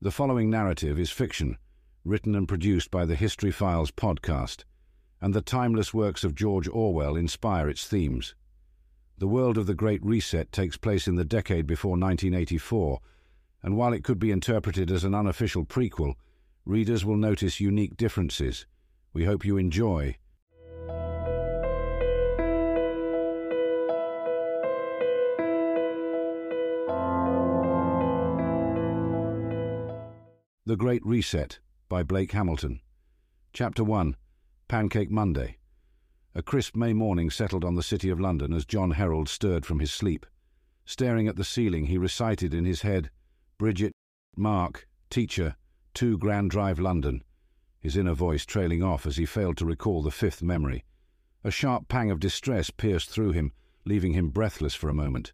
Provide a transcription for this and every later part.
The following narrative is fiction, written and produced by the History Files podcast, and the timeless works of George Orwell inspire its themes. The world of the Great Reset takes place in the decade before 1984, and while it could be interpreted as an unofficial prequel, readers will notice unique differences. We hope you enjoy. The Great Reset by Blake Hamilton. Chapter 1 Pancake Monday. A crisp May morning settled on the City of London as John Herald stirred from his sleep. Staring at the ceiling, he recited in his head Bridget, Mark, teacher, 2 Grand Drive, London, his inner voice trailing off as he failed to recall the fifth memory. A sharp pang of distress pierced through him, leaving him breathless for a moment.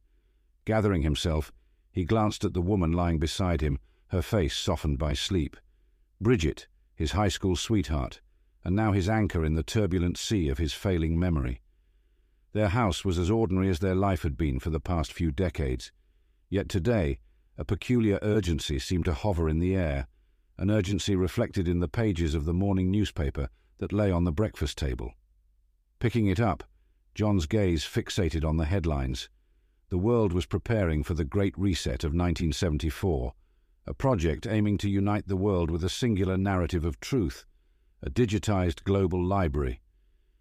Gathering himself, he glanced at the woman lying beside him, her face softened by sleep. Bridget, his high school sweetheart, and now his anchor in the turbulent sea of his failing memory. Their house was as ordinary as their life had been for the past few decades. Yet today, a peculiar urgency seemed to hover in the air, an urgency reflected in the pages of the morning newspaper that lay on the breakfast table. Picking it up, John's gaze fixated on the headlines. The world was preparing for the Great Reset of 1974, a project aiming to unite the world with a singular narrative of truth, a digitized global library.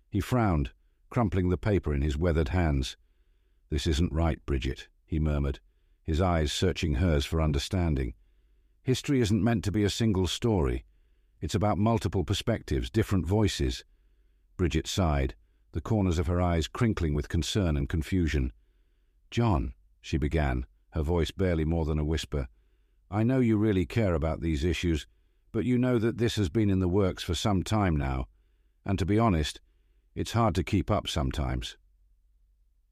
He frowned, crumpling the paper in his weathered hands. This isn't right, Bridget, he murmured, his eyes searching hers for understanding. History isn't meant to be a single story. It's about multiple perspectives, different voices. Bridget sighed, the corners of her eyes crinkling with concern and confusion. John, she began, her voice barely more than a whisper, I know you really care about these issues, but you know that this has been in the works for some time now, and to be honest, it's hard to keep up sometimes.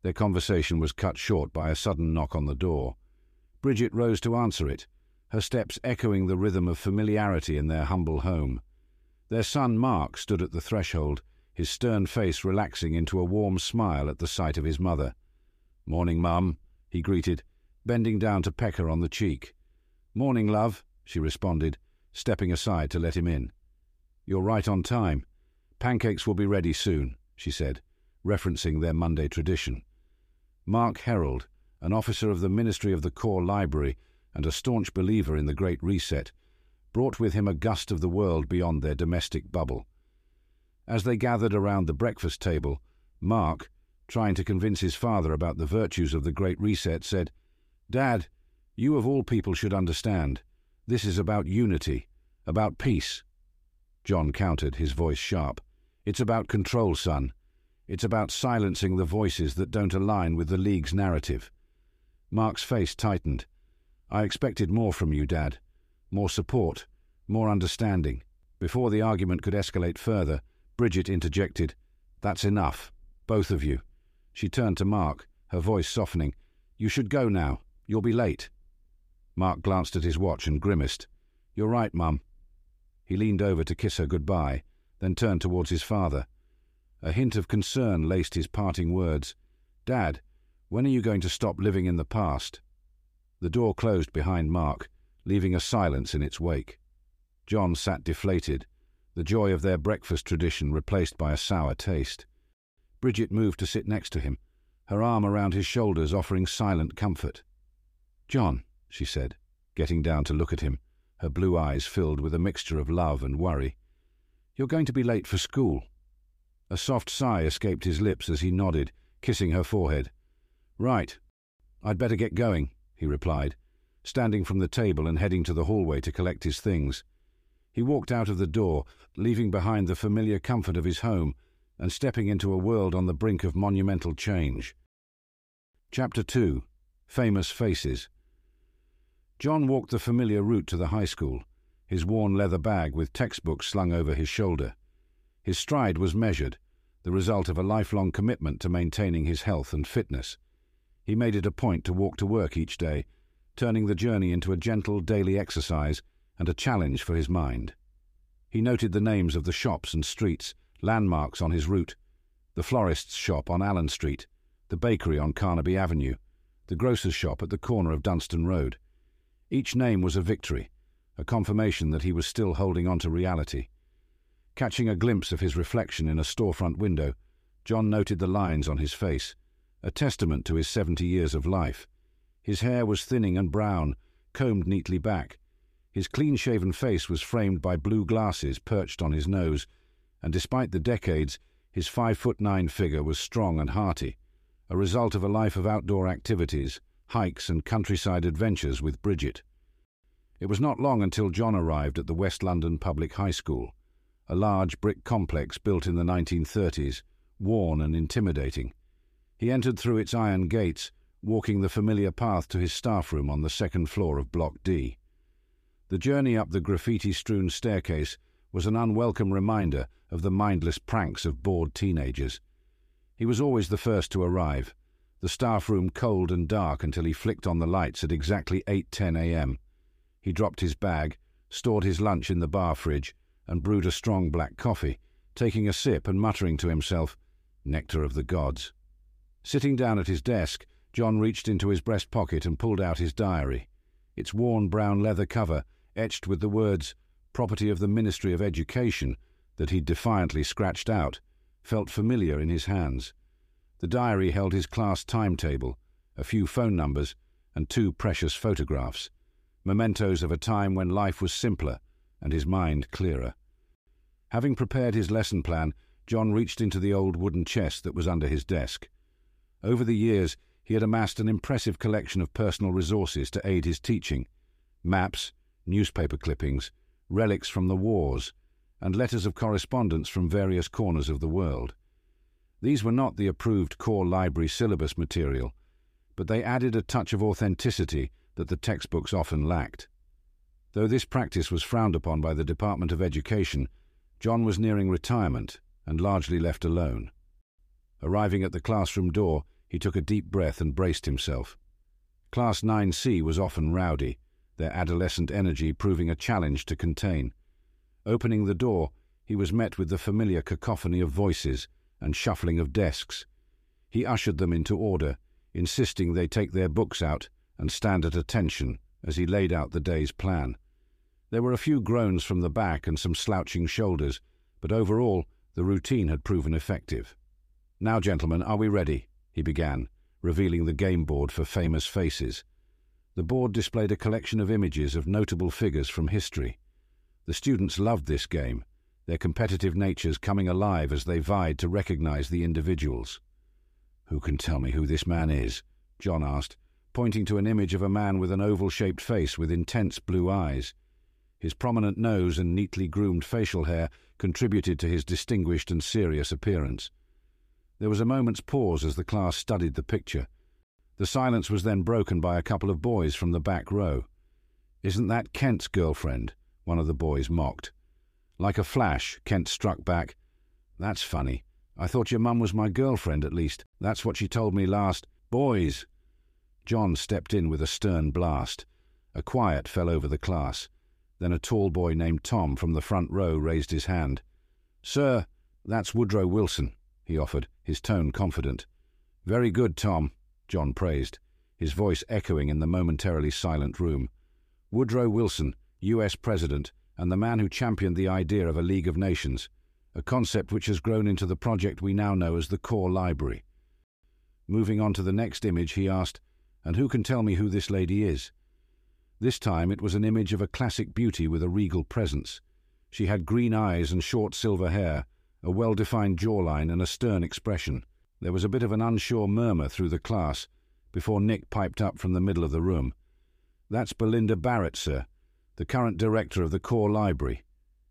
Their conversation was cut short by a sudden knock on the door. Bridget rose to answer it, her steps echoing the rhythm of familiarity in their humble home. Their son Mark stood at the threshold, his stern face relaxing into a warm smile at the sight of his mother. Morning, Mum, he greeted, bending down to peck her on the cheek. Morning, love, she responded, stepping aside to let him in. You're right on time. Pancakes will be ready soon, she said, referencing their Monday tradition. Mark Herald, an officer of the Ministry of the Core Library and a staunch believer in the Great Reset, brought with him a gust of the world beyond their domestic bubble. As they gathered around the breakfast table, Mark, trying to convince his father about the virtues of the Great Reset, said, Dad, you of all people should understand. This is about unity, about peace. John countered, his voice sharp. It's about control, son. It's about silencing the voices that don't align with the League's narrative. Mark's face tightened. I expected more from you, Dad. More support, more understanding. Before the argument could escalate further, Bridget interjected, That's enough. Both of you. She turned to Mark, her voice softening. You should go now. You'll be late. Mark glanced at his watch and grimaced. You're right, Mum. He leaned over to kiss her goodbye, then turned towards his father. A hint of concern laced his parting words. Dad, when are you going to stop living in the past? The door closed behind Mark, leaving a silence in its wake. John sat deflated, the joy of their breakfast tradition replaced by a sour taste. Bridget moved to sit next to him, her arm around his shoulders offering silent comfort. John, she said, getting down to look at him, her blue eyes filled with a mixture of love and worry. You're going to be late for school. A soft sigh escaped his lips as he nodded, kissing her forehead. Right. I'd better get going, he replied, standing from the table and heading to the hallway to collect his things. He walked out of the door, leaving behind the familiar comfort of his home and stepping into a world on the brink of monumental change. Chapter 2 Famous Faces John walked the familiar route to the high school, his worn leather bag with textbooks slung over his shoulder. His stride was measured, the result of a lifelong commitment to maintaining his health and fitness. He made it a point to walk to work each day, turning the journey into a gentle daily exercise and a challenge for his mind. He noted the names of the shops and streets, landmarks on his route, the florist's shop on Allen Street, the bakery on Carnaby Avenue, the grocer's shop at the corner of Dunstan Road. Each name was a victory, a confirmation that he was still holding on to reality. Catching a glimpse of his reflection in a storefront window, John noted the lines on his face, a testament to his seventy years of life. His hair was thinning and brown, combed neatly back. His clean-shaven face was framed by blue glasses perched on his nose, and despite the decades, his five-foot-nine figure was strong and hearty, a result of a life of outdoor activities, hikes and countryside adventures with Bridget. It was not long until John arrived at the West London Public High School, a large brick complex built in the 1930s, worn and intimidating. He entered through its iron gates, walking the familiar path to his staff room on the second floor of Block D. The journey up the graffiti-strewn staircase was an unwelcome reminder of the mindless pranks of bored teenagers. He was always the first to arrive, the staff room cold and dark until he flicked on the lights at exactly 8.10 a.m. He dropped his bag, stored his lunch in the bar fridge, and brewed a strong black coffee, taking a sip and muttering to himself, Nectar of the gods. Sitting down at his desk, John reached into his breast pocket and pulled out his diary. Its worn brown leather cover, etched with the words, Property of the Ministry of Education, that he'd defiantly scratched out, felt familiar in his hands. The diary held his class timetable, a few phone numbers, and two precious photographs, mementos of a time when life was simpler and his mind clearer. Having prepared his lesson plan, John reached into the old wooden chest that was under his desk. Over the years, he had amassed an impressive collection of personal resources to aid his teaching maps, newspaper clippings, relics from the wars, and letters of correspondence from various corners of the world. These were not the approved core library syllabus material, but they added a touch of authenticity that the textbooks often lacked. Though this practice was frowned upon by the Department of Education, John was nearing retirement and largely left alone. Arriving at the classroom door, he took a deep breath and braced himself. Class 9C was often rowdy, their adolescent energy proving a challenge to contain. Opening the door, he was met with the familiar cacophony of voices and shuffling of desks. He ushered them into order, insisting they take their books out and stand at attention as he laid out the day's plan. There were a few groans from the back and some slouching shoulders, but overall the routine had proven effective. Now, gentlemen, are we ready? he began, revealing the game board for famous faces. The board displayed a collection of images of notable figures from history. The students loved this game, their competitive natures coming alive as they vied to recognize the individuals. Who can tell me who this man is? John asked, pointing to an image of a man with an oval-shaped face with intense blue eyes. His prominent nose and neatly groomed facial hair contributed to his distinguished and serious appearance. There was a moment's pause as the class studied the picture. The silence was then broken by a couple of boys from the back row. Isn't that Kent's girlfriend? One of the boys mocked. Like a flash, Kent struck back. That's funny. I thought your mum was my girlfriend, at least. That's what she told me last. Boys! John stepped in with a stern blast. A quiet fell over the class. Then a tall boy named Tom from the front row raised his hand. Sir, that's Woodrow Wilson, he offered, his tone confident. Very good, Tom, John praised, his voice echoing in the momentarily silent room. Woodrow Wilson, US President, and the man who championed the idea of a League of Nations, a concept which has grown into the project we now know as the Core Library. Moving on to the next image, he asked, And who can tell me who this lady is? This time it was an image of a classic beauty with a regal presence. She had green eyes and short silver hair, a well-defined jawline and a stern expression. There was a bit of an unsure murmur through the class before Nick piped up from the middle of the room. That's Belinda Barrett, sir the current director of the Core Library,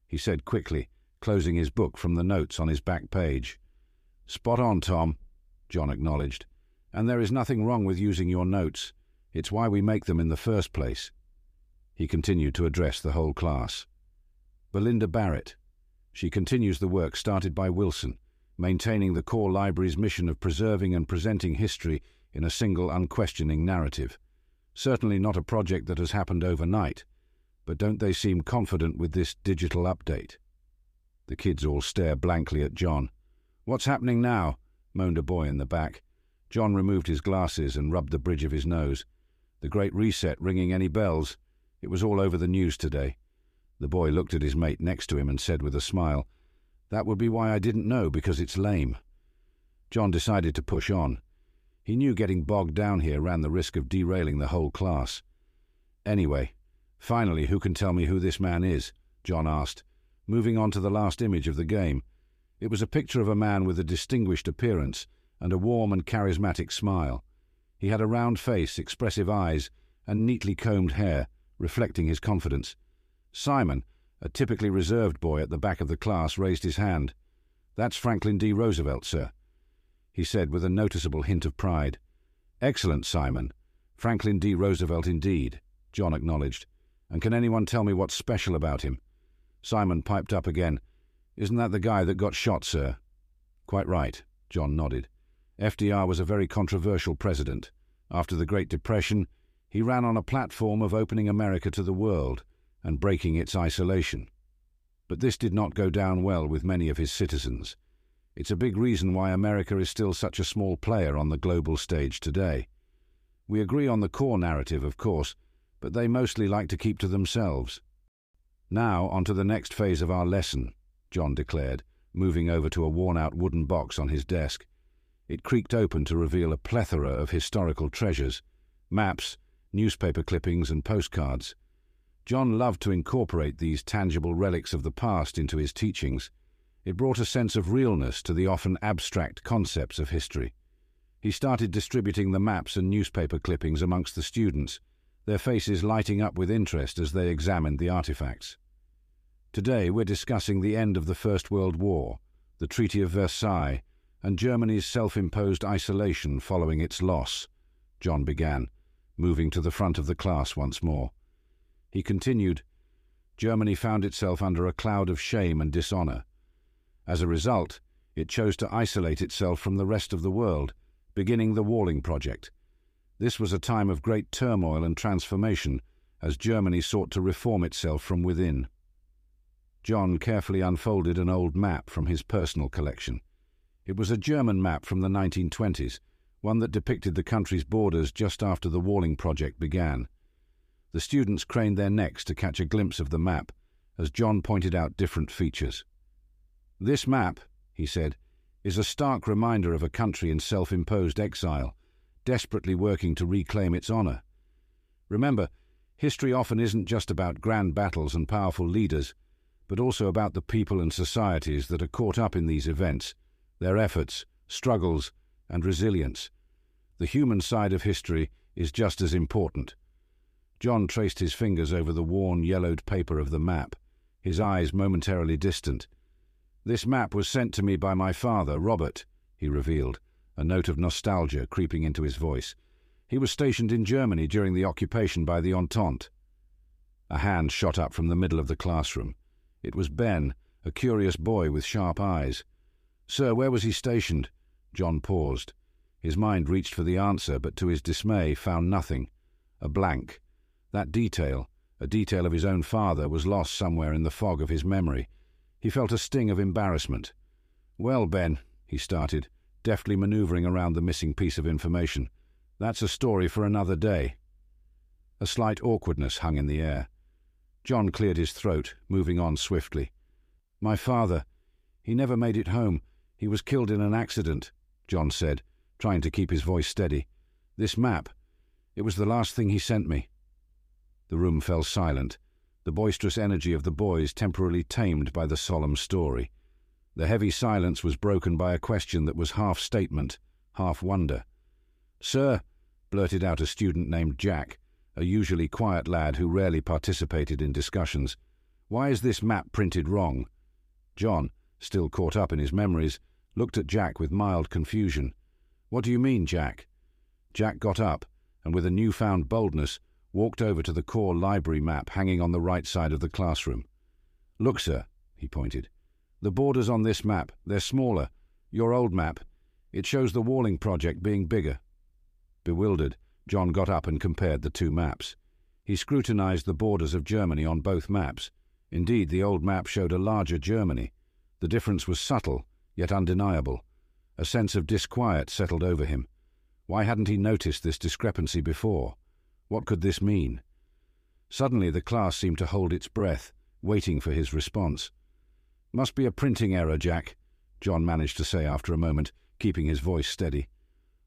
he said quickly, closing his book from the notes on his back page. Spot on, Tom, John acknowledged. And there is nothing wrong with using your notes. It's why we make them in the first place. He continued to address the whole class. Belinda Barrett. She continues the work started by Wilson, maintaining the Core Library's mission of preserving and presenting history in a single unquestioning narrative. Certainly not a project that has happened overnight, but don't they seem confident with this digital update? The kids all stare blankly at John. What's happening now? moaned a boy in the back. John removed his glasses and rubbed the bridge of his nose. The Great Reset ringing any bells? It was all over the news today. The boy looked at his mate next to him and said with a smile, That would be why I didn't know, because it's lame. John decided to push on. He knew getting bogged down here ran the risk of derailing the whole class. Anyway, finally, who can tell me who this man is? John asked, moving on to the last image of the game. It was a picture of a man with a distinguished appearance and a warm and charismatic smile. He had a round face, expressive eyes, and neatly combed hair, reflecting his confidence. Simon, a typically reserved boy at the back of the class, raised his hand. That's Franklin D. Roosevelt, sir, he said with a noticeable hint of pride. Excellent, Simon. Franklin D. Roosevelt indeed, John acknowledged. And can anyone tell me what's special about him? Simon piped up again. Isn't that the guy that got shot, sir? Quite right, John nodded. FDR was a very controversial president. After the Great Depression, he ran on a platform of opening America to the world and breaking its isolation. But this did not go down well with many of his citizens. It's a big reason why America is still such a small player on the global stage today. We agree on the core narrative, of course, but they mostly like to keep to themselves. Now, on to the next phase of our lesson, John declared, moving over to a worn out wooden box on his desk. It creaked open to reveal a plethora of historical treasures maps, newspaper clippings, and postcards. John loved to incorporate these tangible relics of the past into his teachings. It brought a sense of realness to the often abstract concepts of history. He started distributing the maps and newspaper clippings amongst the students, their faces lighting up with interest as they examined the artifacts. Today we're discussing the end of the First World War, the Treaty of Versailles, and Germany's self-imposed isolation following its loss, John began, moving to the front of the class once more. He continued, Germany found itself under a cloud of shame and dishonour. As a result, it chose to isolate itself from the rest of the world, beginning the Walling Project. This was a time of great turmoil and transformation as Germany sought to reform itself from within. John carefully unfolded an old map from his personal collection. It was a German map from the 1920s, one that depicted the country's borders just after the Walling Project began. The students craned their necks to catch a glimpse of the map as John pointed out different features. This map, he said, is a stark reminder of a country in self-imposed exile, desperately working to reclaim its honour. Remember, history often isn't just about grand battles and powerful leaders, but also about the people and societies that are caught up in these events their efforts, struggles, and resilience. The human side of history is just as important. John traced his fingers over the worn, yellowed paper of the map, his eyes momentarily distant. This map was sent to me by my father, Robert, he revealed, a note of nostalgia creeping into his voice. He was stationed in Germany during the occupation by the Entente. A hand shot up from the middle of the classroom. It was Ben, a curious boy with sharp eyes. Sir, where was he stationed? John paused. His mind reached for the answer, but to his dismay found nothing. A blank. That detail, a detail of his own father, was lost somewhere in the fog of his memory. He felt a sting of embarrassment. Well, Ben, he started, deftly manoeuvring around the missing piece of information. That's a story for another day. A slight awkwardness hung in the air. John cleared his throat, moving on swiftly. My father, he never made it home. He was killed in an accident, John said, trying to keep his voice steady. This map, it was the last thing he sent me. The room fell silent, the boisterous energy of the boys temporarily tamed by the solemn story. The heavy silence was broken by a question that was half statement, half wonder. Sir, blurted out a student named Jack, a usually quiet lad who rarely participated in discussions, why is this map printed wrong? John, still caught up in his memories, looked at Jack with mild confusion. What do you mean, Jack? Jack got up, and with a newfound boldness, walked over to the core library map hanging on the right side of the classroom. Look, sir, he pointed. The borders on this map, they're smaller. Your old map, it shows the Walling project being bigger. Bewildered, John got up and compared the two maps. He scrutinized the borders of Germany on both maps. Indeed, the old map showed a larger Germany. The difference was subtle, yet undeniable. A sense of disquiet settled over him. Why hadn't he noticed this discrepancy before? What could this mean? Suddenly the class seemed to hold its breath, waiting for his response. Must be a printing error, Jack, John managed to say after a moment, keeping his voice steady.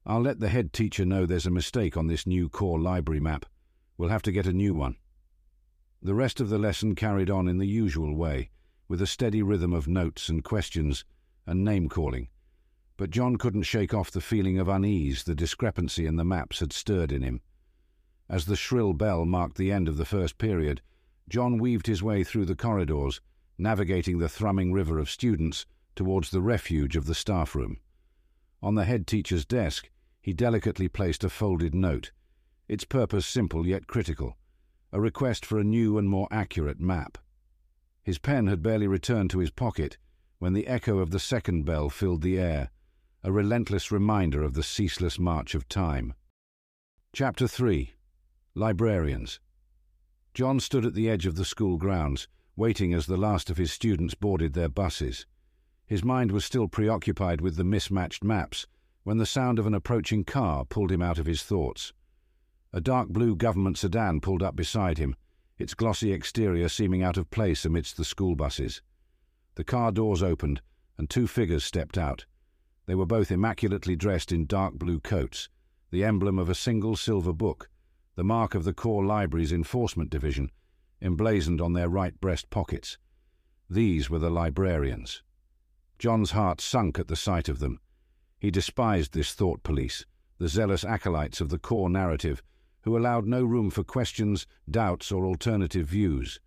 I'll let the head teacher know there's a mistake on this new core library map. We'll have to get a new one. The rest of the lesson carried on in the usual way, with a steady rhythm of notes and questions and name calling. But John couldn't shake off the feeling of unease the discrepancy in the maps had stirred in him. As the shrill bell marked the end of the first period, John weaved his way through the corridors, navigating the thrumming river of students towards the refuge of the staff room. On the head teacher's desk, he delicately placed a folded note, its purpose simple yet critical a request for a new and more accurate map. His pen had barely returned to his pocket when the echo of the second bell filled the air, a relentless reminder of the ceaseless march of time. Chapter 3 Librarians John stood at the edge of the school grounds, waiting as the last of his students boarded their buses. His mind was still preoccupied with the mismatched maps when the sound of an approaching car pulled him out of his thoughts. A dark blue government sedan pulled up beside him, its glossy exterior seeming out of place amidst the school buses. The car doors opened, and two figures stepped out. They were both immaculately dressed in dark blue coats, the emblem of a single silver book, the mark of the Core Library's Enforcement Division, emblazoned on their right breast pockets. These were the librarians. John's heart sunk at the sight of them. He despised this thought police, the zealous acolytes of the core narrative who allowed no room for questions, doubts, or alternative views.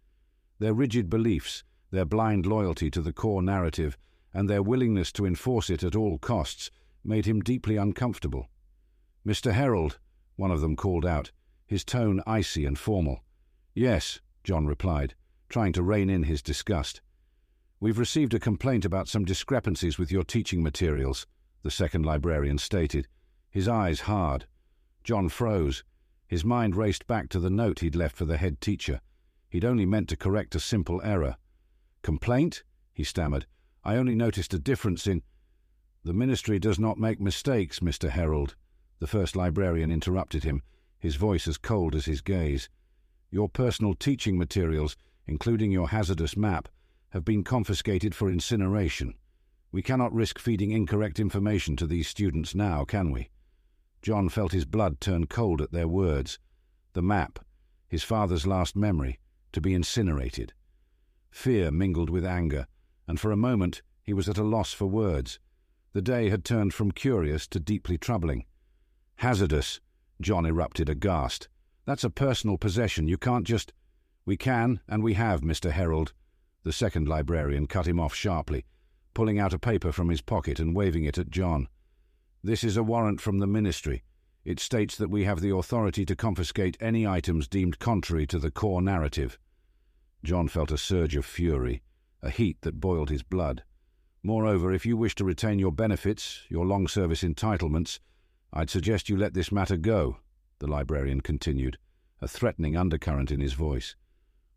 Their rigid beliefs, their blind loyalty to the core narrative, and their willingness to enforce it at all costs made him deeply uncomfortable. Mr. Herald, one of them called out, his tone icy and formal. Yes, John replied, trying to rein in his disgust. We've received a complaint about some discrepancies with your teaching materials, the second librarian stated, his eyes hard. John froze, his mind raced back to the note he'd left for the head teacher. He'd only meant to correct a simple error. Complaint? he stammered. I only noticed a difference in. The ministry does not make mistakes, Mr. Herald, The first librarian interrupted him, his voice as cold as his gaze. Your personal teaching materials, including your hazardous map, have been confiscated for incineration. We cannot risk feeding incorrect information to these students now, can we? John felt his blood turn cold at their words. The map, his father's last memory, to be incinerated. Fear mingled with anger, and for a moment he was at a loss for words. The day had turned from curious to deeply troubling. Hazardous, John erupted aghast. That's a personal possession. You can't just. We can, and we have, Mr. Herald. The second librarian cut him off sharply, pulling out a paper from his pocket and waving it at John. This is a warrant from the Ministry. It states that we have the authority to confiscate any items deemed contrary to the core narrative. John felt a surge of fury, a heat that boiled his blood. Moreover, if you wish to retain your benefits, your long service entitlements, I'd suggest you let this matter go, the librarian continued, a threatening undercurrent in his voice.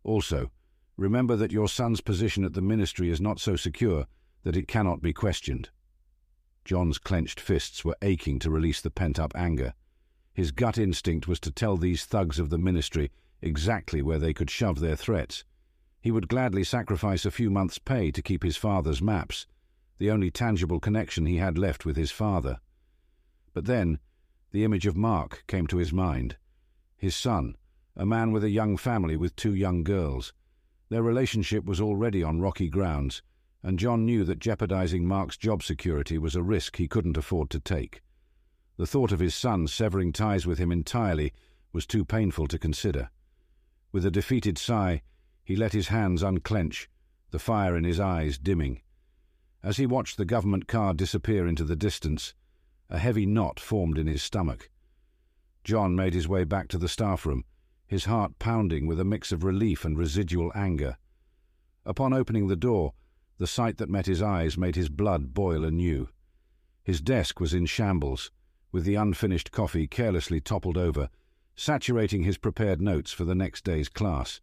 Also, remember that your son's position at the ministry is not so secure that it cannot be questioned. John's clenched fists were aching to release the pent-up anger. His gut instinct was to tell these thugs of the ministry exactly where they could shove their threats. He would gladly sacrifice a few months' pay to keep his father's maps, the only tangible connection he had left with his father. But then, the image of Mark came to his mind. His son, a man with a young family with two young girls. Their relationship was already on rocky grounds, and John knew that jeopardizing Mark's job security was a risk he couldn't afford to take. The thought of his son severing ties with him entirely was too painful to consider. With a defeated sigh, he let his hands unclench, the fire in his eyes dimming. As he watched the government car disappear into the distance, a heavy knot formed in his stomach. John made his way back to the staff room, his heart pounding with a mix of relief and residual anger. Upon opening the door, the sight that met his eyes made his blood boil anew. His desk was in shambles, with the unfinished coffee carelessly toppled over, saturating his prepared notes for the next day's class.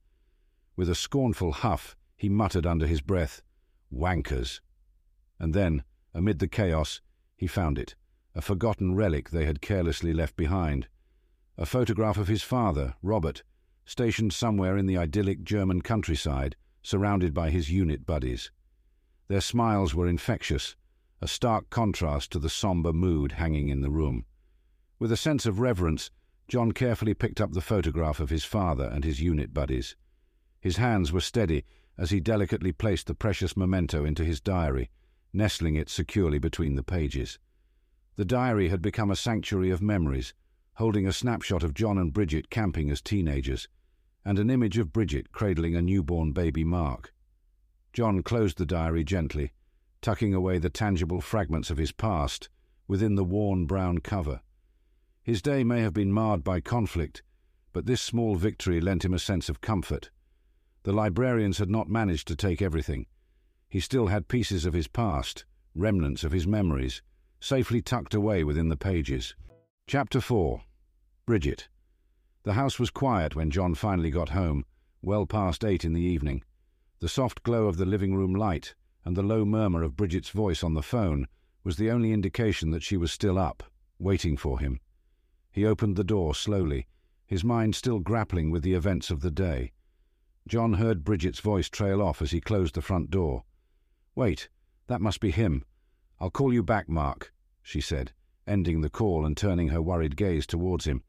With a scornful huff, he muttered under his breath, Wankers! And then, amid the chaos, he found it, a forgotten relic they had carelessly left behind. A photograph of his father, Robert, stationed somewhere in the idyllic German countryside, surrounded by his unit buddies. Their smiles were infectious, a stark contrast to the sombre mood hanging in the room. With a sense of reverence, John carefully picked up the photograph of his father and his unit buddies. His hands were steady as he delicately placed the precious memento into his diary, nestling it securely between the pages. The diary had become a sanctuary of memories, holding a snapshot of John and Bridget camping as teenagers, and an image of Bridget cradling a newborn baby Mark. John closed the diary gently, tucking away the tangible fragments of his past within the worn brown cover. His day may have been marred by conflict, but this small victory lent him a sense of comfort. The librarians had not managed to take everything. He still had pieces of his past, remnants of his memories, safely tucked away within the pages. Chapter 4 Bridget. The house was quiet when John finally got home, well past eight in the evening. The soft glow of the living room light and the low murmur of Bridget's voice on the phone was the only indication that she was still up, waiting for him. He opened the door slowly, his mind still grappling with the events of the day. John heard Bridget's voice trail off as he closed the front door. Wait, that must be him. I'll call you back, Mark, she said, ending the call and turning her worried gaze towards him.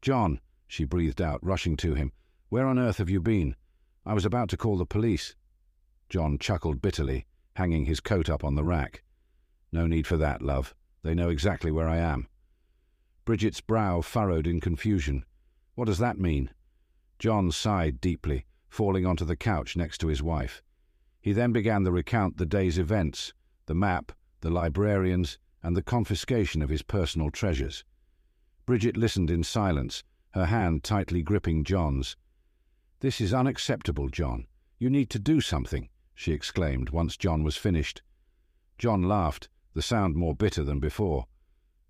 John, she breathed out, rushing to him, where on earth have you been? I was about to call the police. John chuckled bitterly, hanging his coat up on the rack. No need for that, love. They know exactly where I am. Bridget's brow furrowed in confusion. What does that mean? John sighed deeply falling onto the couch next to his wife. He then began to recount the day's events, the map, the librarians, and the confiscation of his personal treasures. Bridget listened in silence, her hand tightly gripping John's. This is unacceptable, John. You need to do something, she exclaimed once John was finished. John laughed, the sound more bitter than before.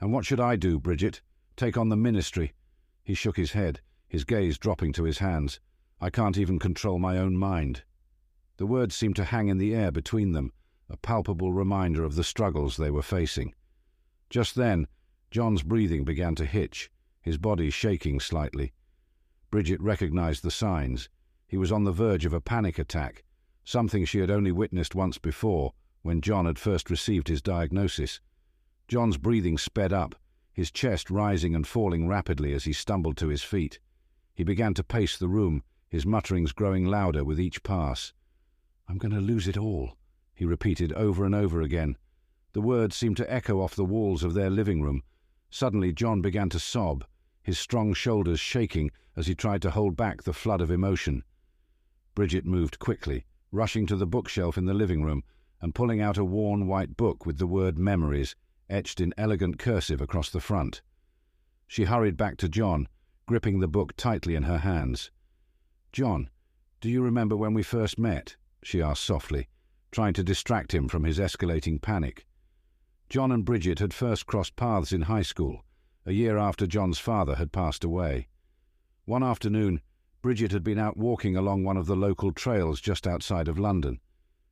And what should I do, Bridget? Take on the ministry? He shook his head, his gaze dropping to his hands. I can't even control my own mind. The words seemed to hang in the air between them, a palpable reminder of the struggles they were facing. Just then, John's breathing began to hitch, his body shaking slightly. Bridget recognized the signs. He was on the verge of a panic attack, something she had only witnessed once before, when John had first received his diagnosis. John's breathing sped up, his chest rising and falling rapidly as he stumbled to his feet. He began to pace the room, his mutterings growing louder with each pass. I'm going to lose it all, he repeated over and over again. The words seemed to echo off the walls of their living room. Suddenly John began to sob, his strong shoulders shaking as he tried to hold back the flood of emotion. Bridget moved quickly, rushing to the bookshelf in the living room and pulling out a worn white book with the word Memories etched in elegant cursive across the front. She hurried back to John, gripping the book tightly in her hands. John, do you remember when we first met? she asked softly, trying to distract him from his escalating panic. John and Bridget had first crossed paths in high school, a year after John's father had passed away. One afternoon, Bridget had been out walking along one of the local trails just outside of London.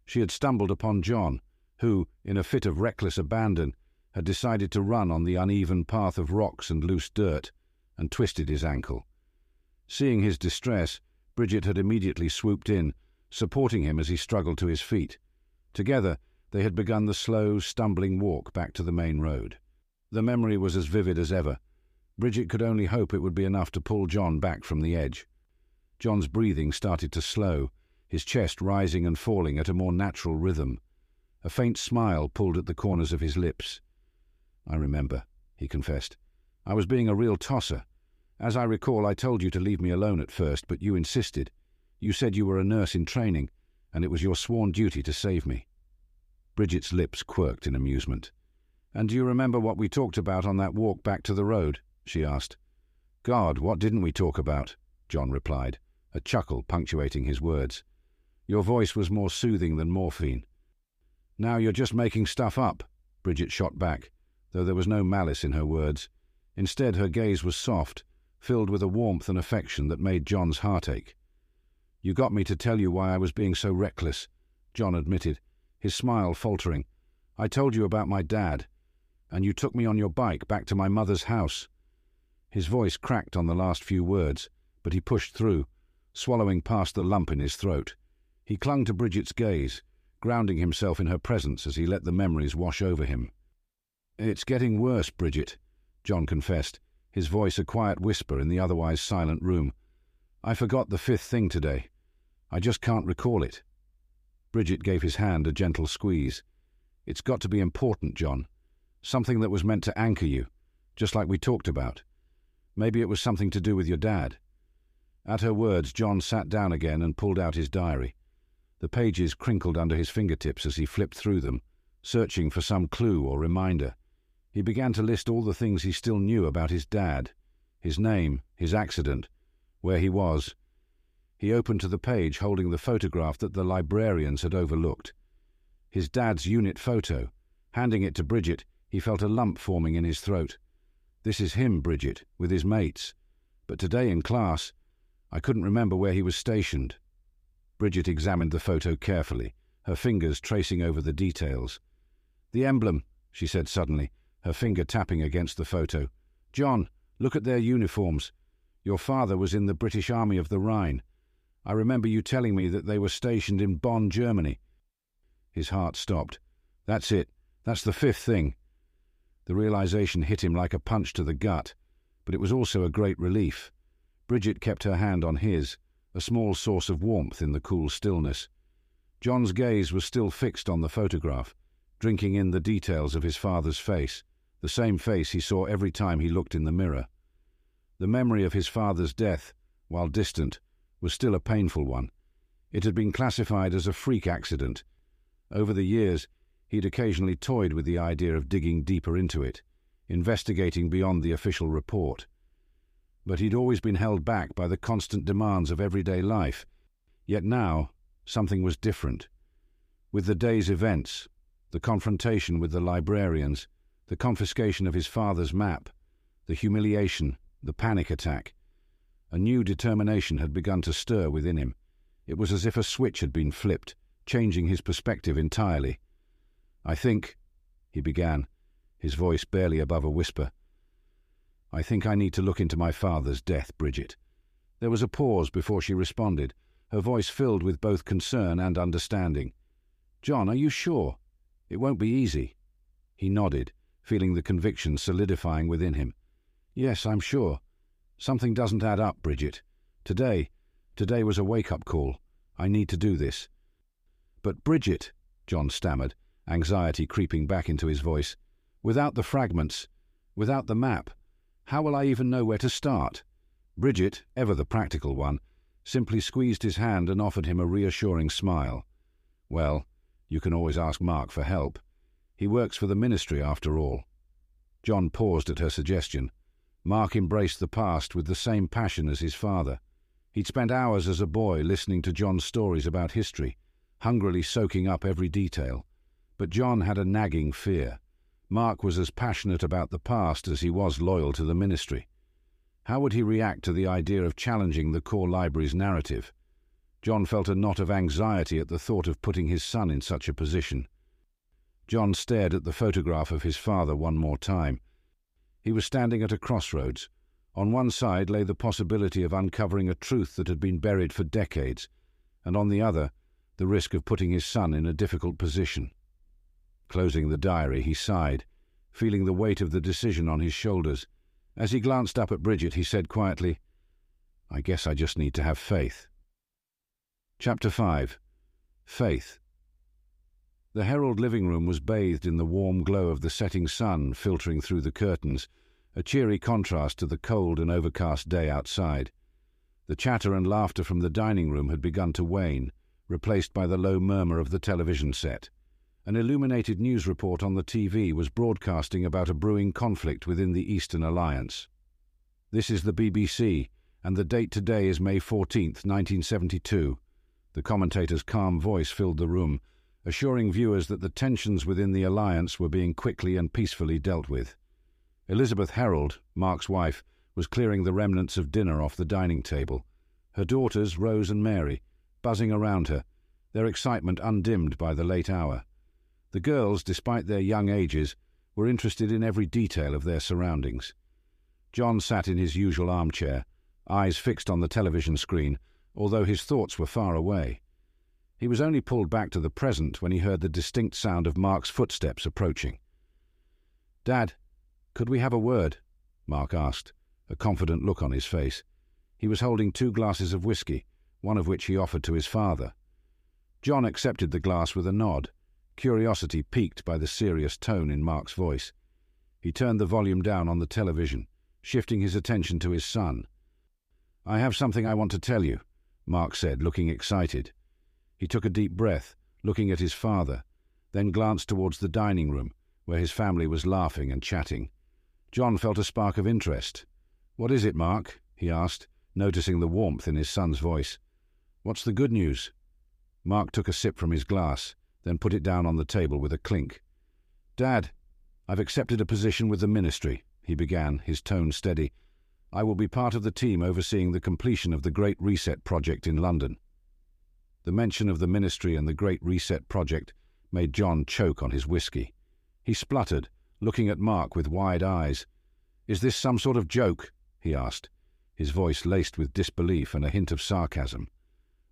She had stumbled upon John, who, in a fit of reckless abandon, had decided to run on the uneven path of rocks and loose dirt, and twisted his ankle. Seeing his distress, Bridget had immediately swooped in, supporting him as he struggled to his feet. Together, they had begun the slow, stumbling walk back to the main road. The memory was as vivid as ever. Bridget could only hope it would be enough to pull John back from the edge. John's breathing started to slow, his chest rising and falling at a more natural rhythm. A faint smile pulled at the corners of his lips. I remember, he confessed. I was being a real tosser. As I recall, I told you to leave me alone at first, but you insisted. You said you were a nurse in training, and it was your sworn duty to save me. Bridget's lips quirked in amusement. And do you remember what we talked about on that walk back to the road? she asked. God, what didn't we talk about? John replied, a chuckle punctuating his words. Your voice was more soothing than morphine. Now you're just making stuff up, Bridget shot back, though there was no malice in her words. Instead, her gaze was soft, filled with a warmth and affection that made John's heart ache. You got me to tell you why I was being so reckless, John admitted, his smile faltering. I told you about my dad, and you took me on your bike back to my mother's house. His voice cracked on the last few words, but he pushed through, swallowing past the lump in his throat. He clung to Bridget's gaze, grounding himself in her presence as he let the memories wash over him. It's getting worse, Bridget, John confessed, his voice a quiet whisper in the otherwise silent room. I forgot the fifth thing today. I just can't recall it. Bridget gave his hand a gentle squeeze. It's got to be important, John. Something that was meant to anchor you, just like we talked about. Maybe it was something to do with your dad. At her words, John sat down again and pulled out his diary. The pages crinkled under his fingertips as he flipped through them, searching for some clue or reminder. He began to list all the things he still knew about his dad his name, his accident, where he was. He opened to the page holding the photograph that the librarians had overlooked. His dad's unit photo. Handing it to Bridget, he felt a lump forming in his throat. This is him, Bridget, with his mates. But today in class, I couldn't remember where he was stationed. Bridget examined the photo carefully, her fingers tracing over the details. The emblem, she said suddenly, her finger tapping against the photo. John, look at their uniforms. Your father was in the British Army of the Rhine. I remember you telling me that they were stationed in Bonn, Germany. His heart stopped. That's it. That's the fifth thing. The realization hit him like a punch to the gut, but it was also a great relief. Bridget kept her hand on his, a small source of warmth in the cool stillness. John's gaze was still fixed on the photograph, drinking in the details of his father's face, the same face he saw every time he looked in the mirror. The memory of his father's death, while distant, was still a painful one. It had been classified as a freak accident. Over the years, he'd occasionally toyed with the idea of digging deeper into it, investigating beyond the official report. But he'd always been held back by the constant demands of everyday life. Yet now, something was different. With the day's events, the confrontation with the librarians, the confiscation of his father's map, the humiliation, the panic attack, a new determination had begun to stir within him. It was as if a switch had been flipped, changing his perspective entirely. I think, he began, his voice barely above a whisper. I think I need to look into my father's death, Bridget. There was a pause before she responded, her voice filled with both concern and understanding. John, are you sure? It won't be easy. He nodded, feeling the conviction solidifying within him. Yes, I'm sure. Something doesn't add up, Bridget. Today, today was a wake-up call. I need to do this. But Bridget, John stammered, anxiety creeping back into his voice, without the fragments, without the map, how will I even know where to start? Bridget, ever the practical one, simply squeezed his hand and offered him a reassuring smile. Well, you can always ask Mark for help. He works for the ministry after all. John paused at her suggestion. Mark embraced the past with the same passion as his father. He'd spent hours as a boy listening to John's stories about history, hungrily soaking up every detail. But John had a nagging fear. Mark was as passionate about the past as he was loyal to the ministry. How would he react to the idea of challenging the core library's narrative? John felt a knot of anxiety at the thought of putting his son in such a position. John stared at the photograph of his father one more time, he was standing at a crossroads. On one side lay the possibility of uncovering a truth that had been buried for decades, and on the other, the risk of putting his son in a difficult position. Closing the diary, he sighed, feeling the weight of the decision on his shoulders. As he glanced up at Bridget, he said quietly, I guess I just need to have faith. Chapter 5 Faith the Herald living room was bathed in the warm glow of the setting sun filtering through the curtains, a cheery contrast to the cold and overcast day outside. The chatter and laughter from the dining room had begun to wane, replaced by the low murmur of the television set. An illuminated news report on the TV was broadcasting about a brewing conflict within the Eastern Alliance. This is the BBC, and the date today is May 14th, 1972. The commentator's calm voice filled the room, assuring viewers that the tensions within the alliance were being quickly and peacefully dealt with. Elizabeth Herald, Mark's wife, was clearing the remnants of dinner off the dining table. Her daughters, Rose and Mary, buzzing around her, their excitement undimmed by the late hour. The girls, despite their young ages, were interested in every detail of their surroundings. John sat in his usual armchair, eyes fixed on the television screen, although his thoughts were far away. He was only pulled back to the present when he heard the distinct sound of Mark's footsteps approaching. Dad, could we have a word? Mark asked, a confident look on his face. He was holding two glasses of whisky, one of which he offered to his father. John accepted the glass with a nod, curiosity piqued by the serious tone in Mark's voice. He turned the volume down on the television, shifting his attention to his son. I have something I want to tell you, Mark said, looking excited. He took a deep breath, looking at his father, then glanced towards the dining room, where his family was laughing and chatting. John felt a spark of interest. What is it, Mark? he asked, noticing the warmth in his son's voice. What's the good news? Mark took a sip from his glass, then put it down on the table with a clink. Dad, I've accepted a position with the ministry, he began, his tone steady. I will be part of the team overseeing the completion of the Great Reset project in London. The mention of the ministry and the Great Reset project made John choke on his whisky. He spluttered, looking at Mark with wide eyes. Is this some sort of joke? he asked, his voice laced with disbelief and a hint of sarcasm.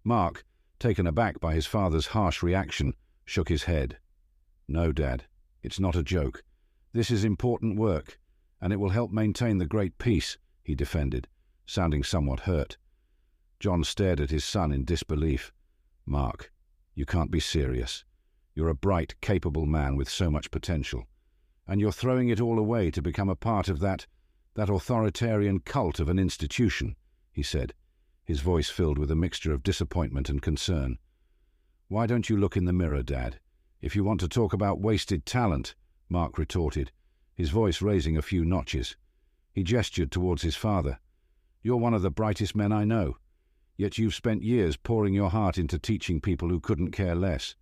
Mark, taken aback by his father's harsh reaction, shook his head. No, Dad, it's not a joke. This is important work, and it will help maintain the great peace, he defended, sounding somewhat hurt. John stared at his son in disbelief. Mark, you can't be serious. You're a bright, capable man with so much potential. And you're throwing it all away to become a part of that, that authoritarian cult of an institution, he said, his voice filled with a mixture of disappointment and concern. Why don't you look in the mirror, Dad? If you want to talk about wasted talent, Mark retorted, his voice raising a few notches. He gestured towards his father. You're one of the brightest men I know. Yet you've spent years pouring your heart into teaching people who couldn't care less.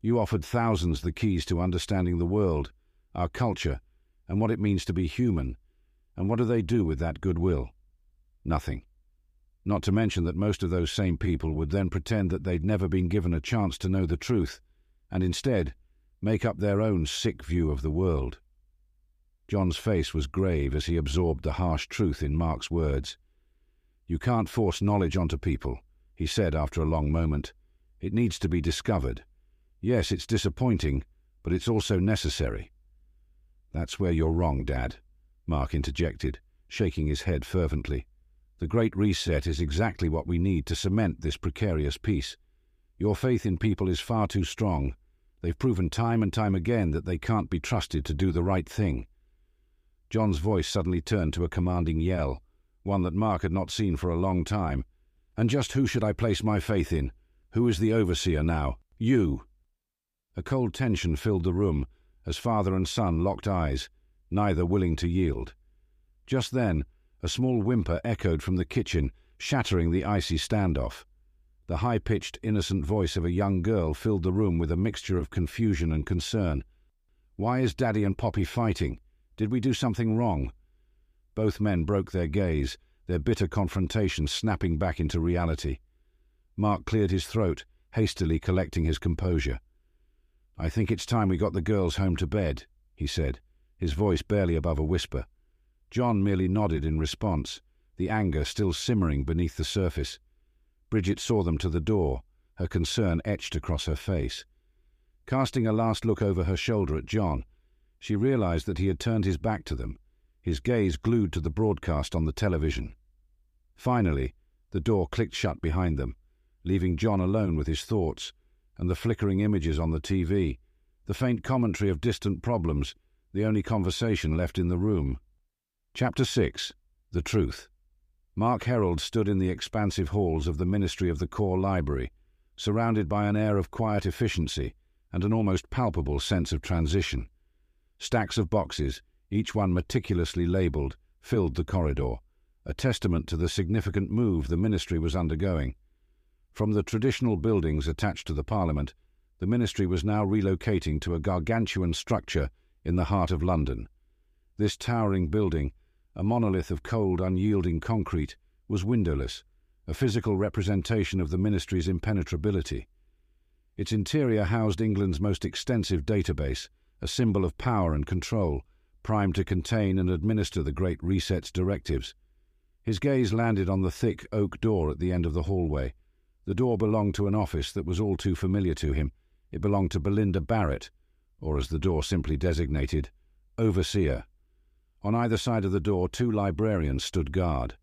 You offered thousands the keys to understanding the world, our culture, and what it means to be human. And what do they do with that goodwill? Nothing. Not to mention that most of those same people would then pretend that they'd never been given a chance to know the truth, and instead make up their own sick view of the world. John's face was grave as he absorbed the harsh truth in Mark's words. You can't force knowledge onto people, he said after a long moment. It needs to be discovered. Yes, it's disappointing, but it's also necessary. That's where you're wrong, Dad, Mark interjected, shaking his head fervently. The Great Reset is exactly what we need to cement this precarious peace. Your faith in people is far too strong. They've proven time and time again that they can't be trusted to do the right thing. John's voice suddenly turned to a commanding yell one that Mark had not seen for a long time. And just who should I place my faith in? Who is the overseer now? You. A cold tension filled the room as father and son locked eyes, neither willing to yield. Just then, a small whimper echoed from the kitchen, shattering the icy standoff. The high pitched, innocent voice of a young girl filled the room with a mixture of confusion and concern. Why is Daddy and Poppy fighting? Did we do something wrong? Both men broke their gaze, their bitter confrontation snapping back into reality. Mark cleared his throat, hastily collecting his composure. I think it's time we got the girls home to bed, he said, his voice barely above a whisper. John merely nodded in response, the anger still simmering beneath the surface. Bridget saw them to the door, her concern etched across her face. Casting a last look over her shoulder at John, she realized that he had turned his back to them his gaze glued to the broadcast on the television. Finally, the door clicked shut behind them, leaving John alone with his thoughts and the flickering images on the TV, the faint commentary of distant problems, the only conversation left in the room. Chapter 6 The Truth Mark Herald stood in the expansive halls of the Ministry of the Core Library, surrounded by an air of quiet efficiency and an almost palpable sense of transition. Stacks of boxes, each one meticulously labelled, filled the corridor, a testament to the significant move the ministry was undergoing. From the traditional buildings attached to the Parliament, the ministry was now relocating to a gargantuan structure in the heart of London. This towering building, a monolith of cold, unyielding concrete, was windowless, a physical representation of the ministry's impenetrability. Its interior housed England's most extensive database, a symbol of power and control, primed to contain and administer the Great Reset's directives. His gaze landed on the thick oak door at the end of the hallway. The door belonged to an office that was all too familiar to him. It belonged to Belinda Barrett, or as the door simply designated, Overseer. On either side of the door, two librarians stood guard.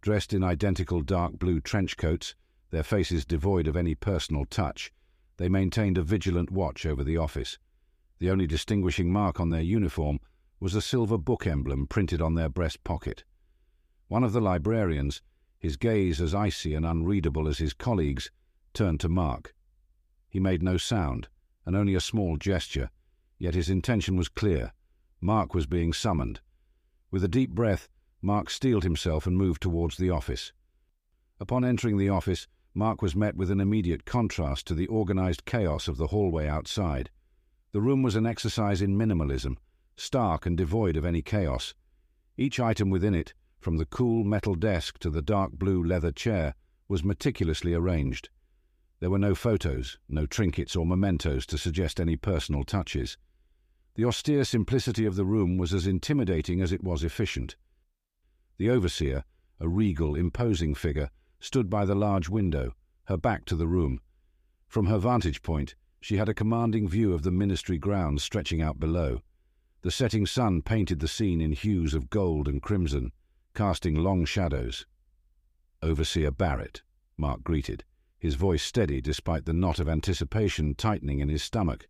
Dressed in identical dark blue trench coats, their faces devoid of any personal touch, they maintained a vigilant watch over the office. The only distinguishing mark on their uniform was a silver book emblem printed on their breast pocket. One of the librarians, his gaze as icy and unreadable as his colleagues, turned to Mark. He made no sound, and only a small gesture, yet his intention was clear. Mark was being summoned. With a deep breath, Mark steeled himself and moved towards the office. Upon entering the office, Mark was met with an immediate contrast to the organized chaos of the hallway outside. The room was an exercise in minimalism, stark and devoid of any chaos. Each item within it, from the cool metal desk to the dark blue leather chair, was meticulously arranged. There were no photos, no trinkets or mementos to suggest any personal touches. The austere simplicity of the room was as intimidating as it was efficient. The overseer, a regal, imposing figure, stood by the large window, her back to the room. From her vantage point, she had a commanding view of the ministry grounds stretching out below. The setting sun painted the scene in hues of gold and crimson, casting long shadows. Overseer Barrett, Mark greeted, his voice steady despite the knot of anticipation tightening in his stomach.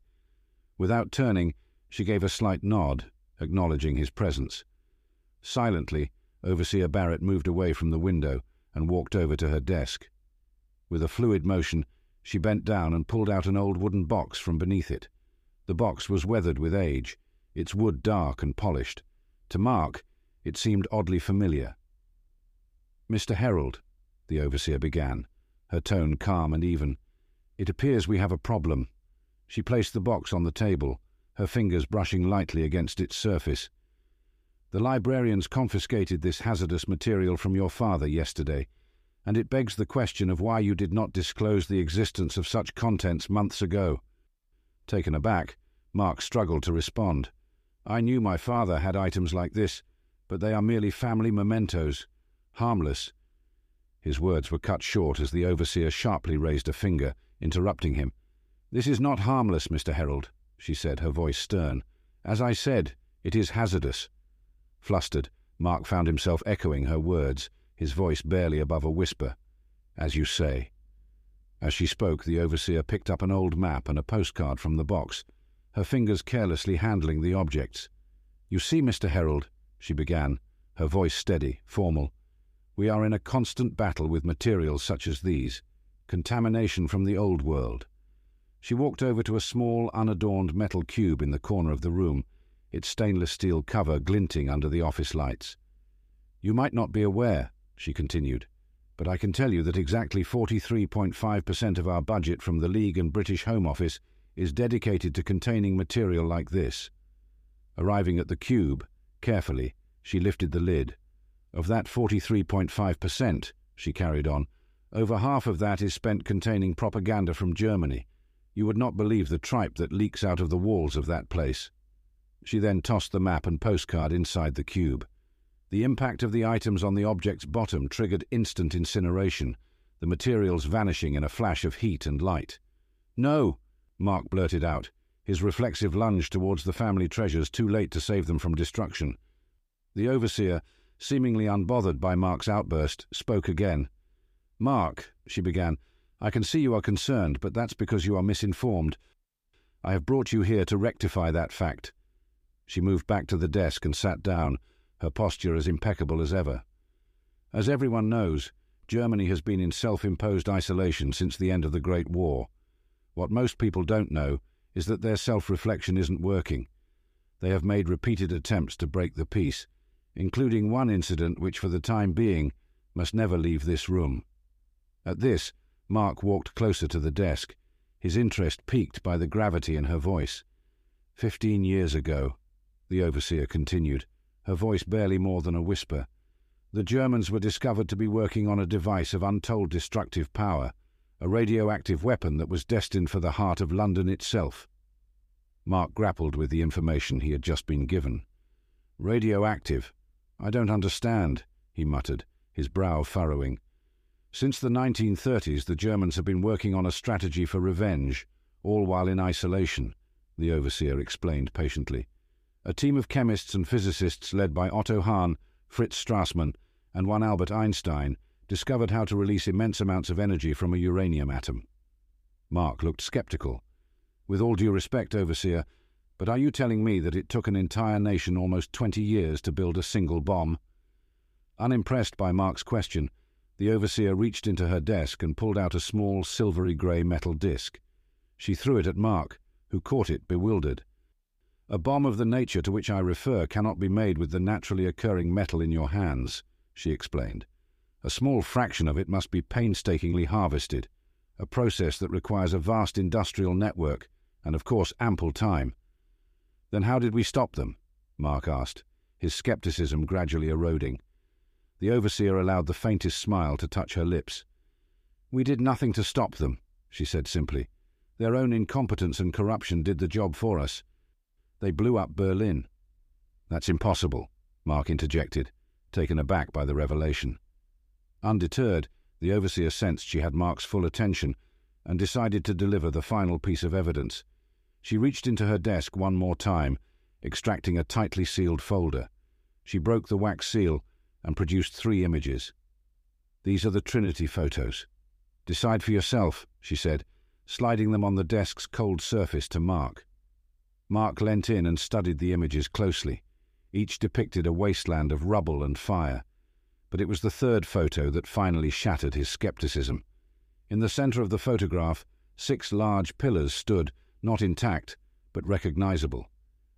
Without turning, she gave a slight nod, acknowledging his presence. Silently, Overseer Barrett moved away from the window and walked over to her desk. With a fluid motion, she bent down and pulled out an old wooden box from beneath it. The box was weathered with age, its wood dark and polished. To Mark, it seemed oddly familiar. Mr. Herald, the overseer began, her tone calm and even. It appears we have a problem. She placed the box on the table, her fingers brushing lightly against its surface. The librarians confiscated this hazardous material from your father yesterday, and it begs the question of why you did not disclose the existence of such contents months ago. Taken aback, Mark struggled to respond. I knew my father had items like this, but they are merely family mementos, harmless. His words were cut short as the overseer sharply raised a finger, interrupting him. This is not harmless, Mr. Herald, she said, her voice stern. As I said, it is hazardous. Flustered, Mark found himself echoing her words, his voice barely above a whisper. As you say. As she spoke, the overseer picked up an old map and a postcard from the box, her fingers carelessly handling the objects. You see, Mr. Herald, she began, her voice steady, formal. We are in a constant battle with materials such as these, contamination from the old world. She walked over to a small, unadorned metal cube in the corner of the room its stainless steel cover glinting under the office lights. You might not be aware, she continued, but I can tell you that exactly 43.5% of our budget from the League and British Home Office is dedicated to containing material like this. Arriving at the cube, carefully, she lifted the lid. Of that 43.5%, she carried on, over half of that is spent containing propaganda from Germany. You would not believe the tripe that leaks out of the walls of that place. She then tossed the map and postcard inside the cube. The impact of the items on the object's bottom triggered instant incineration, the materials vanishing in a flash of heat and light. No, Mark blurted out, his reflexive lunge towards the family treasures too late to save them from destruction. The overseer, seemingly unbothered by Mark's outburst, spoke again. Mark, she began, I can see you are concerned, but that's because you are misinformed. I have brought you here to rectify that fact. She moved back to the desk and sat down, her posture as impeccable as ever. As everyone knows, Germany has been in self-imposed isolation since the end of the Great War. What most people don't know is that their self-reflection isn't working. They have made repeated attempts to break the peace, including one incident which for the time being must never leave this room. At this, Mark walked closer to the desk, his interest piqued by the gravity in her voice. Fifteen years ago, the overseer continued, her voice barely more than a whisper. The Germans were discovered to be working on a device of untold destructive power, a radioactive weapon that was destined for the heart of London itself. Mark grappled with the information he had just been given. Radioactive? I don't understand, he muttered, his brow furrowing. Since the 1930s, the Germans have been working on a strategy for revenge, all while in isolation, the overseer explained patiently. A team of chemists and physicists led by Otto Hahn, Fritz Strassmann, and one Albert Einstein discovered how to release immense amounts of energy from a uranium atom. Mark looked skeptical. With all due respect, Overseer, but are you telling me that it took an entire nation almost twenty years to build a single bomb? Unimpressed by Mark's question, the Overseer reached into her desk and pulled out a small silvery grey metal disc. She threw it at Mark, who caught it bewildered. A bomb of the nature to which I refer cannot be made with the naturally occurring metal in your hands, she explained. A small fraction of it must be painstakingly harvested, a process that requires a vast industrial network and, of course, ample time. Then how did we stop them? Mark asked, his scepticism gradually eroding. The overseer allowed the faintest smile to touch her lips. We did nothing to stop them, she said simply. Their own incompetence and corruption did the job for us. They blew up Berlin. That's impossible, Mark interjected, taken aback by the revelation. Undeterred, the overseer sensed she had Mark's full attention and decided to deliver the final piece of evidence. She reached into her desk one more time, extracting a tightly sealed folder. She broke the wax seal and produced three images. These are the Trinity photos. Decide for yourself, she said, sliding them on the desk's cold surface to Mark. Mark leant in and studied the images closely. Each depicted a wasteland of rubble and fire. But it was the third photo that finally shattered his skepticism. In the centre of the photograph, six large pillars stood, not intact, but recognizable,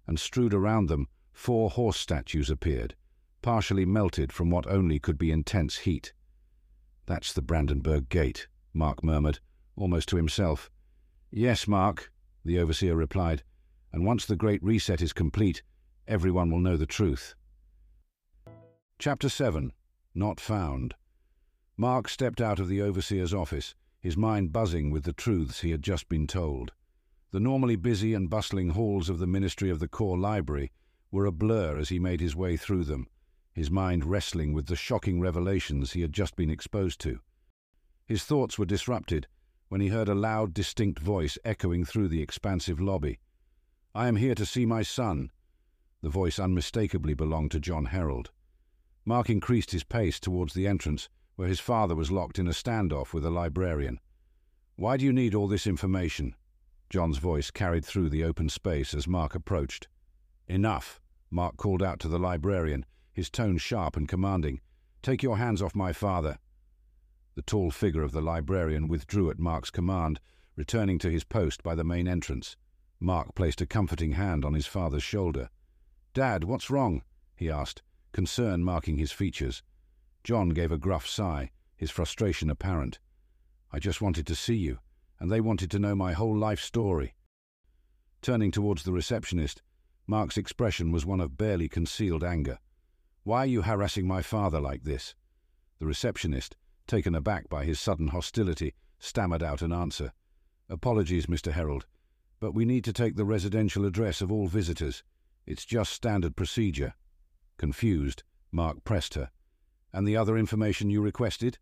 and strewed around them four horse statues appeared, partially melted from what only could be intense heat. That's the Brandenburg Gate, Mark murmured, almost to himself. Yes, Mark, the overseer replied, and once the Great Reset is complete, everyone will know the truth. Chapter 7 Not Found Mark stepped out of the overseer's office, his mind buzzing with the truths he had just been told. The normally busy and bustling halls of the Ministry of the Core Library were a blur as he made his way through them, his mind wrestling with the shocking revelations he had just been exposed to. His thoughts were disrupted when he heard a loud, distinct voice echoing through the expansive lobby. I am here to see my son. The voice unmistakably belonged to John Herald. Mark increased his pace towards the entrance, where his father was locked in a standoff with a librarian. Why do you need all this information? John's voice carried through the open space as Mark approached. Enough, Mark called out to the librarian, his tone sharp and commanding. Take your hands off my father. The tall figure of the librarian withdrew at Mark's command, returning to his post by the main entrance. Mark placed a comforting hand on his father's shoulder. Dad, what's wrong? he asked, concern marking his features. John gave a gruff sigh, his frustration apparent. I just wanted to see you and they wanted to know my whole life story. Turning towards the receptionist, Mark's expression was one of barely concealed anger. Why are you harassing my father like this? The receptionist, taken aback by his sudden hostility, stammered out an answer. Apologies, Mr. Herald, but we need to take the residential address of all visitors. It's just standard procedure. Confused, Mark pressed her. And the other information you requested?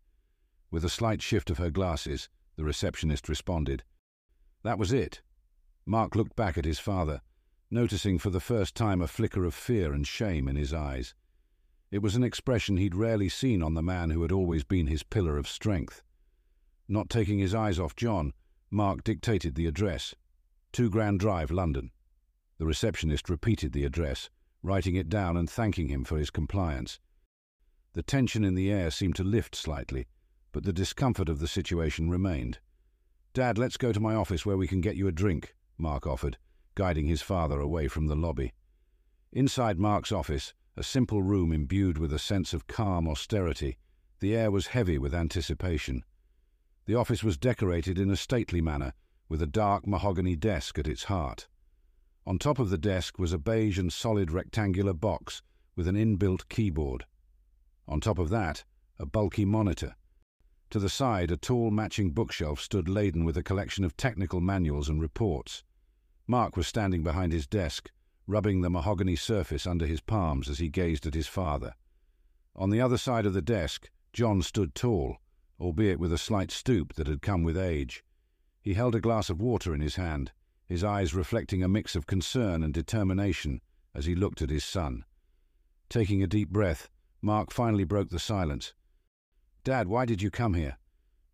With a slight shift of her glasses, the receptionist responded. That was it. Mark looked back at his father, noticing for the first time a flicker of fear and shame in his eyes. It was an expression he'd rarely seen on the man who had always been his pillar of strength. Not taking his eyes off John, Mark dictated the address. Two Grand Drive, London. The receptionist repeated the address, writing it down and thanking him for his compliance. The tension in the air seemed to lift slightly, but the discomfort of the situation remained. Dad, let's go to my office where we can get you a drink, Mark offered, guiding his father away from the lobby. Inside Mark's office, a simple room imbued with a sense of calm austerity, the air was heavy with anticipation. The office was decorated in a stately manner, with a dark mahogany desk at its heart. On top of the desk was a beige and solid rectangular box with an inbuilt keyboard. On top of that, a bulky monitor, to the side, a tall matching bookshelf stood laden with a collection of technical manuals and reports. Mark was standing behind his desk, rubbing the mahogany surface under his palms as he gazed at his father. On the other side of the desk, John stood tall, albeit with a slight stoop that had come with age. He held a glass of water in his hand, his eyes reflecting a mix of concern and determination as he looked at his son. Taking a deep breath, Mark finally broke the silence. Dad, why did you come here?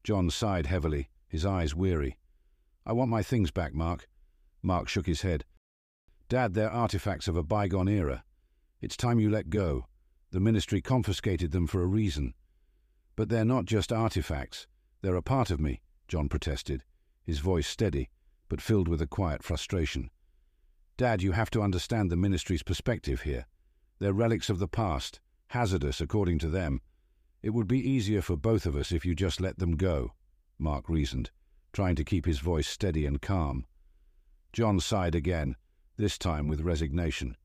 John sighed heavily, his eyes weary. I want my things back, Mark. Mark shook his head. Dad, they're artifacts of a bygone era. It's time you let go. The ministry confiscated them for a reason. But they're not just artifacts. They're a part of me, John protested, his voice steady, but filled with a quiet frustration. Dad, you have to understand the ministry's perspective here. They're relics of the past, hazardous according to them. It would be easier for both of us if you just let them go, Mark reasoned, trying to keep his voice steady and calm. John sighed again, this time with resignation.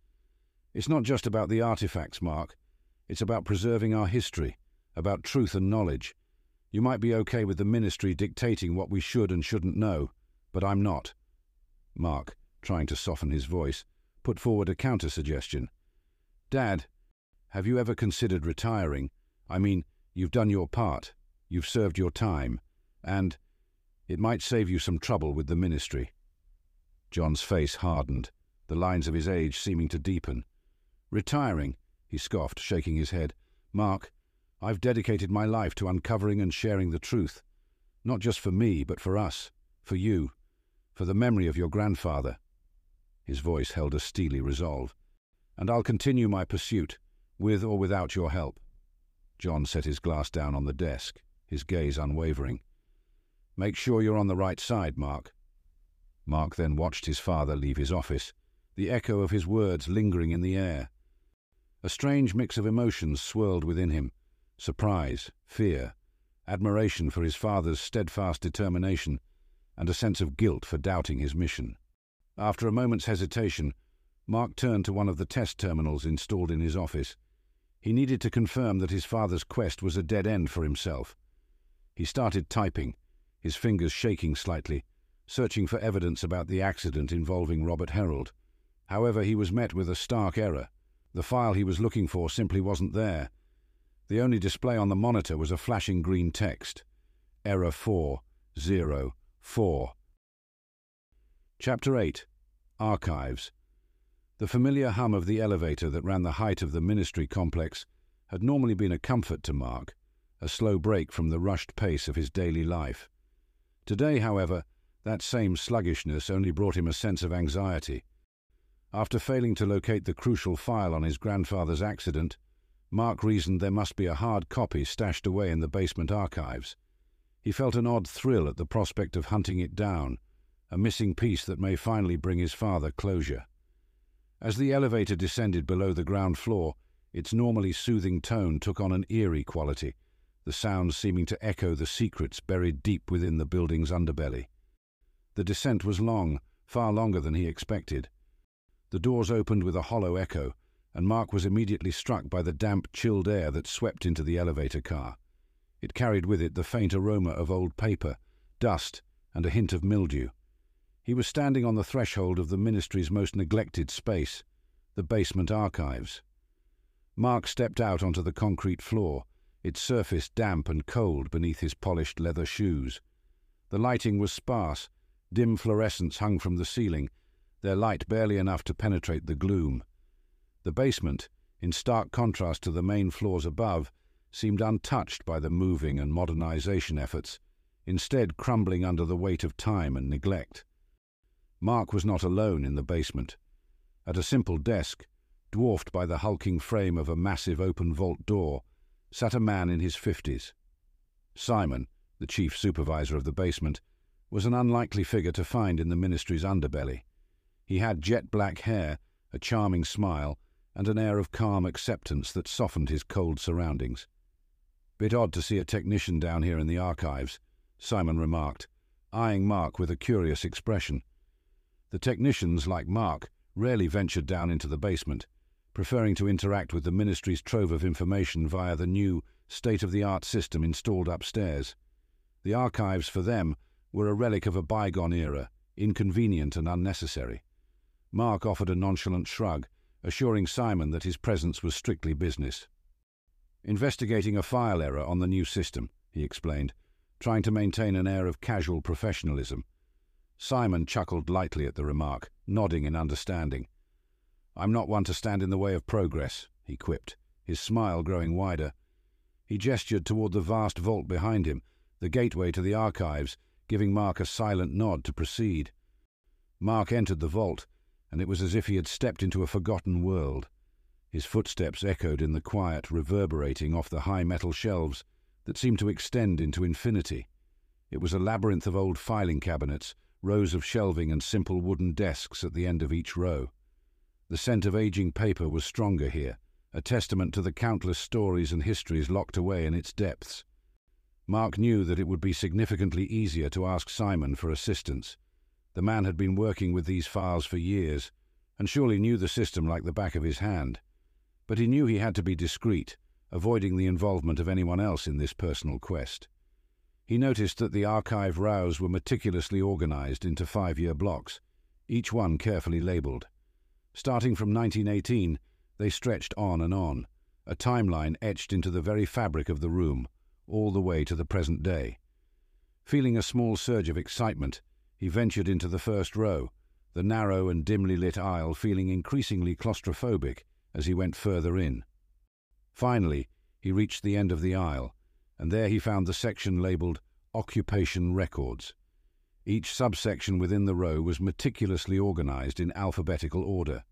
It's not just about the artifacts, Mark. It's about preserving our history, about truth and knowledge. You might be okay with the ministry dictating what we should and shouldn't know, but I'm not. Mark, trying to soften his voice, put forward a counter suggestion. Dad, have you ever considered retiring? I mean, you've done your part, you've served your time, and it might save you some trouble with the ministry. John's face hardened, the lines of his age seeming to deepen. Retiring, he scoffed, shaking his head. Mark, I've dedicated my life to uncovering and sharing the truth. Not just for me, but for us, for you, for the memory of your grandfather. His voice held a steely resolve. And I'll continue my pursuit, with or without your help. John set his glass down on the desk, his gaze unwavering. Make sure you're on the right side, Mark. Mark then watched his father leave his office, the echo of his words lingering in the air. A strange mix of emotions swirled within him surprise, fear, admiration for his father's steadfast determination, and a sense of guilt for doubting his mission. After a moment's hesitation, Mark turned to one of the test terminals installed in his office. He needed to confirm that his father's quest was a dead end for himself. He started typing, his fingers shaking slightly, searching for evidence about the accident involving Robert Herald. However, he was met with a stark error. The file he was looking for simply wasn't there. The only display on the monitor was a flashing green text. Error 404. Chapter 8 Archives the familiar hum of the elevator that ran the height of the ministry complex had normally been a comfort to Mark, a slow break from the rushed pace of his daily life. Today, however, that same sluggishness only brought him a sense of anxiety. After failing to locate the crucial file on his grandfather's accident, Mark reasoned there must be a hard copy stashed away in the basement archives. He felt an odd thrill at the prospect of hunting it down, a missing piece that may finally bring his father closure. As the elevator descended below the ground floor, its normally soothing tone took on an eerie quality, the sounds seeming to echo the secrets buried deep within the building's underbelly. The descent was long, far longer than he expected. The doors opened with a hollow echo, and Mark was immediately struck by the damp, chilled air that swept into the elevator car. It carried with it the faint aroma of old paper, dust, and a hint of mildew. He was standing on the threshold of the ministry's most neglected space, the basement archives. Mark stepped out onto the concrete floor, its surface damp and cold beneath his polished leather shoes. The lighting was sparse, dim fluorescents hung from the ceiling, their light barely enough to penetrate the gloom. The basement, in stark contrast to the main floors above, seemed untouched by the moving and modernization efforts, instead crumbling under the weight of time and neglect. Mark was not alone in the basement. At a simple desk, dwarfed by the hulking frame of a massive open vault door, sat a man in his fifties. Simon, the chief supervisor of the basement, was an unlikely figure to find in the ministry's underbelly. He had jet black hair, a charming smile, and an air of calm acceptance that softened his cold surroundings. Bit odd to see a technician down here in the archives, Simon remarked, eyeing Mark with a curious expression. The technicians, like Mark, rarely ventured down into the basement, preferring to interact with the ministry's trove of information via the new, state of the art system installed upstairs. The archives, for them, were a relic of a bygone era, inconvenient and unnecessary. Mark offered a nonchalant shrug, assuring Simon that his presence was strictly business. Investigating a file error on the new system, he explained, trying to maintain an air of casual professionalism. Simon chuckled lightly at the remark, nodding in understanding. I'm not one to stand in the way of progress, he quipped, his smile growing wider. He gestured toward the vast vault behind him, the gateway to the archives, giving Mark a silent nod to proceed. Mark entered the vault, and it was as if he had stepped into a forgotten world. His footsteps echoed in the quiet, reverberating off the high metal shelves that seemed to extend into infinity. It was a labyrinth of old filing cabinets, rows of shelving and simple wooden desks at the end of each row. The scent of aging paper was stronger here, a testament to the countless stories and histories locked away in its depths. Mark knew that it would be significantly easier to ask Simon for assistance. The man had been working with these files for years, and surely knew the system like the back of his hand. But he knew he had to be discreet, avoiding the involvement of anyone else in this personal quest. He noticed that the archive rows were meticulously organized into five-year blocks, each one carefully labelled. Starting from 1918, they stretched on and on, a timeline etched into the very fabric of the room, all the way to the present day. Feeling a small surge of excitement, he ventured into the first row, the narrow and dimly lit aisle feeling increasingly claustrophobic as he went further in. Finally, he reached the end of the aisle, and there he found the section labelled Occupation Records. Each subsection within the row was meticulously organised in alphabetical order.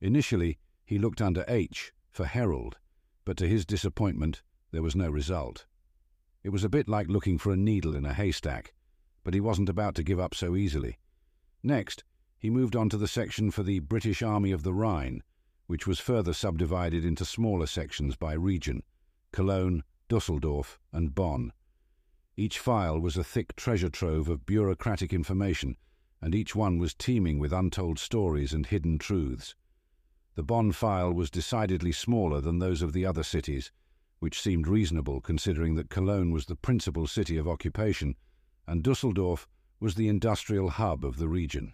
Initially, he looked under H for Herald, but to his disappointment, there was no result. It was a bit like looking for a needle in a haystack, but he wasn't about to give up so easily. Next, he moved on to the section for the British Army of the Rhine, which was further subdivided into smaller sections by region Cologne, Dusseldorf, and Bonn. Each file was a thick treasure trove of bureaucratic information, and each one was teeming with untold stories and hidden truths. The Bonn file was decidedly smaller than those of the other cities, which seemed reasonable considering that Cologne was the principal city of occupation and Dusseldorf was the industrial hub of the region.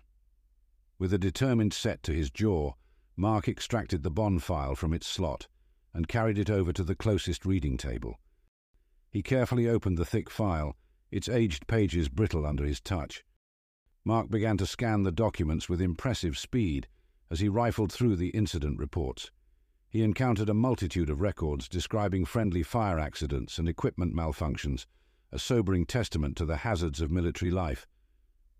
With a determined set to his jaw, Mark extracted the Bonn file from its slot and carried it over to the closest reading table. He carefully opened the thick file, its aged pages brittle under his touch. Mark began to scan the documents with impressive speed as he rifled through the incident reports he encountered a multitude of records describing friendly fire accidents and equipment malfunctions, a sobering testament to the hazards of military life.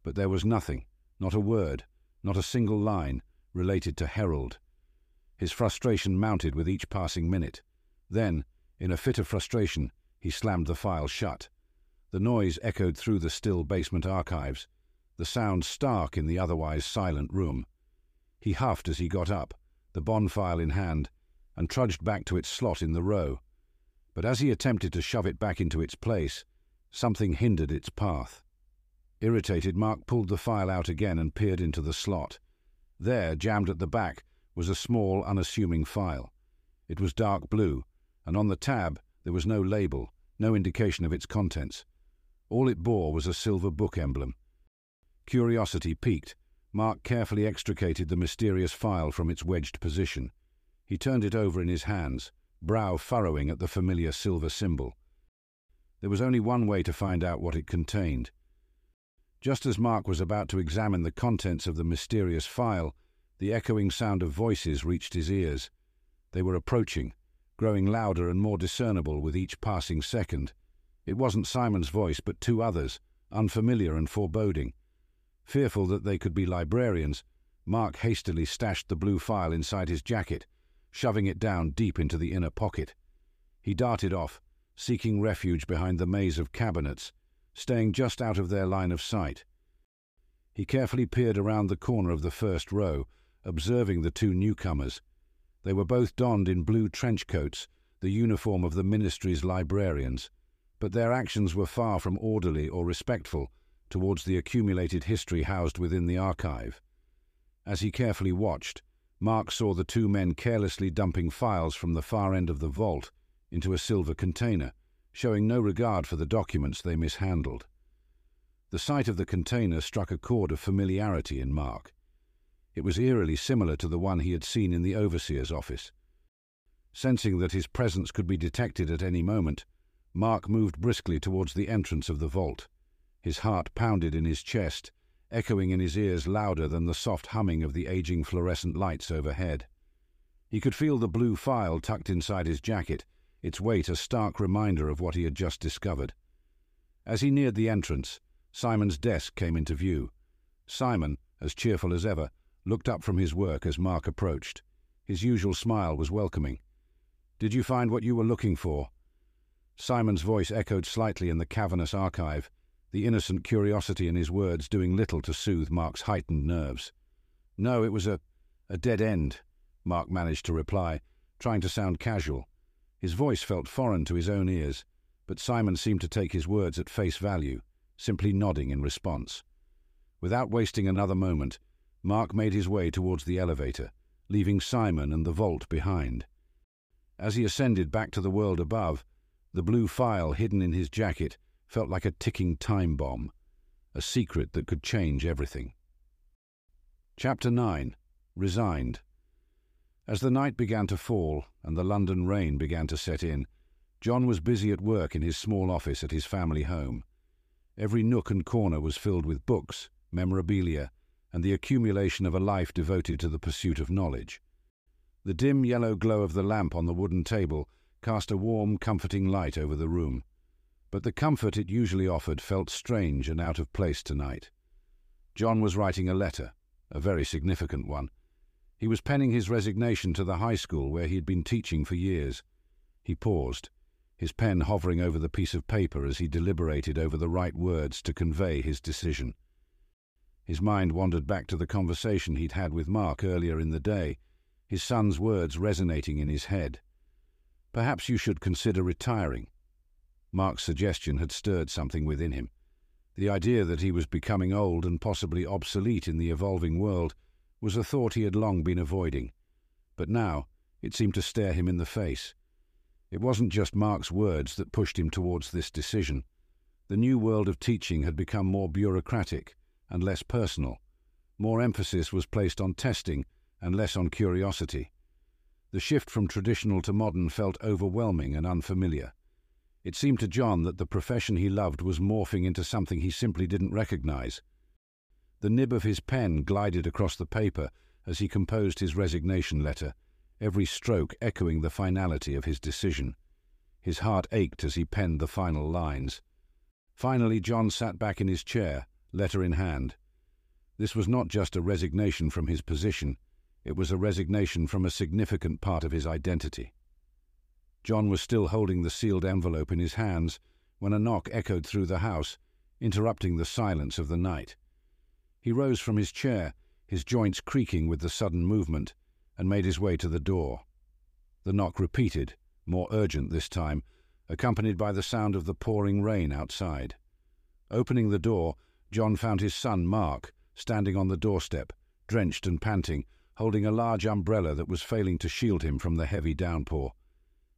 But there was nothing, not a word, not a single line, related to Herald. His frustration mounted with each passing minute. Then, in a fit of frustration, he slammed the file shut. The noise echoed through the still basement archives, the sound stark in the otherwise silent room. He huffed as he got up, the Bonn file in hand, and trudged back to its slot in the row. But as he attempted to shove it back into its place, something hindered its path. Irritated, Mark pulled the file out again and peered into the slot. There, jammed at the back, was a small, unassuming file. It was dark blue, and on the tab there was no label, no indication of its contents. All it bore was a silver book emblem. Curiosity piqued, Mark carefully extricated the mysterious file from its wedged position. He turned it over in his hands, brow furrowing at the familiar silver symbol. There was only one way to find out what it contained. Just as Mark was about to examine the contents of the mysterious file, the echoing sound of voices reached his ears. They were approaching, growing louder and more discernible with each passing second. It wasn't Simon's voice, but two others, unfamiliar and foreboding. Fearful that they could be librarians, Mark hastily stashed the blue file inside his jacket shoving it down deep into the inner pocket. He darted off, seeking refuge behind the maze of cabinets, staying just out of their line of sight. He carefully peered around the corner of the first row, observing the two newcomers. They were both donned in blue trench coats, the uniform of the ministry's librarians, but their actions were far from orderly or respectful towards the accumulated history housed within the archive. As he carefully watched, Mark saw the two men carelessly dumping files from the far end of the vault into a silver container, showing no regard for the documents they mishandled. The sight of the container struck a chord of familiarity in Mark. It was eerily similar to the one he had seen in the overseer's office. Sensing that his presence could be detected at any moment, Mark moved briskly towards the entrance of the vault. His heart pounded in his chest, echoing in his ears louder than the soft humming of the aging fluorescent lights overhead. He could feel the blue file tucked inside his jacket, its weight a stark reminder of what he had just discovered. As he neared the entrance, Simon's desk came into view. Simon, as cheerful as ever, looked up from his work as Mark approached. His usual smile was welcoming. Did you find what you were looking for? Simon's voice echoed slightly in the cavernous archive, the innocent curiosity in his words doing little to soothe Mark's heightened nerves. No, it was a, a dead end, Mark managed to reply, trying to sound casual. His voice felt foreign to his own ears, but Simon seemed to take his words at face value, simply nodding in response. Without wasting another moment, Mark made his way towards the elevator, leaving Simon and the vault behind. As he ascended back to the world above, the blue file hidden in his jacket felt like a ticking time bomb, a secret that could change everything. Chapter 9 Resigned As the night began to fall and the London rain began to set in, John was busy at work in his small office at his family home. Every nook and corner was filled with books, memorabilia, and the accumulation of a life devoted to the pursuit of knowledge. The dim yellow glow of the lamp on the wooden table cast a warm, comforting light over the room. But the comfort it usually offered felt strange and out of place tonight. John was writing a letter, a very significant one. He was penning his resignation to the high school where he had been teaching for years. He paused, his pen hovering over the piece of paper as he deliberated over the right words to convey his decision. His mind wandered back to the conversation he'd had with Mark earlier in the day, his son's words resonating in his head. Perhaps you should consider retiring. Mark's suggestion had stirred something within him. The idea that he was becoming old and possibly obsolete in the evolving world was a thought he had long been avoiding. But now it seemed to stare him in the face. It wasn't just Mark's words that pushed him towards this decision. The new world of teaching had become more bureaucratic and less personal. More emphasis was placed on testing and less on curiosity. The shift from traditional to modern felt overwhelming and unfamiliar. It seemed to John that the profession he loved was morphing into something he simply didn't recognize. The nib of his pen glided across the paper as he composed his resignation letter, every stroke echoing the finality of his decision. His heart ached as he penned the final lines. Finally, John sat back in his chair, letter in hand. This was not just a resignation from his position, it was a resignation from a significant part of his identity. John was still holding the sealed envelope in his hands when a knock echoed through the house, interrupting the silence of the night. He rose from his chair, his joints creaking with the sudden movement, and made his way to the door. The knock repeated, more urgent this time, accompanied by the sound of the pouring rain outside. Opening the door, John found his son, Mark, standing on the doorstep, drenched and panting, holding a large umbrella that was failing to shield him from the heavy downpour.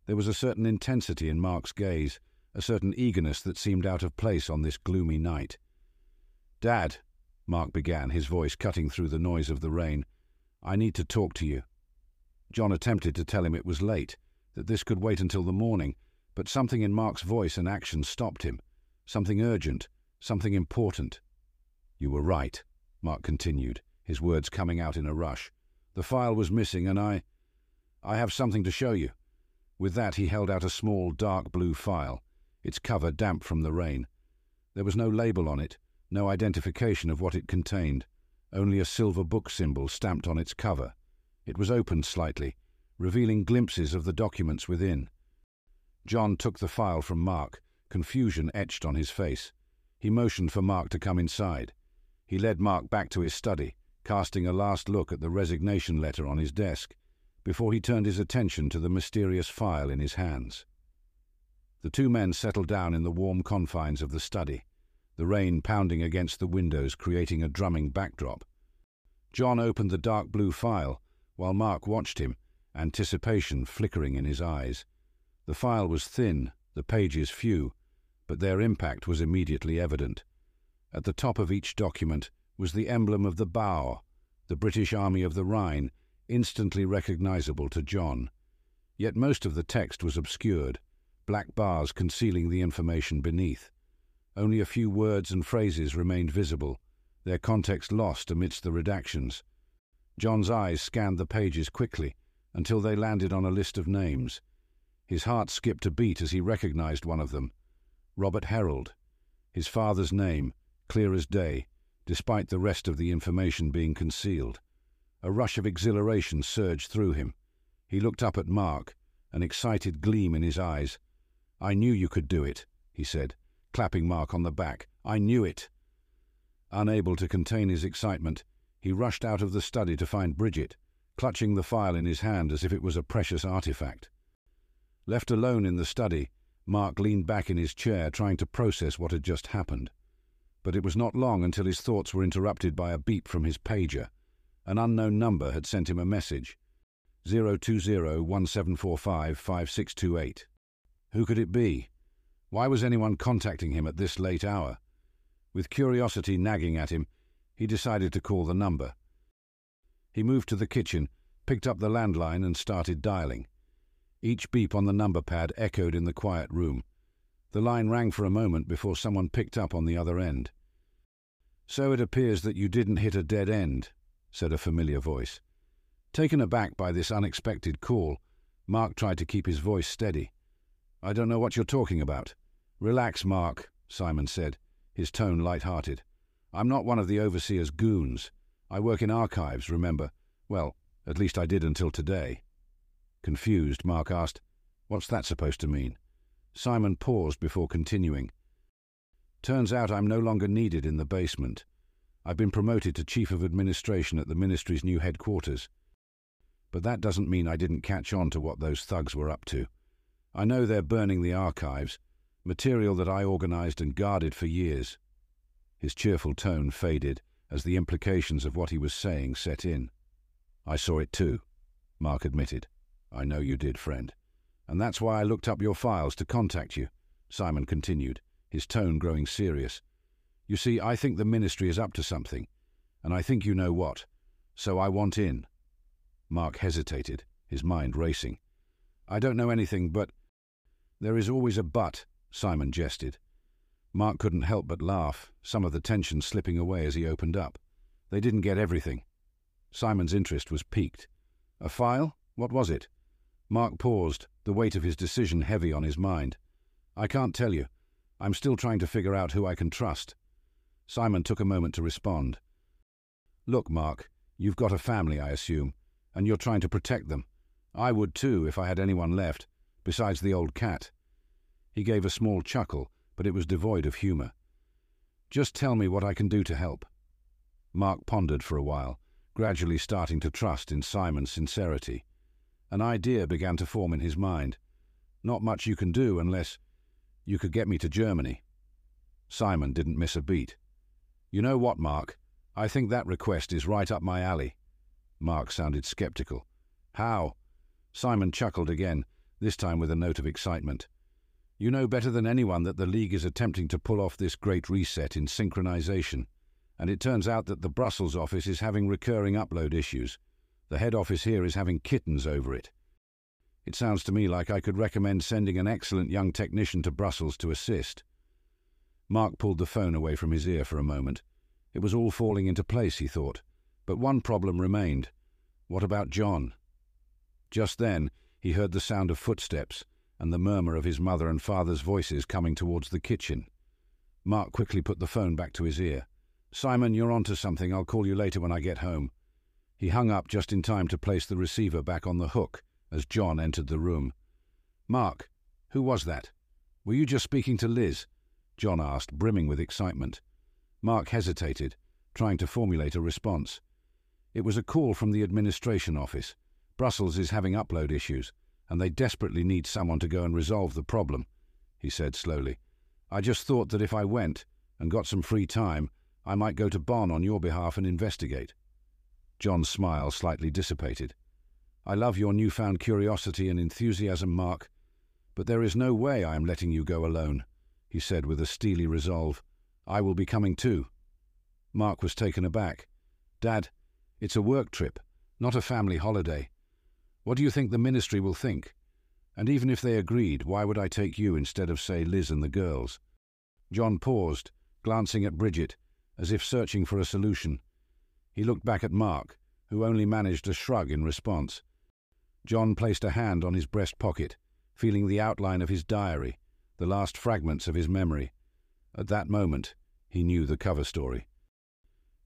There was a certain intensity in Mark's gaze, a certain eagerness that seemed out of place on this gloomy night. Dad, Mark began, his voice cutting through the noise of the rain, I need to talk to you. John attempted to tell him it was late, that this could wait until the morning, but something in Mark's voice and action stopped him. Something urgent, something important. You were right, Mark continued, his words coming out in a rush. The file was missing, and I. I have something to show you. With that, he held out a small, dark blue file, its cover damp from the rain. There was no label on it, no identification of what it contained, only a silver book symbol stamped on its cover. It was opened slightly, revealing glimpses of the documents within. John took the file from Mark, confusion etched on his face. He motioned for Mark to come inside. He led Mark back to his study, casting a last look at the resignation letter on his desk, before he turned his attention to the mysterious file in his hands. The two men settled down in the warm confines of the study, the rain pounding against the windows, creating a drumming backdrop. John opened the dark blue file, while Mark watched him, anticipation flickering in his eyes. The file was thin, the pages few, but their impact was immediately evident. At the top of each document, was the emblem of the BAOR, the British Army of the Rhine, instantly recognizable to John. Yet most of the text was obscured, black bars concealing the information beneath. Only a few words and phrases remained visible, their context lost amidst the redactions. John's eyes scanned the pages quickly until they landed on a list of names. His heart skipped a beat as he recognized one of them Robert Herald. His father's name, clear as day, despite the rest of the information being concealed. A rush of exhilaration surged through him. He looked up at Mark, an excited gleam in his eyes. I knew you could do it, he said, clapping Mark on the back. I knew it. Unable to contain his excitement, he rushed out of the study to find Bridget, clutching the file in his hand as if it was a precious artifact. Left alone in the study, Mark leaned back in his chair trying to process what had just happened. But it was not long until his thoughts were interrupted by a beep from his pager. An unknown number had sent him a message. 020-1745-5628. Who could it be? Why was anyone contacting him at this late hour? With curiosity nagging at him, he decided to call the number. He moved to the kitchen, picked up the landline and started dialing. Each beep on the number pad echoed in the quiet room. The line rang for a moment before someone picked up on the other end. So it appears that you didn't hit a dead end, said a familiar voice. Taken aback by this unexpected call, Mark tried to keep his voice steady. I don't know what you're talking about. Relax, Mark, Simon said, his tone light-hearted. I'm not one of the overseer's goons. I work in archives, remember? Well, at least I did until today. Confused, Mark asked, What's that supposed to mean? Simon paused before continuing. Turns out I'm no longer needed in the basement. I've been promoted to Chief of Administration at the Ministry's new headquarters. But that doesn't mean I didn't catch on to what those thugs were up to. I know they're burning the archives, material that I organised and guarded for years. His cheerful tone faded as the implications of what he was saying set in. I saw it too, Mark admitted. I know you did, friend. And that's why I looked up your files to contact you, Simon continued, his tone growing serious. You see, I think the ministry is up to something, and I think you know what, so I want in. Mark hesitated, his mind racing. I don't know anything, but. There is always a but, Simon jested. Mark couldn't help but laugh, some of the tension slipping away as he opened up. They didn't get everything. Simon's interest was piqued. A file? What was it? Mark paused, the weight of his decision heavy on his mind. I can't tell you. I'm still trying to figure out who I can trust. Simon took a moment to respond. Look, Mark, you've got a family, I assume, and you're trying to protect them. I would too if I had anyone left, besides the old cat. He gave a small chuckle, but it was devoid of humour. Just tell me what I can do to help. Mark pondered for a while, gradually starting to trust in Simon's sincerity. An idea began to form in his mind. Not much you can do unless you could get me to Germany. Simon didn't miss a beat. You know what, Mark? I think that request is right up my alley. Mark sounded sceptical. How? Simon chuckled again, this time with a note of excitement. You know better than anyone that the League is attempting to pull off this great reset in synchronization, and it turns out that the Brussels office is having recurring upload issues. The head office here is having kittens over it. It sounds to me like I could recommend sending an excellent young technician to Brussels to assist. Mark pulled the phone away from his ear for a moment. It was all falling into place, he thought. But one problem remained. What about John? Just then, he heard the sound of footsteps and the murmur of his mother and father's voices coming towards the kitchen. Mark quickly put the phone back to his ear. Simon, you're on to something. I'll call you later when I get home. He hung up just in time to place the receiver back on the hook as John entered the room. Mark, who was that? Were you just speaking to Liz? John asked, brimming with excitement. Mark hesitated, trying to formulate a response. It was a call from the administration office. Brussels is having upload issues, and they desperately need someone to go and resolve the problem, he said slowly. I just thought that if I went and got some free time, I might go to Bonn on your behalf and investigate. John's smile slightly dissipated. I love your newfound curiosity and enthusiasm, Mark, but there is no way I am letting you go alone, he said with a steely resolve. I will be coming too. Mark was taken aback. Dad, it's a work trip, not a family holiday. What do you think the ministry will think? And even if they agreed, why would I take you instead of, say, Liz and the girls? John paused, glancing at Bridget, as if searching for a solution. He looked back at Mark, who only managed a shrug in response. John placed a hand on his breast pocket, feeling the outline of his diary, the last fragments of his memory. At that moment, he knew the cover story.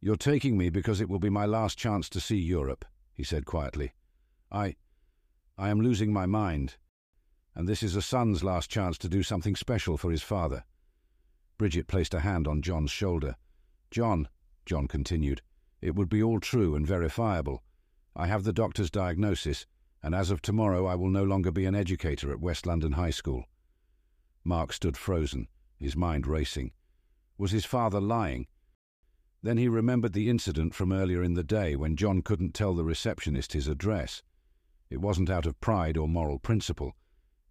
You're taking me because it will be my last chance to see Europe, he said quietly. I. I am losing my mind, and this is a son's last chance to do something special for his father. Bridget placed a hand on John's shoulder. John, John continued, it would be all true and verifiable. I have the doctor's diagnosis, and as of tomorrow I will no longer be an educator at West London High School. Mark stood frozen, his mind racing. Was his father lying? Then he remembered the incident from earlier in the day when John couldn't tell the receptionist his address. It wasn't out of pride or moral principle.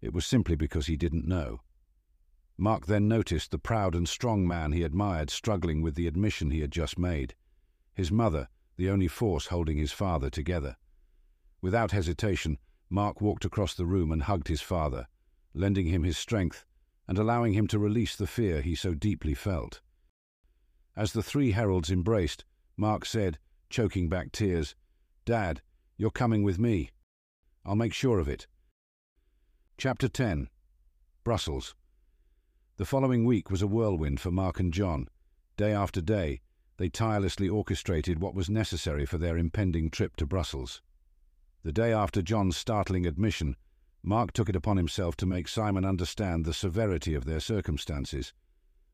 It was simply because he didn't know. Mark then noticed the proud and strong man he admired struggling with the admission he had just made. His mother, the only force holding his father together. Without hesitation, Mark walked across the room and hugged his father, lending him his strength and allowing him to release the fear he so deeply felt. As the three heralds embraced, Mark said, choking back tears, Dad, you're coming with me. I'll make sure of it. Chapter 10 Brussels The following week was a whirlwind for Mark and John. Day after day, they tirelessly orchestrated what was necessary for their impending trip to Brussels. The day after John's startling admission, Mark took it upon himself to make Simon understand the severity of their circumstances.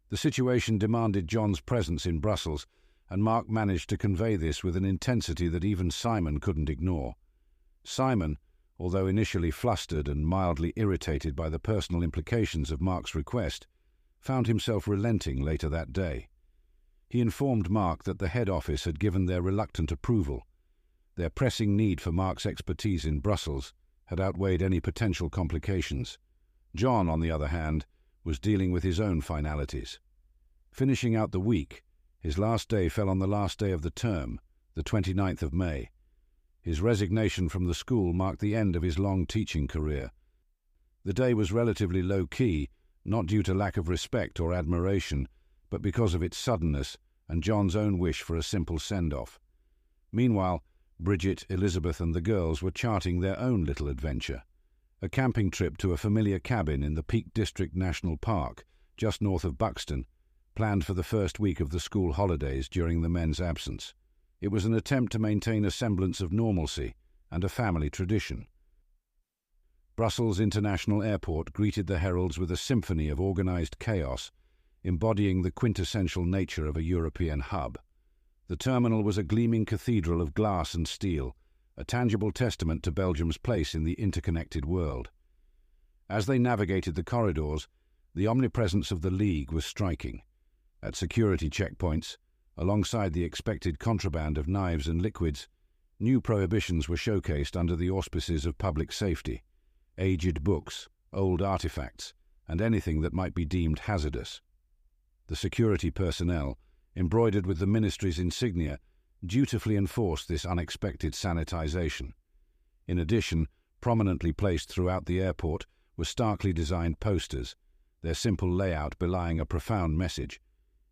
The situation demanded John's presence in Brussels, and Mark managed to convey this with an intensity that even Simon couldn't ignore. Simon, although initially flustered and mildly irritated by the personal implications of Mark's request, found himself relenting later that day. He informed Mark that the head office had given their reluctant approval. Their pressing need for Mark's expertise in Brussels had outweighed any potential complications. John, on the other hand, was dealing with his own finalities. Finishing out the week, his last day fell on the last day of the term, the 29th of May. His resignation from the school marked the end of his long teaching career. The day was relatively low key, not due to lack of respect or admiration, but because of its suddenness and John's own wish for a simple send off. Meanwhile, Bridget, Elizabeth, and the girls were charting their own little adventure a camping trip to a familiar cabin in the Peak District National Park, just north of Buxton, planned for the first week of the school holidays during the men's absence. It was an attempt to maintain a semblance of normalcy and a family tradition. Brussels International Airport greeted the heralds with a symphony of organised chaos, embodying the quintessential nature of a European hub. The terminal was a gleaming cathedral of glass and steel, a tangible testament to Belgium's place in the interconnected world. As they navigated the corridors, the omnipresence of the League was striking. At security checkpoints, alongside the expected contraband of knives and liquids, new prohibitions were showcased under the auspices of public safety aged books, old artifacts, and anything that might be deemed hazardous. The security personnel, embroidered with the ministry's insignia, dutifully enforced this unexpected sanitization. In addition, prominently placed throughout the airport were starkly designed posters, their simple layout belying a profound message.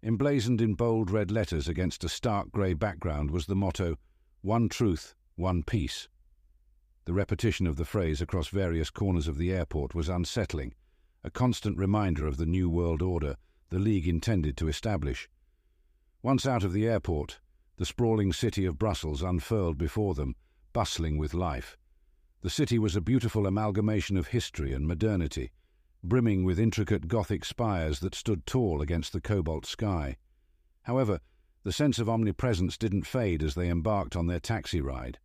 Emblazoned in bold red letters against a stark grey background was the motto, One Truth, One Peace. The repetition of the phrase across various corners of the airport was unsettling, a constant reminder of the new world order the League intended to establish. Once out of the airport, the sprawling city of Brussels unfurled before them, bustling with life. The city was a beautiful amalgamation of history and modernity, brimming with intricate Gothic spires that stood tall against the cobalt sky. However, the sense of omnipresence didn't fade as they embarked on their taxi ride.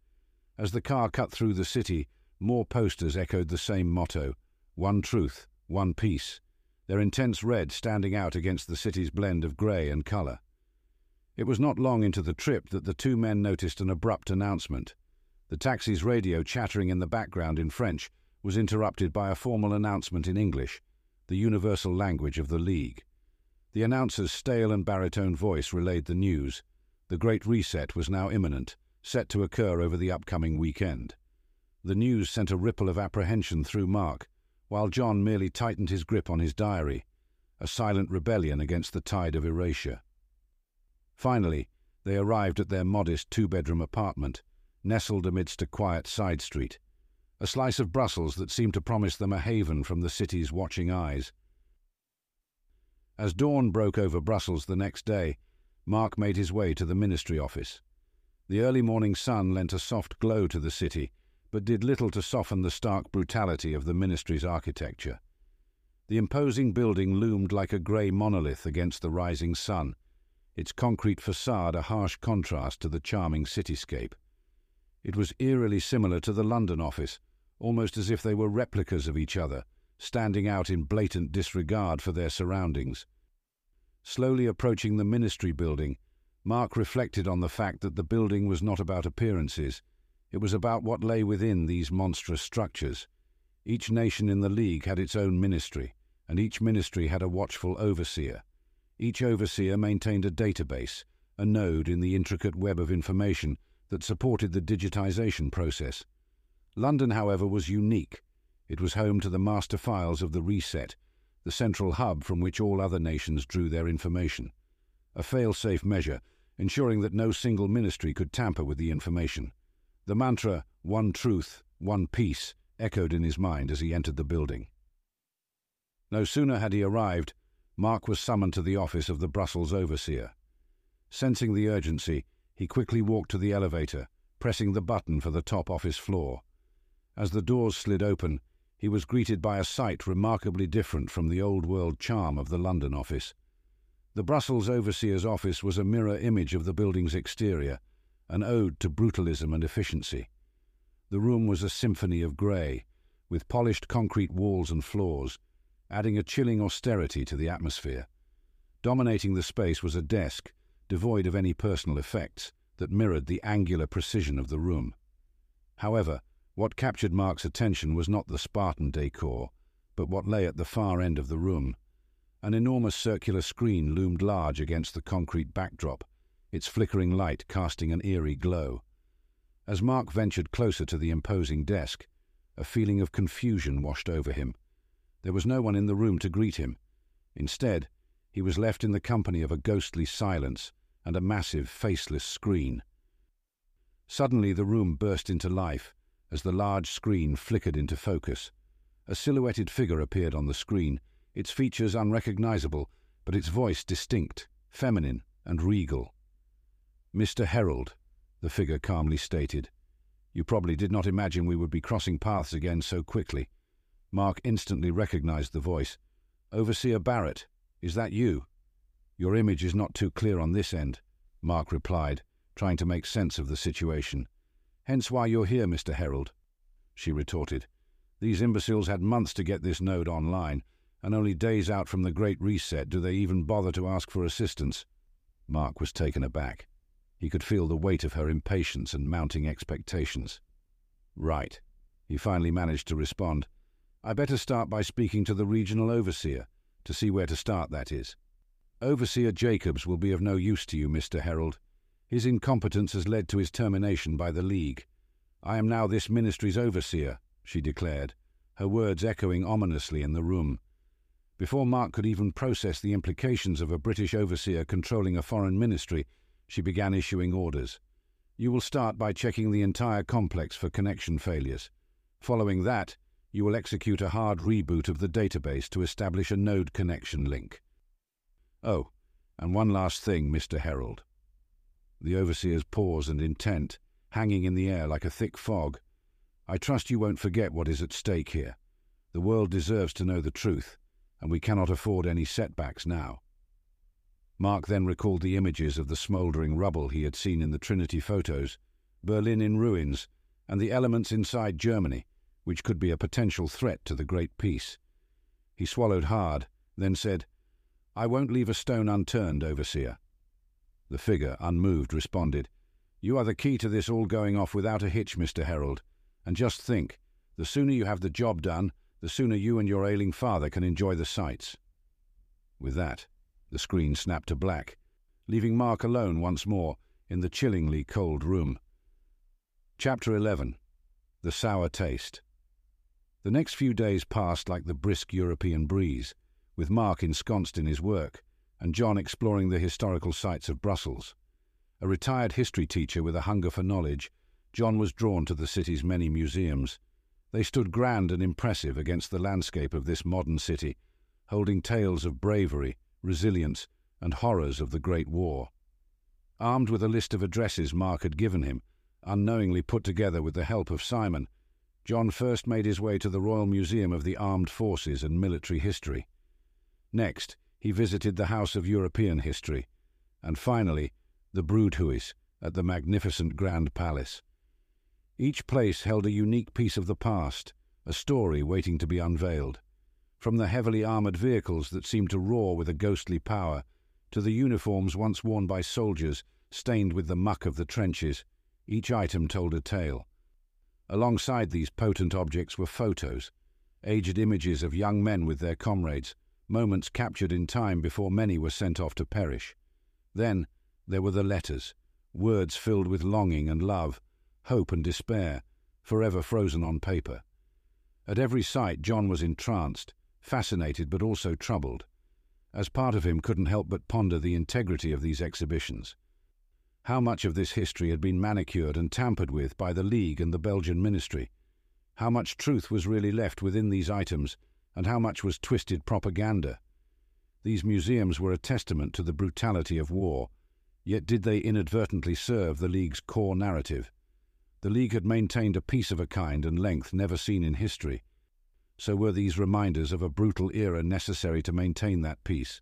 As the car cut through the city, more posters echoed the same motto One Truth, One Peace, their intense red standing out against the city's blend of grey and colour. It was not long into the trip that the two men noticed an abrupt announcement. The taxi's radio chattering in the background in French was interrupted by a formal announcement in English, the universal language of the League. The announcer's stale and baritone voice relayed the news. The Great Reset was now imminent, set to occur over the upcoming weekend. The news sent a ripple of apprehension through Mark, while John merely tightened his grip on his diary, a silent rebellion against the tide of erasure. Finally, they arrived at their modest two-bedroom apartment, nestled amidst a quiet side street, a slice of Brussels that seemed to promise them a haven from the city's watching eyes. As dawn broke over Brussels the next day, Mark made his way to the ministry office. The early morning sun lent a soft glow to the city, but did little to soften the stark brutality of the ministry's architecture. The imposing building loomed like a grey monolith against the rising sun, its concrete facade a harsh contrast to the charming cityscape. It was eerily similar to the London office, almost as if they were replicas of each other, standing out in blatant disregard for their surroundings. Slowly approaching the ministry building, Mark reflected on the fact that the building was not about appearances, it was about what lay within these monstrous structures. Each nation in the League had its own ministry, and each ministry had a watchful overseer. Each overseer maintained a database, a node in the intricate web of information that supported the digitization process. London, however, was unique. It was home to the master files of the Reset, the central hub from which all other nations drew their information. A fail-safe measure, ensuring that no single ministry could tamper with the information. The mantra, one truth, one peace, echoed in his mind as he entered the building. No sooner had he arrived, Mark was summoned to the office of the Brussels overseer. Sensing the urgency, he quickly walked to the elevator, pressing the button for the top office floor. As the doors slid open, he was greeted by a sight remarkably different from the old-world charm of the London office. The Brussels overseer's office was a mirror image of the building's exterior, an ode to brutalism and efficiency. The room was a symphony of grey, with polished concrete walls and floors, adding a chilling austerity to the atmosphere. Dominating the space was a desk, devoid of any personal effects, that mirrored the angular precision of the room. However, what captured Mark's attention was not the Spartan decor, but what lay at the far end of the room. An enormous circular screen loomed large against the concrete backdrop, its flickering light casting an eerie glow. As Mark ventured closer to the imposing desk, a feeling of confusion washed over him. There was no one in the room to greet him. Instead, he was left in the company of a ghostly silence and a massive, faceless screen. Suddenly the room burst into life as the large screen flickered into focus. A silhouetted figure appeared on the screen, its features unrecognizable, but its voice distinct, feminine, and regal. Mr. Herald, the figure calmly stated. You probably did not imagine we would be crossing paths again so quickly. Mark instantly recognized the voice. Overseer Barrett, is that you? Your image is not too clear on this end, Mark replied, trying to make sense of the situation. Hence why you're here, Mr. Herald, she retorted. These imbeciles had months to get this node online, and only days out from the Great Reset do they even bother to ask for assistance. Mark was taken aback. He could feel the weight of her impatience and mounting expectations. Right, he finally managed to respond. I better start by speaking to the regional overseer, to see where to start, that is. Overseer Jacobs will be of no use to you, Mr. Herald. His incompetence has led to his termination by the League. I am now this ministry's overseer, she declared, her words echoing ominously in the room. Before Mark could even process the implications of a British overseer controlling a foreign ministry, she began issuing orders. You will start by checking the entire complex for connection failures. Following that, you will execute a hard reboot of the database to establish a node connection link. Oh, and one last thing, Mr. Herald. The overseer's pause and intent, hanging in the air like a thick fog. I trust you won't forget what is at stake here. The world deserves to know the truth, and we cannot afford any setbacks now. Mark then recalled the images of the smouldering rubble he had seen in the Trinity photos, Berlin in ruins, and the elements inside Germany, which could be a potential threat to the Great Peace. He swallowed hard, then said, I won't leave a stone unturned, Overseer. The figure, unmoved, responded, You are the key to this all going off without a hitch, Mr. Herald. And just think, the sooner you have the job done, the sooner you and your ailing father can enjoy the sights. With that, the screen snapped to black, leaving Mark alone once more in the chillingly cold room. Chapter 11 The Sour Taste The next few days passed like the brisk European breeze, with Mark ensconced in his work and John exploring the historical sites of Brussels. A retired history teacher with a hunger for knowledge, John was drawn to the city's many museums. They stood grand and impressive against the landscape of this modern city, holding tales of bravery, resilience, and horrors of the Great War. Armed with a list of addresses Mark had given him, unknowingly put together with the help of Simon, John first made his way to the Royal Museum of the Armed Forces and Military History. Next, he visited the House of European History, and finally, the Broodhuis at the magnificent Grand Palace. Each place held a unique piece of the past, a story waiting to be unveiled. From the heavily armoured vehicles that seemed to roar with a ghostly power, to the uniforms once worn by soldiers stained with the muck of the trenches, each item told a tale. Alongside these potent objects were photos, aged images of young men with their comrades, moments captured in time before many were sent off to perish. Then there were the letters, words filled with longing and love, hope and despair, forever frozen on paper. At every sight, John was entranced, fascinated but also troubled. As part of him couldn't help but ponder the integrity of these exhibitions. How much of this history had been manicured and tampered with by the League and the Belgian ministry? How much truth was really left within these items and how much was twisted propaganda. These museums were a testament to the brutality of war, yet did they inadvertently serve the League's core narrative? The League had maintained a peace of a kind and length never seen in history. So were these reminders of a brutal era necessary to maintain that peace?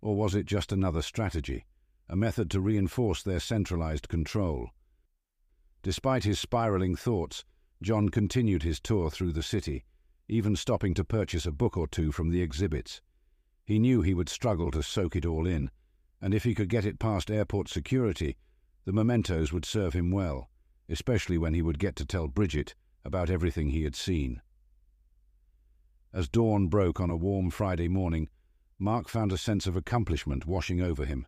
Or was it just another strategy, a method to reinforce their centralized control? Despite his spiraling thoughts, John continued his tour through the city, even stopping to purchase a book or two from the exhibits. He knew he would struggle to soak it all in, and if he could get it past airport security, the mementos would serve him well, especially when he would get to tell Bridget about everything he had seen. As dawn broke on a warm Friday morning, Mark found a sense of accomplishment washing over him.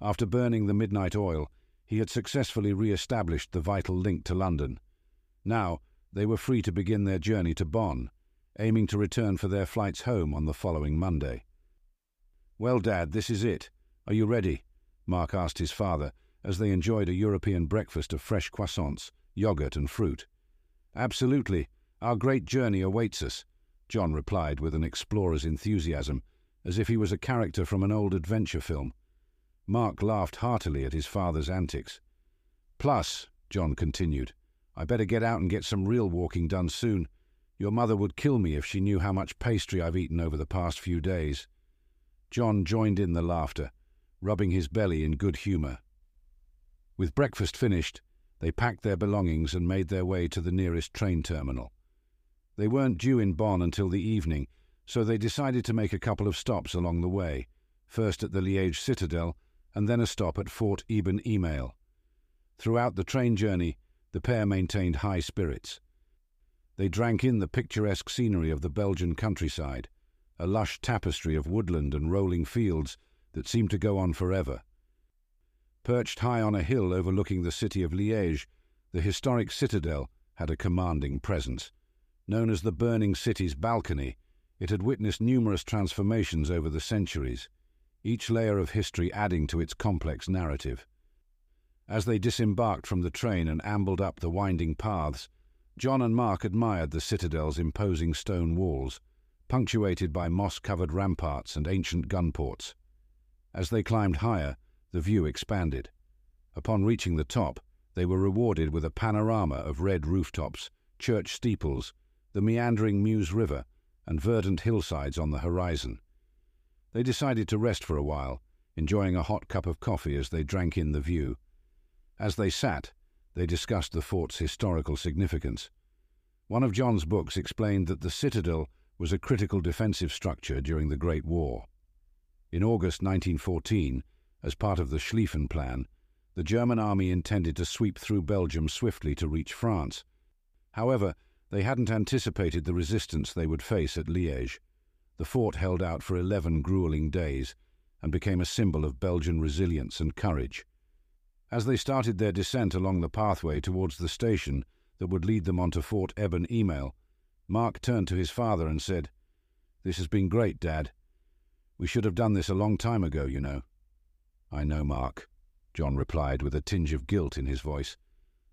After burning the midnight oil, he had successfully re-established the vital link to London. Now, they were free to begin their journey to Bonn, aiming to return for their flights home on the following Monday. Well, Dad, this is it. Are you ready? Mark asked his father as they enjoyed a European breakfast of fresh croissants, yogurt, and fruit. Absolutely. Our great journey awaits us, John replied with an explorer's enthusiasm, as if he was a character from an old adventure film. Mark laughed heartily at his father's antics. Plus, John continued, I better get out and get some real walking done soon. Your mother would kill me if she knew how much pastry I've eaten over the past few days. John joined in the laughter, rubbing his belly in good humour. With breakfast finished, they packed their belongings and made their way to the nearest train terminal. They weren't due in Bonn until the evening, so they decided to make a couple of stops along the way, first at the Liège Citadel and then a stop at Fort Eben Emael. Throughout the train journey, the pair maintained high spirits. They drank in the picturesque scenery of the Belgian countryside, a lush tapestry of woodland and rolling fields that seemed to go on forever. Perched high on a hill overlooking the city of Liège, the historic citadel had a commanding presence. Known as the Burning City's balcony, it had witnessed numerous transformations over the centuries, each layer of history adding to its complex narrative. As they disembarked from the train and ambled up the winding paths, John and Mark admired the citadel's imposing stone walls, punctuated by moss-covered ramparts and ancient gun ports. As they climbed higher, the view expanded. Upon reaching the top, they were rewarded with a panorama of red rooftops, church steeples, the meandering Meuse River, and verdant hillsides on the horizon. They decided to rest for a while, enjoying a hot cup of coffee as they drank in the view. As they sat, they discussed the fort's historical significance. One of John's books explained that the citadel was a critical defensive structure during the Great War. In August 1914, as part of the Schlieffen Plan, the German army intended to sweep through Belgium swiftly to reach France. However, they hadn't anticipated the resistance they would face at Liège. The fort held out for 11 grueling days and became a symbol of Belgian resilience and courage. As they started their descent along the pathway towards the station that would lead them onto Fort Eben Emael, Mark turned to his father and said, This has been great, Dad. We should have done this a long time ago, you know. I know, Mark, John replied with a tinge of guilt in his voice.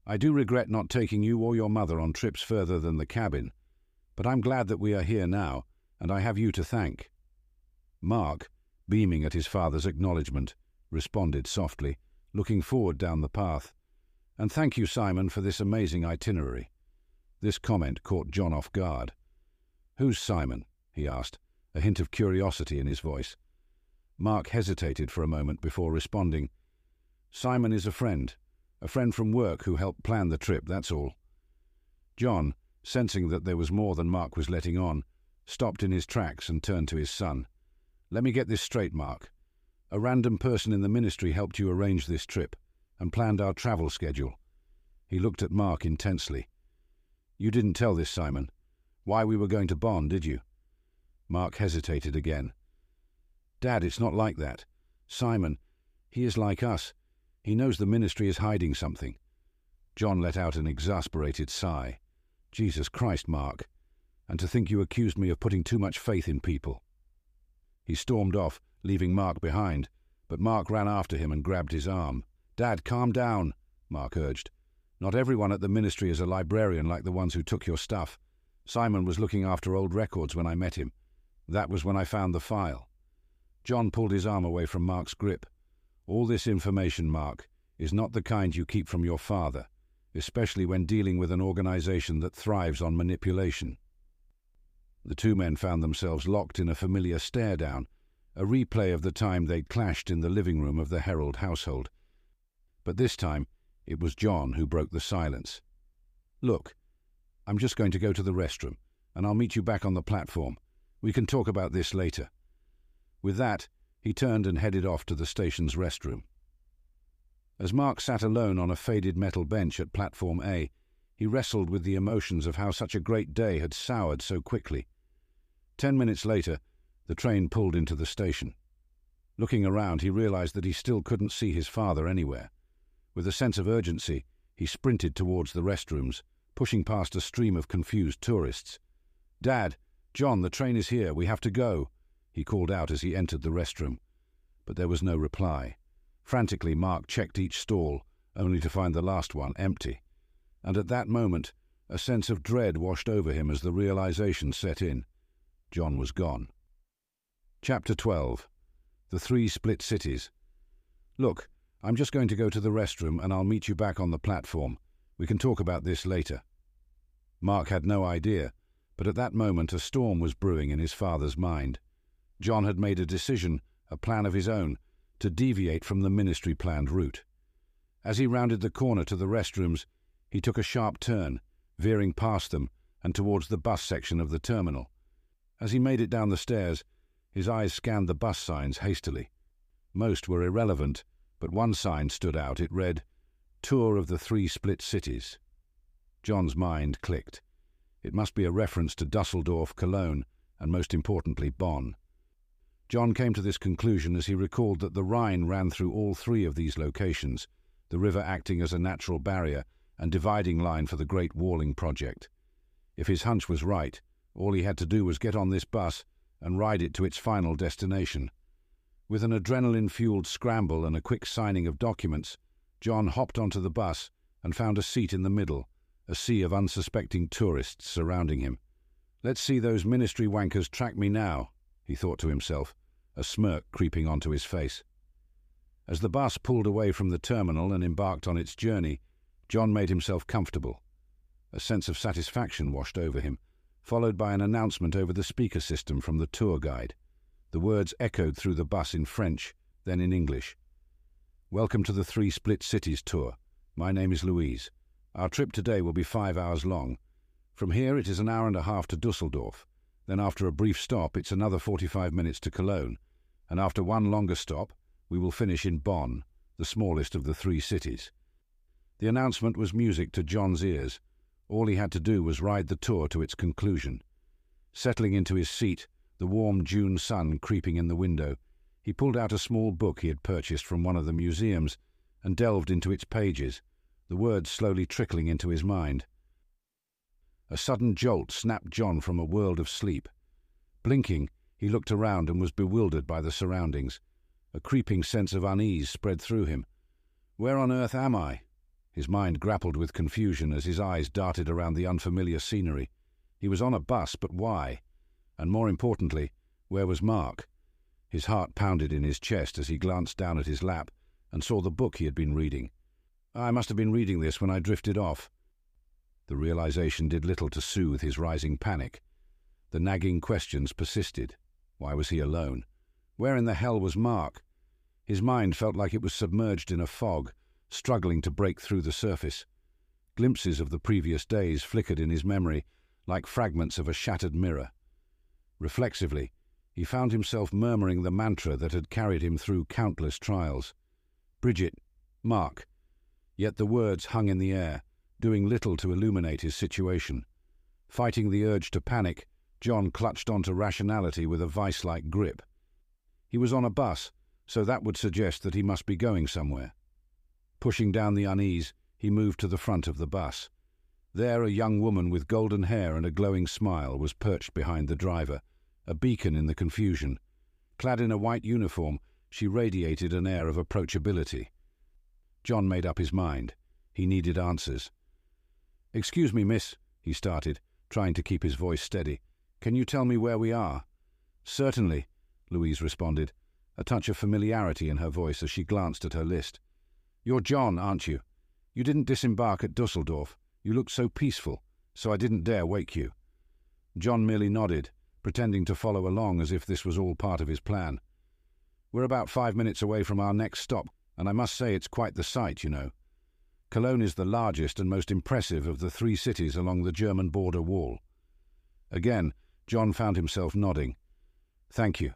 I do regret not taking you or your mother on trips further than the cabin, but I'm glad that we are here now, and I have you to thank. Mark, beaming at his father's acknowledgment, responded softly, looking forward down the path. And thank you, Simon, for this amazing itinerary. This comment caught John off guard. Who's Simon? he asked, a hint of curiosity in his voice. Mark hesitated for a moment before responding. Simon is a friend, a friend from work who helped plan the trip, that's all. John, sensing that there was more than Mark was letting on, stopped in his tracks and turned to his son. Let me get this straight, Mark. A random person in the ministry helped you arrange this trip and planned our travel schedule. He looked at Mark intensely. You didn't tell this, Simon. Why we were going to Bonn, did you? Mark hesitated again. Dad, it's not like that. Simon, he is like us. He knows the ministry is hiding something. John let out an exasperated sigh. Jesus Christ, Mark. And to think you accused me of putting too much faith in people. He stormed off, leaving Mark behind, but Mark ran after him and grabbed his arm. Dad, calm down, Mark urged. Not everyone at the ministry is a librarian like the ones who took your stuff. Simon was looking after old records when I met him. That was when I found the file. John pulled his arm away from Mark's grip. All this information, Mark, is not the kind you keep from your father, especially when dealing with an organization that thrives on manipulation. The two men found themselves locked in a familiar stare down, a replay of the time they'd clashed in the living room of the Herald household. But this time, it was John who broke the silence. Look, I'm just going to go to the restroom, and I'll meet you back on the platform. We can talk about this later. With that, he turned and headed off to the station's restroom. As Mark sat alone on a faded metal bench at platform A, he wrestled with the emotions of how such a great day had soured so quickly. Ten minutes later, the train pulled into the station. Looking around, he realized that he still couldn't see his father anywhere. With a sense of urgency, he sprinted towards the restrooms, pushing past a stream of confused tourists. Dad, John, the train is here. We have to go, he called out as he entered the restroom. But there was no reply. Frantically, Mark checked each stall, only to find the last one empty. And at that moment, a sense of dread washed over him as the realization set in. John was gone. Chapter 12 The Three Split Cities. Look, I'm just going to go to the restroom and I'll meet you back on the platform. We can talk about this later. Mark had no idea, but at that moment a storm was brewing in his father's mind. John had made a decision, a plan of his own, to deviate from the ministry planned route. As he rounded the corner to the restrooms, he took a sharp turn, veering past them and towards the bus section of the terminal. As he made it down the stairs, his eyes scanned the bus signs hastily. Most were irrelevant, but one sign stood out. It read, Tour of the Three Split Cities. John's mind clicked. It must be a reference to Dusseldorf, Cologne, and most importantly, Bonn. John came to this conclusion as he recalled that the Rhine ran through all three of these locations, the river acting as a natural barrier and dividing line for the Great Walling Project. If his hunch was right, all he had to do was get on this bus and ride it to its final destination. With an adrenaline fueled scramble and a quick signing of documents, John hopped onto the bus and found a seat in the middle, a sea of unsuspecting tourists surrounding him. Let's see those ministry wankers track me now, he thought to himself, a smirk creeping onto his face. As the bus pulled away from the terminal and embarked on its journey, John made himself comfortable. A sense of satisfaction washed over him followed by an announcement over the speaker system from the tour guide. The words echoed through the bus in French, then in English. Welcome to the Three Split Cities tour. My name is Louise. Our trip today will be five hours long. From here it is an hour and a half to Dusseldorf. Then after a brief stop it's another 45 minutes to Cologne. And after one longer stop, we will finish in Bonn, the smallest of the three cities. The announcement was music to John's ears, all he had to do was ride the tour to its conclusion. Settling into his seat, the warm June sun creeping in the window, he pulled out a small book he had purchased from one of the museums and delved into its pages, the words slowly trickling into his mind. A sudden jolt snapped John from a world of sleep. Blinking, he looked around and was bewildered by the surroundings. A creeping sense of unease spread through him. Where on earth am I? His mind grappled with confusion as his eyes darted around the unfamiliar scenery. He was on a bus, but why? And more importantly, where was Mark? His heart pounded in his chest as he glanced down at his lap and saw the book he had been reading. I must have been reading this when I drifted off. The realization did little to soothe his rising panic. The nagging questions persisted. Why was he alone? Where in the hell was Mark? His mind felt like it was submerged in a fog, struggling to break through the surface. Glimpses of the previous days flickered in his memory like fragments of a shattered mirror. Reflexively, he found himself murmuring the mantra that had carried him through countless trials. Bridget, Mark. Yet the words hung in the air, doing little to illuminate his situation. Fighting the urge to panic, John clutched onto rationality with a vice-like grip. He was on a bus, so that would suggest that he must be going somewhere. Pushing down the unease, he moved to the front of the bus. There a young woman with golden hair and a glowing smile was perched behind the driver, a beacon in the confusion. Clad in a white uniform, she radiated an air of approachability. John made up his mind. He needed answers. Excuse me, miss, he started, trying to keep his voice steady. Can you tell me where we are? Certainly, Louise responded, a touch of familiarity in her voice as she glanced at her list. You're John, aren't you? You didn't disembark at Dusseldorf. You looked so peaceful, so I didn't dare wake you. John merely nodded, pretending to follow along as if this was all part of his plan. We're about five minutes away from our next stop, and I must say it's quite the sight, you know. Cologne is the largest and most impressive of the three cities along the German border wall. Again, John found himself nodding. Thank you.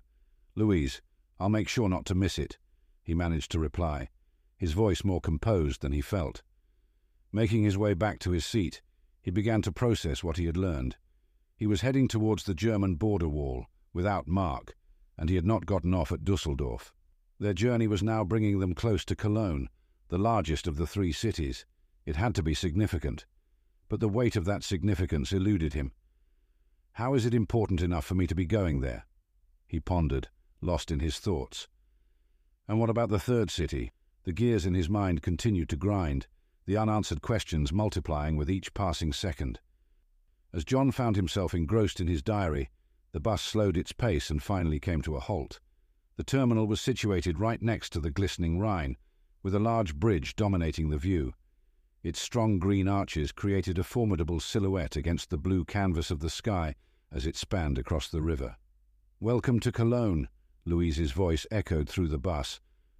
Louise, I'll make sure not to miss it, he managed to reply, his voice more composed than he felt. Making his way back to his seat, he began to process what he had learned. He was heading towards the German border wall, without Mark, and he had not gotten off at Dusseldorf. Their journey was now bringing them close to Cologne, the largest of the three cities. It had to be significant. But the weight of that significance eluded him. How is it important enough for me to be going there? He pondered, lost in his thoughts. And what about the third city? The gears in his mind continued to grind the unanswered questions multiplying with each passing second. As John found himself engrossed in his diary, the bus slowed its pace and finally came to a halt. The terminal was situated right next to the glistening Rhine, with a large bridge dominating the view. Its strong green arches created a formidable silhouette against the blue canvas of the sky as it spanned across the river. Welcome to Cologne, Louise's voice echoed through the bus,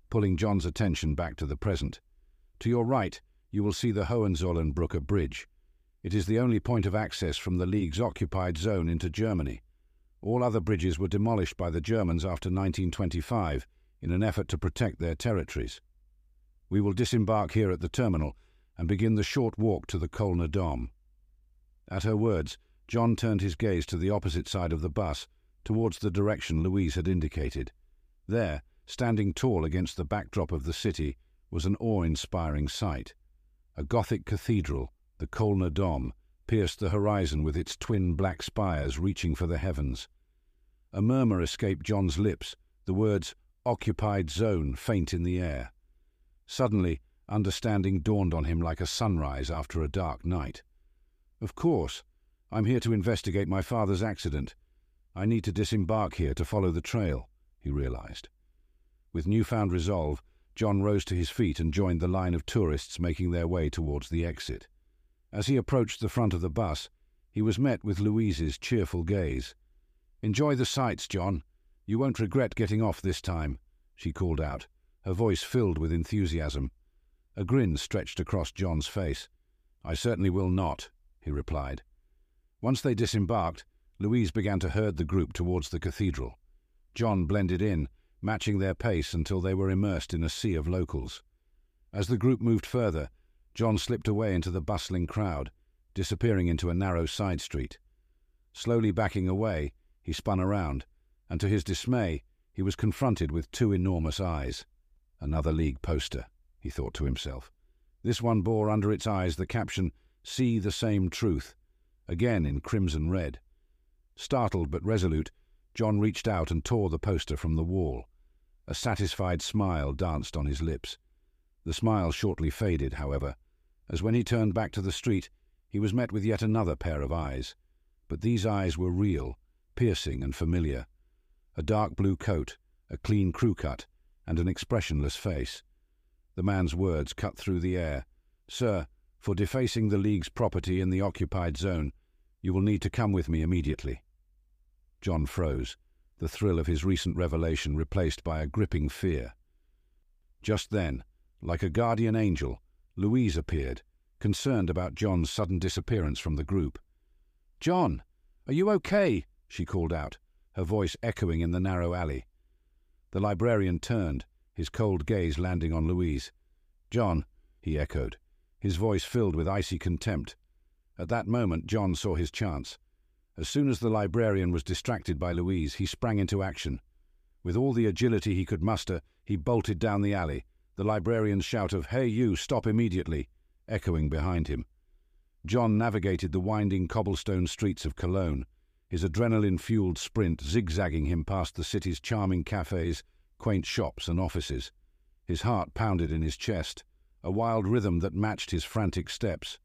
pulling John's attention back to the present. To your right, you will see the Hohenzollernbrücke Bridge. It is the only point of access from the League's occupied zone into Germany. All other bridges were demolished by the Germans after 1925 in an effort to protect their territories. We will disembark here at the terminal and begin the short walk to the Kölner Dom. At her words, John turned his gaze to the opposite side of the bus, towards the direction Louise had indicated. There, standing tall against the backdrop of the city, was an awe-inspiring sight. A Gothic cathedral, the Kölner Dom, pierced the horizon with its twin black spires reaching for the heavens. A murmur escaped John's lips, the words occupied zone faint in the air. Suddenly, understanding dawned on him like a sunrise after a dark night. Of course, I'm here to investigate my father's accident. I need to disembark here to follow the trail, he realized. With newfound resolve, John rose to his feet and joined the line of tourists making their way towards the exit. As he approached the front of the bus, he was met with Louise's cheerful gaze. Enjoy the sights, John. You won't regret getting off this time, she called out, her voice filled with enthusiasm. A grin stretched across John's face. I certainly will not, he replied. Once they disembarked, Louise began to herd the group towards the cathedral. John blended in, matching their pace until they were immersed in a sea of locals. As the group moved further, John slipped away into the bustling crowd, disappearing into a narrow side street. Slowly backing away, he spun around, and to his dismay, he was confronted with two enormous eyes. Another League poster, he thought to himself. This one bore under its eyes the caption, See the same truth, again in crimson red. Startled but resolute, John reached out and tore the poster from the wall. A satisfied smile danced on his lips. The smile shortly faded, however, as when he turned back to the street, he was met with yet another pair of eyes. But these eyes were real, piercing and familiar. A dark blue coat, a clean crew cut, and an expressionless face. The man's words cut through the air. Sir, for defacing the League's property in the occupied zone, you will need to come with me immediately. John froze, the thrill of his recent revelation replaced by a gripping fear. Just then, like a guardian angel, Louise appeared, concerned about John's sudden disappearance from the group. John, are you okay? she called out, her voice echoing in the narrow alley. The librarian turned, his cold gaze landing on Louise. John, he echoed, his voice filled with icy contempt. At that moment, John saw his chance. As soon as the librarian was distracted by Louise, he sprang into action. With all the agility he could muster, he bolted down the alley, the librarian's shout of, Hey, you, stop immediately, echoing behind him. John navigated the winding cobblestone streets of Cologne, his adrenaline fueled sprint zigzagging him past the city's charming cafes, quaint shops, and offices. His heart pounded in his chest, a wild rhythm that matched his frantic steps.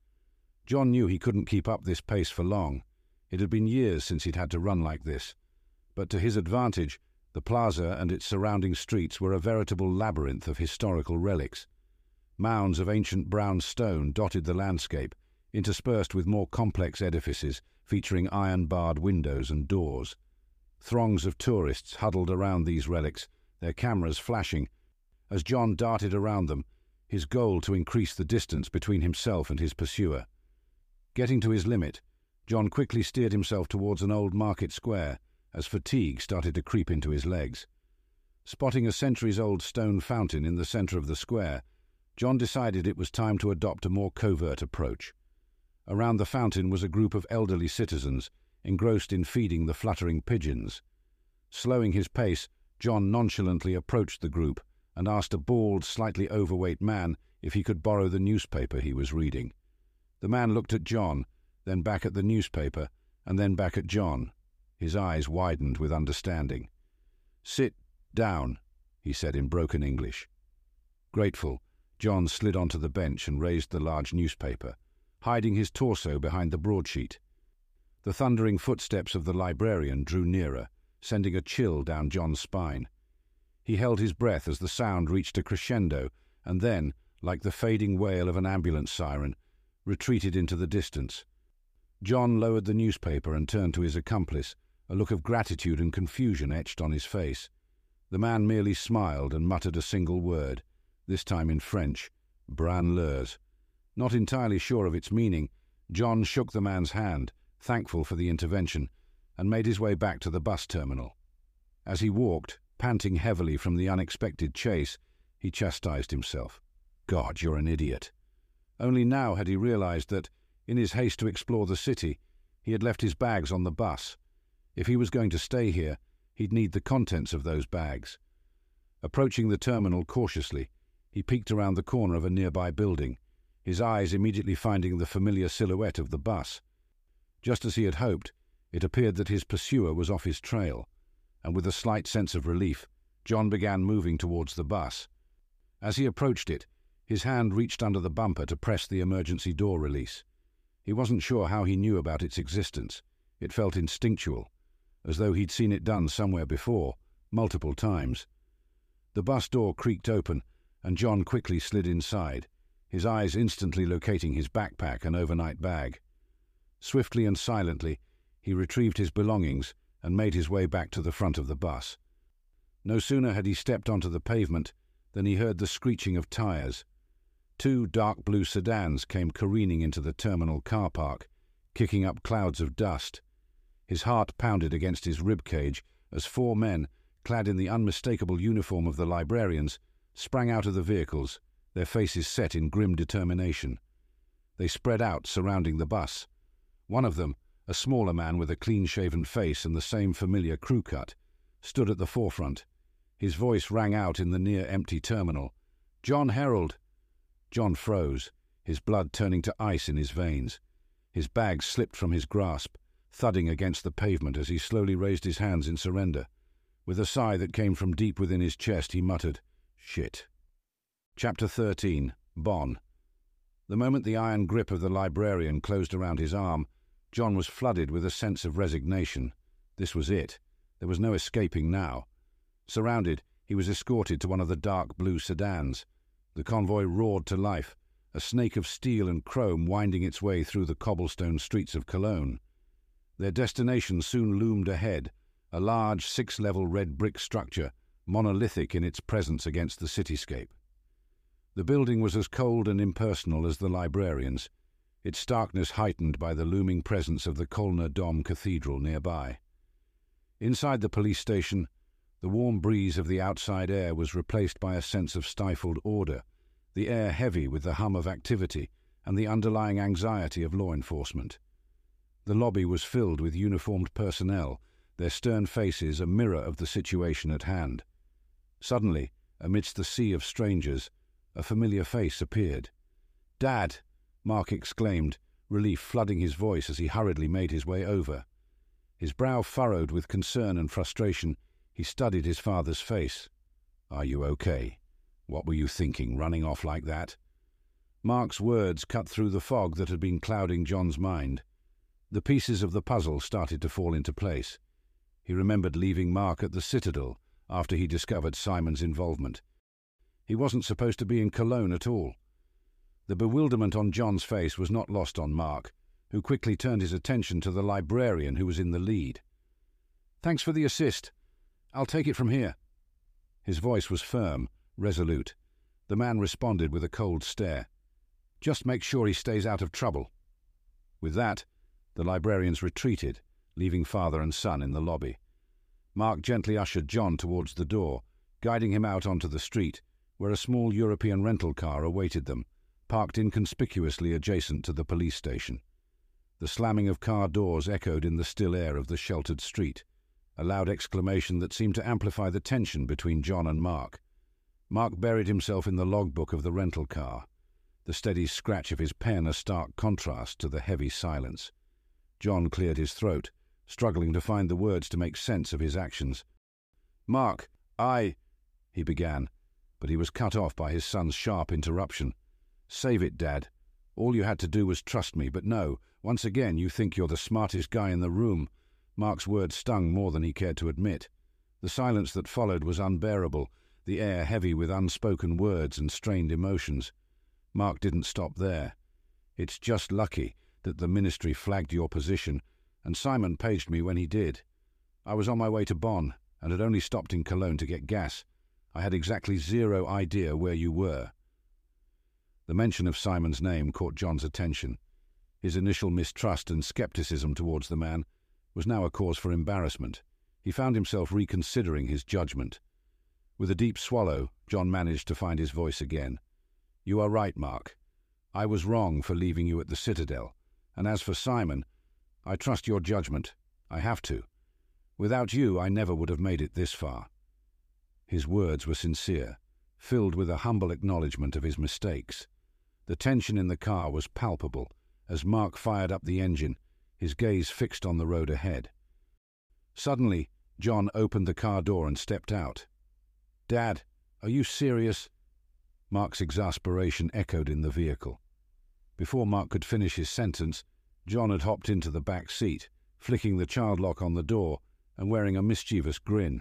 John knew he couldn't keep up this pace for long. It had been years since he'd had to run like this. But to his advantage, the plaza and its surrounding streets were a veritable labyrinth of historical relics. Mounds of ancient brown stone dotted the landscape, interspersed with more complex edifices featuring iron-barred windows and doors. Throngs of tourists huddled around these relics, their cameras flashing. As John darted around them, his goal to increase the distance between himself and his pursuer. Getting to his limit, John quickly steered himself towards an old market square as fatigue started to creep into his legs. Spotting a centuries-old stone fountain in the centre of the square, John decided it was time to adopt a more covert approach. Around the fountain was a group of elderly citizens, engrossed in feeding the fluttering pigeons. Slowing his pace, John nonchalantly approached the group and asked a bald, slightly overweight man if he could borrow the newspaper he was reading. The man looked at John, then back at the newspaper, and then back at John. His eyes widened with understanding. Sit down, he said in broken English. Grateful, John slid onto the bench and raised the large newspaper, hiding his torso behind the broadsheet. The thundering footsteps of the librarian drew nearer, sending a chill down John's spine. He held his breath as the sound reached a crescendo and then, like the fading wail of an ambulance siren, retreated into the distance. John lowered the newspaper and turned to his accomplice, a look of gratitude and confusion etched on his face. The man merely smiled and muttered a single word, this time in French, Branleurs. Not entirely sure of its meaning, John shook the man's hand, thankful for the intervention, and made his way back to the bus terminal. As he walked, Panting heavily from the unexpected chase, he chastised himself. God, you're an idiot. Only now had he realized that, in his haste to explore the city, he had left his bags on the bus. If he was going to stay here, he'd need the contents of those bags. Approaching the terminal cautiously, he peeked around the corner of a nearby building, his eyes immediately finding the familiar silhouette of the bus. Just as he had hoped, it appeared that his pursuer was off his trail and with a slight sense of relief, John began moving towards the bus. As he approached it, his hand reached under the bumper to press the emergency door release. He wasn't sure how he knew about its existence. It felt instinctual, as though he'd seen it done somewhere before, multiple times. The bus door creaked open, and John quickly slid inside, his eyes instantly locating his backpack and overnight bag. Swiftly and silently, he retrieved his belongings and made his way back to the front of the bus. No sooner had he stepped onto the pavement than he heard the screeching of tyres. Two dark blue sedans came careening into the terminal car park, kicking up clouds of dust. His heart pounded against his rib cage as four men, clad in the unmistakable uniform of the librarians, sprang out of the vehicles, their faces set in grim determination. They spread out surrounding the bus. One of them, a smaller man with a clean-shaven face and the same familiar crew cut, stood at the forefront. His voice rang out in the near-empty terminal. John Herald! John froze, his blood turning to ice in his veins. His bag slipped from his grasp, thudding against the pavement as he slowly raised his hands in surrender. With a sigh that came from deep within his chest, he muttered, Shit. Chapter 13 Bonn. The moment the iron grip of the librarian closed around his arm, John was flooded with a sense of resignation. This was it. There was no escaping now. Surrounded, he was escorted to one of the dark blue sedans. The convoy roared to life, a snake of steel and chrome winding its way through the cobblestone streets of Cologne. Their destination soon loomed ahead, a large six-level red brick structure, monolithic in its presence against the cityscape. The building was as cold and impersonal as the librarians, its starkness heightened by the looming presence of the Kölner Dom Cathedral nearby. Inside the police station, the warm breeze of the outside air was replaced by a sense of stifled order, the air heavy with the hum of activity and the underlying anxiety of law enforcement. The lobby was filled with uniformed personnel, their stern faces a mirror of the situation at hand. Suddenly, amidst the sea of strangers, a familiar face appeared. Dad! Mark exclaimed, relief flooding his voice as he hurriedly made his way over. His brow furrowed with concern and frustration, he studied his father's face. Are you okay? What were you thinking, running off like that? Mark's words cut through the fog that had been clouding John's mind. The pieces of the puzzle started to fall into place. He remembered leaving Mark at the Citadel after he discovered Simon's involvement. He wasn't supposed to be in Cologne at all. The bewilderment on John's face was not lost on Mark, who quickly turned his attention to the librarian who was in the lead. Thanks for the assist. I'll take it from here. His voice was firm, resolute. The man responded with a cold stare. Just make sure he stays out of trouble. With that, the librarians retreated, leaving father and son in the lobby. Mark gently ushered John towards the door, guiding him out onto the street, where a small European rental car awaited them, parked inconspicuously adjacent to the police station. The slamming of car doors echoed in the still air of the sheltered street, a loud exclamation that seemed to amplify the tension between John and Mark. Mark buried himself in the logbook of the rental car, the steady scratch of his pen a stark contrast to the heavy silence. John cleared his throat, struggling to find the words to make sense of his actions. Mark, I... he began, but he was cut off by his son's sharp interruption. Save it, Dad. All you had to do was trust me, but no, once again you think you're the smartest guy in the room. Mark's words stung more than he cared to admit. The silence that followed was unbearable, the air heavy with unspoken words and strained emotions. Mark didn't stop there. It's just lucky that the ministry flagged your position, and Simon paged me when he did. I was on my way to Bonn, and had only stopped in Cologne to get gas. I had exactly zero idea where you were. The mention of Simon's name caught John's attention. His initial mistrust and skepticism towards the man was now a cause for embarrassment. He found himself reconsidering his judgment. With a deep swallow, John managed to find his voice again. You are right, Mark. I was wrong for leaving you at the Citadel, and as for Simon, I trust your judgment. I have to. Without you, I never would have made it this far. His words were sincere, filled with a humble acknowledgement of his mistakes. The tension in the car was palpable as Mark fired up the engine, his gaze fixed on the road ahead. Suddenly, John opened the car door and stepped out. Dad, are you serious? Mark's exasperation echoed in the vehicle. Before Mark could finish his sentence, John had hopped into the back seat, flicking the child lock on the door and wearing a mischievous grin.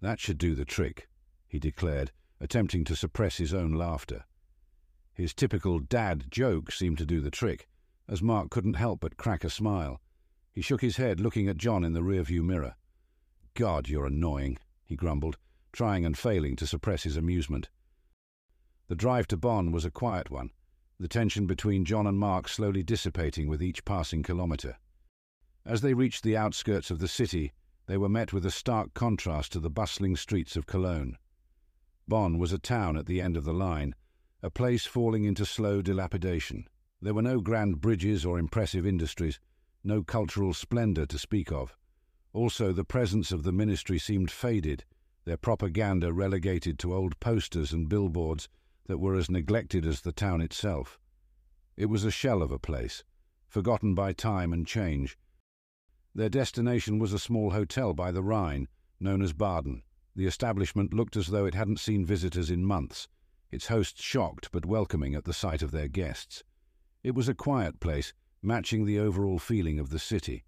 That should do the trick, he declared, attempting to suppress his own laughter. His typical dad joke seemed to do the trick, as Mark couldn't help but crack a smile. He shook his head, looking at John in the rearview mirror. God, you're annoying, he grumbled, trying and failing to suppress his amusement. The drive to Bonn was a quiet one, the tension between John and Mark slowly dissipating with each passing kilometre. As they reached the outskirts of the city, they were met with a stark contrast to the bustling streets of Cologne. Bonn was a town at the end of the line, a place falling into slow dilapidation. There were no grand bridges or impressive industries, no cultural splendour to speak of. Also, the presence of the ministry seemed faded, their propaganda relegated to old posters and billboards that were as neglected as the town itself. It was a shell of a place, forgotten by time and change. Their destination was a small hotel by the Rhine, known as Baden. The establishment looked as though it hadn't seen visitors in months, its hosts shocked but welcoming at the sight of their guests. It was a quiet place, matching the overall feeling of the city.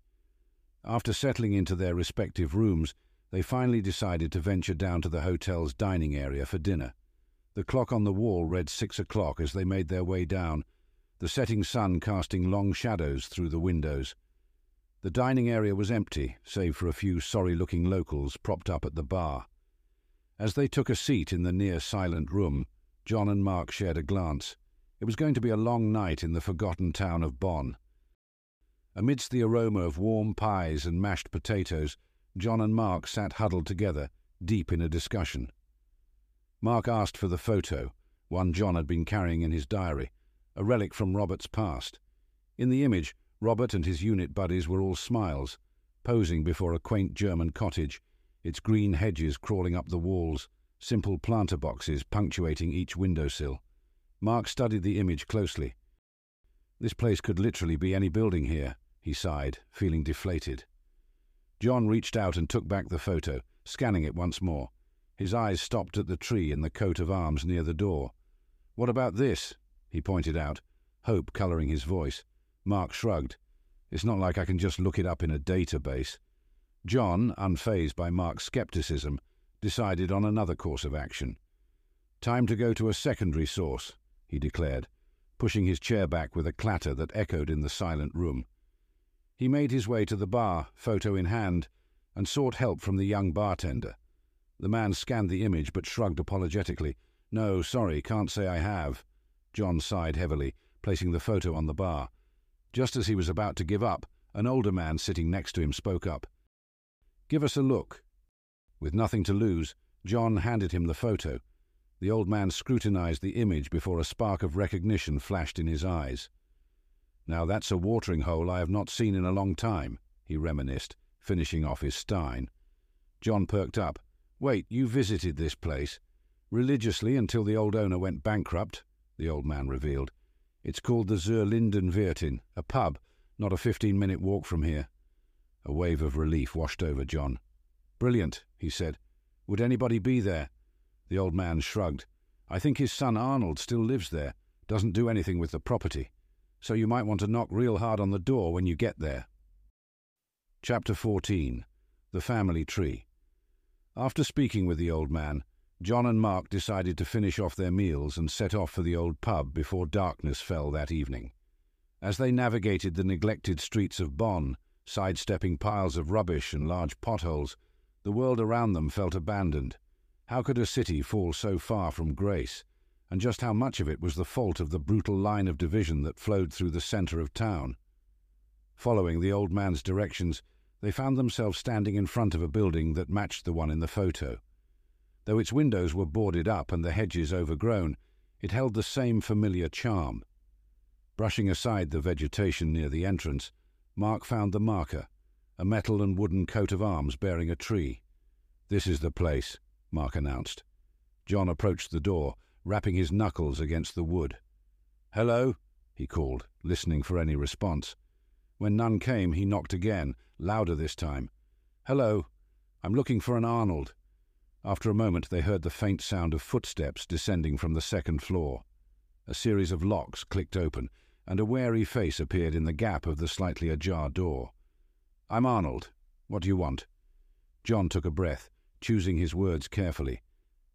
After settling into their respective rooms, they finally decided to venture down to the hotel's dining area for dinner. The clock on the wall read six o'clock as they made their way down, the setting sun casting long shadows through the windows. The dining area was empty, save for a few sorry-looking locals propped up at the bar. As they took a seat in the near silent room, John and Mark shared a glance. It was going to be a long night in the forgotten town of Bonn. Amidst the aroma of warm pies and mashed potatoes, John and Mark sat huddled together, deep in a discussion. Mark asked for the photo, one John had been carrying in his diary, a relic from Robert's past. In the image, Robert and his unit buddies were all smiles, posing before a quaint German cottage, its green hedges crawling up the walls, simple planter boxes punctuating each windowsill. Mark studied the image closely. This place could literally be any building here, he sighed, feeling deflated. John reached out and took back the photo, scanning it once more. His eyes stopped at the tree in the coat of arms near the door. What about this? he pointed out, hope colouring his voice. Mark shrugged. It's not like I can just look it up in a database. John, unfazed by Mark's scepticism, decided on another course of action. Time to go to a secondary source, he declared, pushing his chair back with a clatter that echoed in the silent room. He made his way to the bar, photo in hand, and sought help from the young bartender. The man scanned the image but shrugged apologetically. No, sorry, can't say I have. John sighed heavily, placing the photo on the bar. Just as he was about to give up, an older man sitting next to him spoke up. Give us a look. With nothing to lose, John handed him the photo. The old man scrutinized the image before a spark of recognition flashed in his eyes. Now that's a watering hole I have not seen in a long time, he reminisced, finishing off his stein. John perked up. Wait, you visited this place? Religiously until the old owner went bankrupt, the old man revealed. It's called the Zur Linden Wirtin, a pub, not a fifteen-minute walk from here. A wave of relief washed over John. Brilliant, he said. Would anybody be there? The old man shrugged. I think his son Arnold still lives there, doesn't do anything with the property, so you might want to knock real hard on the door when you get there. Chapter 14 The Family Tree After speaking with the old man, John and Mark decided to finish off their meals and set off for the old pub before darkness fell that evening. As they navigated the neglected streets of Bonn, sidestepping piles of rubbish and large potholes, the world around them felt abandoned. How could a city fall so far from grace? And just how much of it was the fault of the brutal line of division that flowed through the centre of town? Following the old man's directions, they found themselves standing in front of a building that matched the one in the photo. Though its windows were boarded up and the hedges overgrown, it held the same familiar charm. Brushing aside the vegetation near the entrance, Mark found the marker, a metal and wooden coat of arms bearing a tree. This is the place, Mark announced. John approached the door, rapping his knuckles against the wood. Hello, he called, listening for any response. When none came, he knocked again, louder this time. Hello, I'm looking for an Arnold. After a moment, they heard the faint sound of footsteps descending from the second floor. A series of locks clicked open, and a wary face appeared in the gap of the slightly ajar door. I'm Arnold. What do you want? John took a breath choosing his words carefully.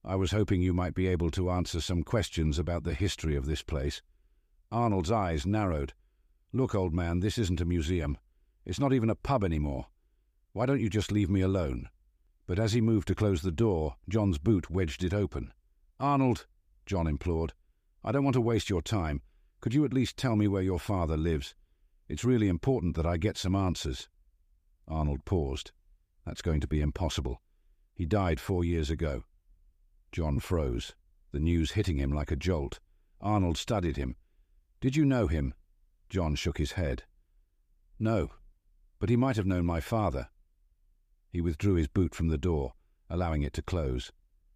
I was hoping you might be able to answer some questions about the history of this place. Arnold's eyes narrowed. Look, old man, this isn't a museum. It's not even a pub anymore. Why don't you just leave me alone? But as he moved to close the door, John's boot wedged it open. Arnold, John implored, I don't want to waste your time. Could you at least tell me where your father lives? It's really important that I get some answers. Arnold paused. That's going to be impossible. He died four years ago. John froze, the news hitting him like a jolt. Arnold studied him. Did you know him? John shook his head. No, but he might have known my father. He withdrew his boot from the door, allowing it to close.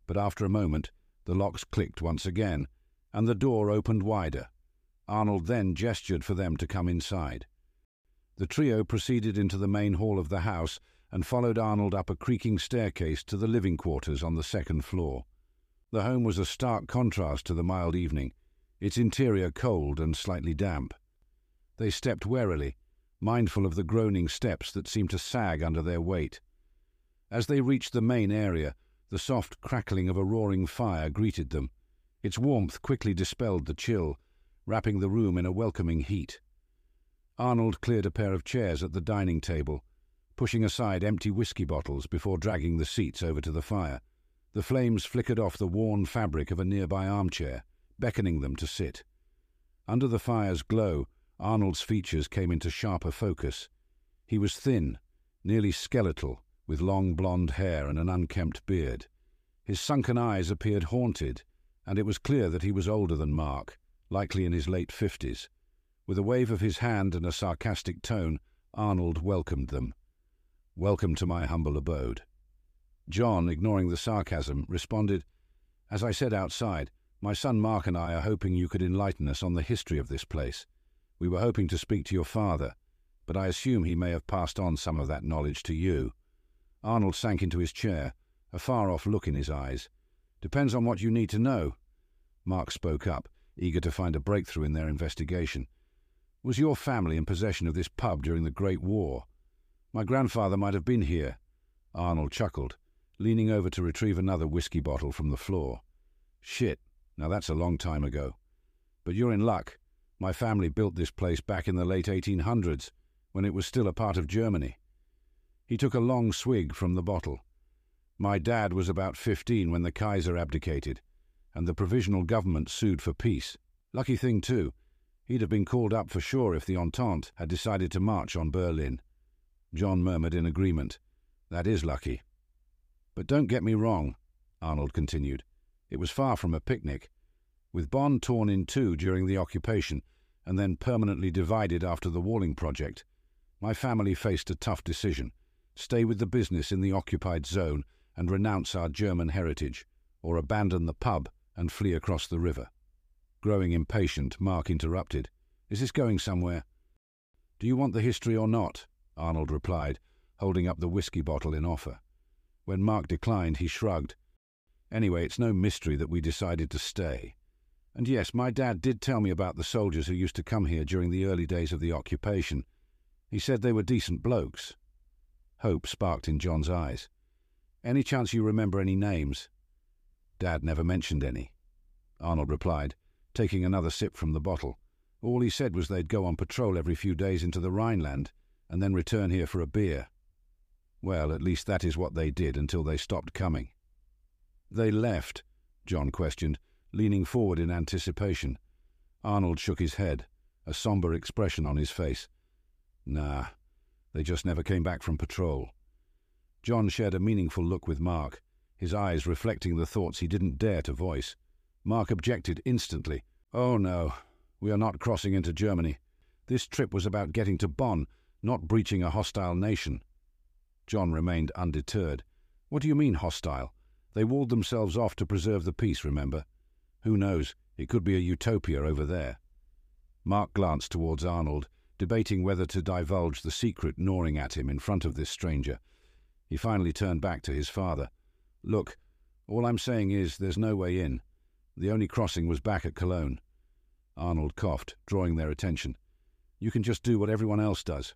But after a moment, the locks clicked once again, and the door opened wider. Arnold then gestured for them to come inside. The trio proceeded into the main hall of the house and followed Arnold up a creaking staircase to the living quarters on the second floor. The home was a stark contrast to the mild evening, its interior cold and slightly damp. They stepped warily, mindful of the groaning steps that seemed to sag under their weight. As they reached the main area, the soft crackling of a roaring fire greeted them. Its warmth quickly dispelled the chill, wrapping the room in a welcoming heat. Arnold cleared a pair of chairs at the dining table, pushing aside empty whiskey bottles before dragging the seats over to the fire. The flames flickered off the worn fabric of a nearby armchair, beckoning them to sit. Under the fire's glow, Arnold's features came into sharper focus. He was thin, nearly skeletal, with long blonde hair and an unkempt beard. His sunken eyes appeared haunted, and it was clear that he was older than Mark, likely in his late fifties. With a wave of his hand and a sarcastic tone, Arnold welcomed them. Welcome to my humble abode. John, ignoring the sarcasm, responded, As I said outside, my son Mark and I are hoping you could enlighten us on the history of this place. We were hoping to speak to your father, but I assume he may have passed on some of that knowledge to you. Arnold sank into his chair, a far-off look in his eyes. Depends on what you need to know. Mark spoke up, eager to find a breakthrough in their investigation. Was your family in possession of this pub during the Great War? My grandfather might have been here. Arnold chuckled, leaning over to retrieve another whiskey bottle from the floor. Shit, now that's a long time ago. But you're in luck. My family built this place back in the late 1800s, when it was still a part of Germany. He took a long swig from the bottle. My dad was about 15 when the Kaiser abdicated, and the provisional government sued for peace. Lucky thing, too. He'd have been called up for sure if the Entente had decided to march on Berlin. John murmured in agreement. That is lucky. But don't get me wrong, Arnold continued. It was far from a picnic. With Bonn torn in two during the occupation and then permanently divided after the Walling project, my family faced a tough decision stay with the business in the occupied zone and renounce our German heritage, or abandon the pub and flee across the river. Growing impatient, Mark interrupted. Is this going somewhere? Do you want the history or not? Arnold replied, holding up the whiskey bottle in offer. When Mark declined, he shrugged. Anyway, it's no mystery that we decided to stay. And yes, my dad did tell me about the soldiers who used to come here during the early days of the occupation. He said they were decent blokes. Hope sparked in John's eyes. Any chance you remember any names? Dad never mentioned any. Arnold replied, taking another sip from the bottle. All he said was they'd go on patrol every few days into the Rhineland and then return here for a beer. Well, at least that is what they did until they stopped coming. They left? John questioned, leaning forward in anticipation. Arnold shook his head, a somber expression on his face. Nah, they just never came back from patrol. John shared a meaningful look with Mark, his eyes reflecting the thoughts he didn't dare to voice. Mark objected instantly. Oh no, we are not crossing into Germany. This trip was about getting to Bonn, not breaching a hostile nation. John remained undeterred. What do you mean hostile? They walled themselves off to preserve the peace, remember? Who knows, it could be a utopia over there. Mark glanced towards Arnold, debating whether to divulge the secret gnawing at him in front of this stranger. He finally turned back to his father. Look, all I'm saying is there's no way in. The only crossing was back at Cologne. Arnold coughed, drawing their attention. You can just do what everyone else does.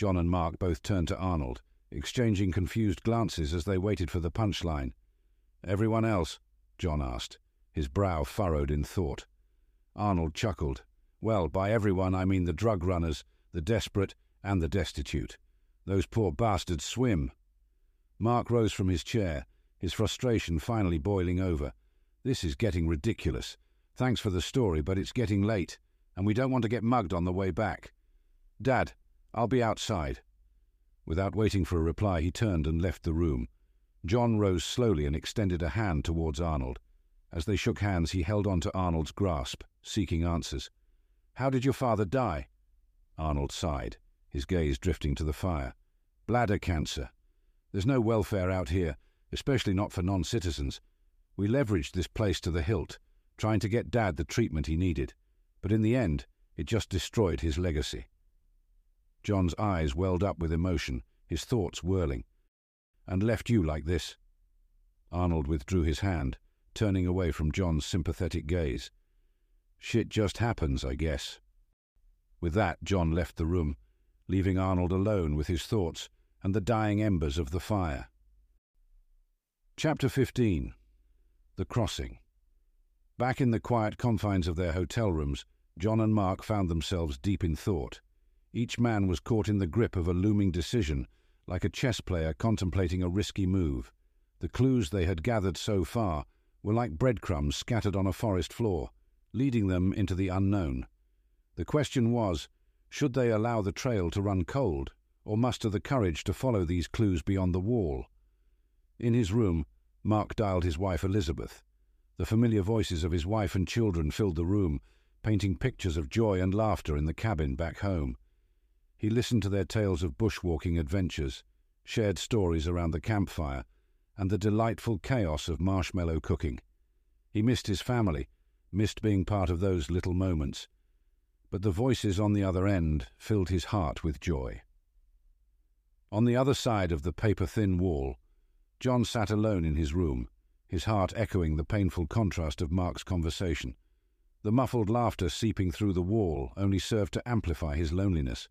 John and Mark both turned to Arnold, exchanging confused glances as they waited for the punchline. Everyone else? John asked his brow furrowed in thought. Arnold chuckled. Well, by everyone I mean the drug runners, the desperate, and the destitute. Those poor bastards swim. Mark rose from his chair, his frustration finally boiling over. This is getting ridiculous. Thanks for the story, but it's getting late, and we don't want to get mugged on the way back. Dad, I'll be outside. Without waiting for a reply, he turned and left the room. John rose slowly and extended a hand towards Arnold. As they shook hands, he held on to Arnold's grasp, seeking answers. How did your father die? Arnold sighed, his gaze drifting to the fire. Bladder cancer. There's no welfare out here, especially not for non citizens. We leveraged this place to the hilt, trying to get Dad the treatment he needed, but in the end, it just destroyed his legacy. John's eyes welled up with emotion, his thoughts whirling. And left you like this? Arnold withdrew his hand, turning away from John's sympathetic gaze. Shit just happens, I guess. With that, John left the room, leaving Arnold alone with his thoughts and the dying embers of the fire. Chapter 15 The Crossing Back in the quiet confines of their hotel rooms, John and Mark found themselves deep in thought. Each man was caught in the grip of a looming decision, like a chess player contemplating a risky move. The clues they had gathered so far were like breadcrumbs scattered on a forest floor, leading them into the unknown. The question was, should they allow the trail to run cold, or muster the courage to follow these clues beyond the wall? In his room, Mark dialed his wife Elizabeth. The familiar voices of his wife and children filled the room, painting pictures of joy and laughter in the cabin back home. He listened to their tales of bushwalking adventures, shared stories around the campfire, and the delightful chaos of marshmallow cooking. He missed his family, missed being part of those little moments. But the voices on the other end filled his heart with joy. On the other side of the paper-thin wall, John sat alone in his room, his heart echoing the painful contrast of Mark's conversation. The muffled laughter seeping through the wall only served to amplify his loneliness.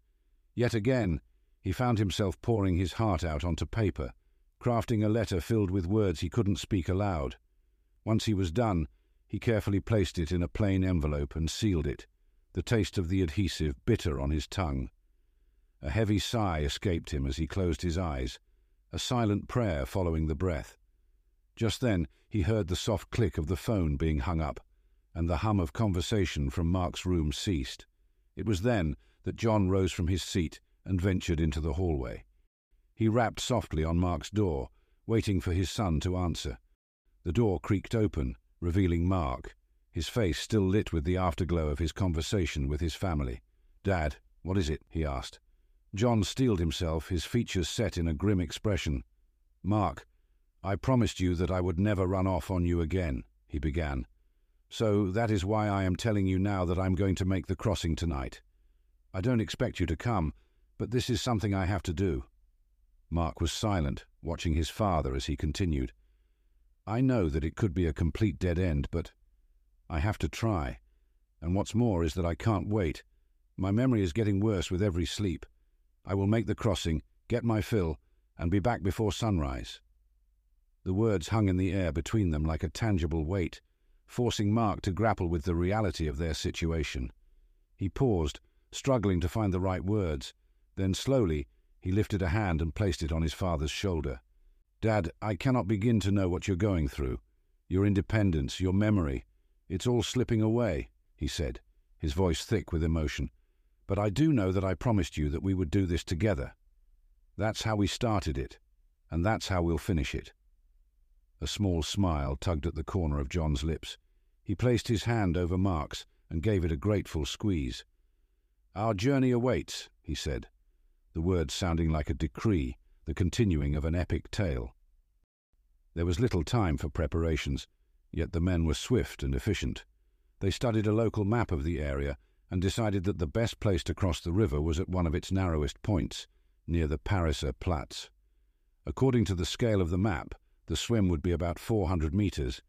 Yet again, he found himself pouring his heart out onto paper, crafting a letter filled with words he couldn't speak aloud. Once he was done, he carefully placed it in a plain envelope and sealed it, the taste of the adhesive bitter on his tongue. A heavy sigh escaped him as he closed his eyes, a silent prayer following the breath. Just then, he heard the soft click of the phone being hung up, and the hum of conversation from Mark's room ceased. It was then that John rose from his seat and ventured into the hallway. He rapped softly on Mark's door, waiting for his son to answer. The door creaked open, revealing Mark, his face still lit with the afterglow of his conversation with his family. Dad, what is it? he asked. John steeled himself, his features set in a grim expression. Mark, I promised you that I would never run off on you again, he began. So that is why I am telling you now that I'm going to make the crossing tonight. I don't expect you to come, but this is something I have to do. Mark was silent, watching his father as he continued. I know that it could be a complete dead end, but I have to try. And what's more is that I can't wait. My memory is getting worse with every sleep. I will make the crossing, get my fill, and be back before sunrise. The words hung in the air between them like a tangible weight, forcing Mark to grapple with the reality of their situation. He paused, struggling to find the right words. Then slowly, he lifted a hand and placed it on his father's shoulder. Dad, I cannot begin to know what you're going through. Your independence, your memory. It's all slipping away, he said, his voice thick with emotion. But I do know that I promised you that we would do this together. That's how we started it, and that's how we'll finish it. A small smile tugged at the corner of John's lips. He placed his hand over Mark's and gave it a grateful squeeze. Our journey awaits, he said, the words sounding like a decree, the continuing of an epic tale. There was little time for preparations, yet the men were swift and efficient. They studied a local map of the area and decided that the best place to cross the river was at one of its narrowest points, near the Pariser Platz. According to the scale of the map, the swim would be about 400 metres,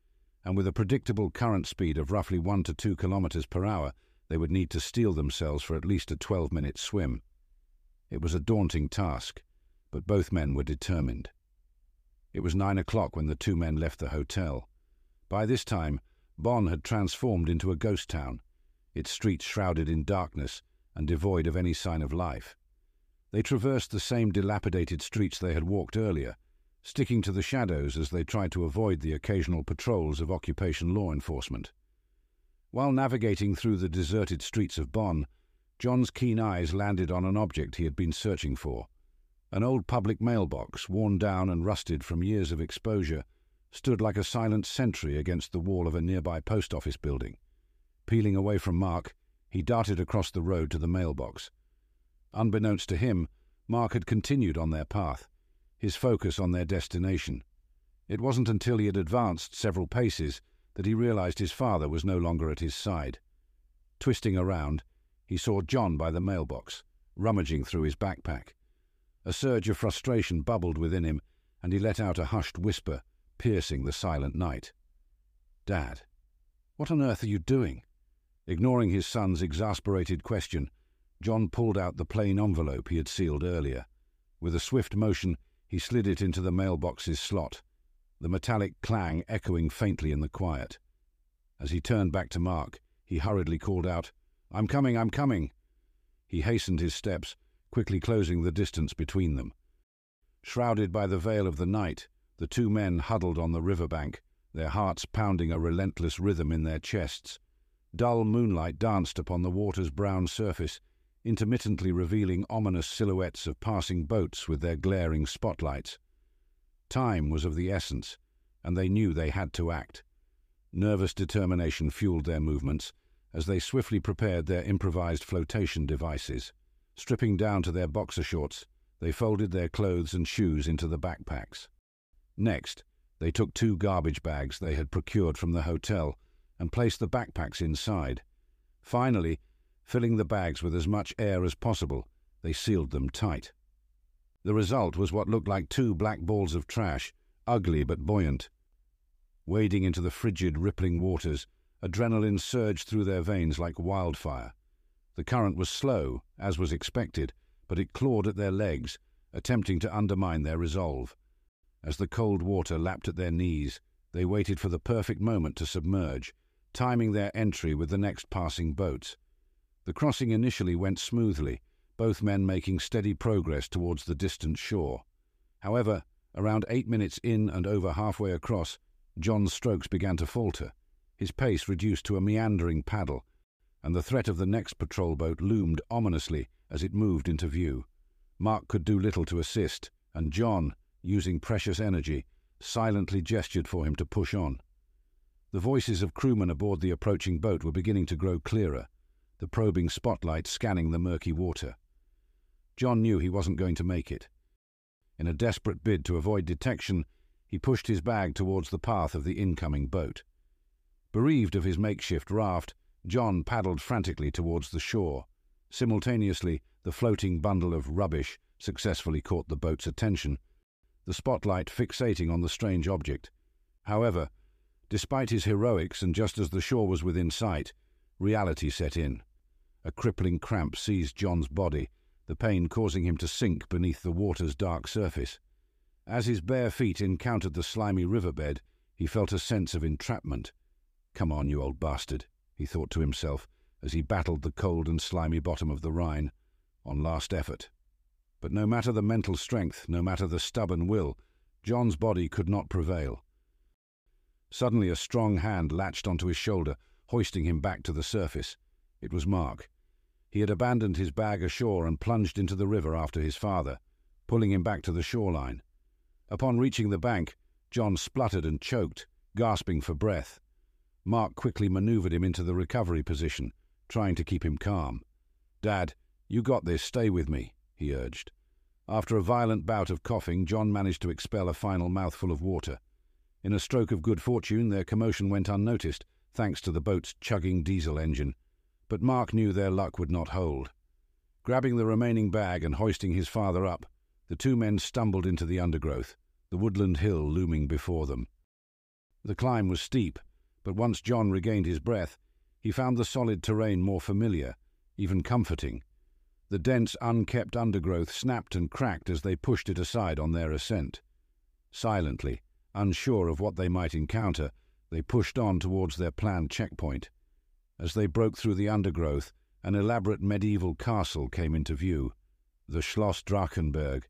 and with a predictable current speed of roughly 1 to 2 kilometres per hour, they would need to steel themselves for at least a 12 minute swim. It was a daunting task, but both men were determined. It was nine o'clock when the two men left the hotel. By this time, Bonn had transformed into a ghost town, its streets shrouded in darkness and devoid of any sign of life. They traversed the same dilapidated streets they had walked earlier, sticking to the shadows as they tried to avoid the occasional patrols of occupation law enforcement. While navigating through the deserted streets of Bonn, John's keen eyes landed on an object he had been searching for. An old public mailbox, worn down and rusted from years of exposure, stood like a silent sentry against the wall of a nearby post office building. Peeling away from Mark, he darted across the road to the mailbox. Unbeknownst to him, Mark had continued on their path, his focus on their destination. It wasn't until he had advanced several paces that he realized his father was no longer at his side. Twisting around, he saw John by the mailbox, rummaging through his backpack. A surge of frustration bubbled within him, and he let out a hushed whisper, piercing the silent night. Dad, what on earth are you doing? Ignoring his son's exasperated question, John pulled out the plain envelope he had sealed earlier. With a swift motion, he slid it into the mailbox's slot, the metallic clang echoing faintly in the quiet. As he turned back to Mark, he hurriedly called out, I'm coming, I'm coming. He hastened his steps, quickly closing the distance between them. Shrouded by the veil of the night, the two men huddled on the river bank, their hearts pounding a relentless rhythm in their chests. Dull moonlight danced upon the water's brown surface, intermittently revealing ominous silhouettes of passing boats with their glaring spotlights. Time was of the essence, and they knew they had to act. Nervous determination fueled their movements as they swiftly prepared their improvised flotation devices. Stripping down to their boxer shorts, they folded their clothes and shoes into the backpacks. Next, they took two garbage bags they had procured from the hotel and placed the backpacks inside. Finally, filling the bags with as much air as possible, they sealed them tight. The result was what looked like two black balls of trash, ugly but buoyant. Wading into the frigid, rippling waters, adrenaline surged through their veins like wildfire. The current was slow, as was expected, but it clawed at their legs, attempting to undermine their resolve. As the cold water lapped at their knees, they waited for the perfect moment to submerge, timing their entry with the next passing boats. The crossing initially went smoothly, both men making steady progress towards the distant shore. However, around eight minutes in and over halfway across, John's strokes began to falter, his pace reduced to a meandering paddle, and the threat of the next patrol boat loomed ominously as it moved into view. Mark could do little to assist, and John, using precious energy, silently gestured for him to push on. The voices of crewmen aboard the approaching boat were beginning to grow clearer, the probing spotlight scanning the murky water. John knew he wasn't going to make it. In a desperate bid to avoid detection, he pushed his bag towards the path of the incoming boat. Bereaved of his makeshift raft, John paddled frantically towards the shore. Simultaneously, the floating bundle of rubbish successfully caught the boat's attention, the spotlight fixating on the strange object. However, despite his heroics and just as the shore was within sight, reality set in. A crippling cramp seized John's body, the pain causing him to sink beneath the water's dark surface. As his bare feet encountered the slimy riverbed, he felt a sense of entrapment. Come on, you old bastard he thought to himself as he battled the cold and slimy bottom of the Rhine, on last effort. But no matter the mental strength, no matter the stubborn will, John's body could not prevail. Suddenly a strong hand latched onto his shoulder, hoisting him back to the surface. It was Mark. He had abandoned his bag ashore and plunged into the river after his father, pulling him back to the shoreline. Upon reaching the bank, John spluttered and choked, gasping for breath. Mark quickly maneuvered him into the recovery position, trying to keep him calm. Dad, you got this, stay with me, he urged. After a violent bout of coughing, John managed to expel a final mouthful of water. In a stroke of good fortune, their commotion went unnoticed, thanks to the boat's chugging diesel engine. But Mark knew their luck would not hold. Grabbing the remaining bag and hoisting his father up, the two men stumbled into the undergrowth, the woodland hill looming before them. The climb was steep, but once John regained his breath, he found the solid terrain more familiar, even comforting. The dense, unkept undergrowth snapped and cracked as they pushed it aside on their ascent. Silently, unsure of what they might encounter, they pushed on towards their planned checkpoint. As they broke through the undergrowth, an elaborate medieval castle came into view, the Schloss Drachenburg.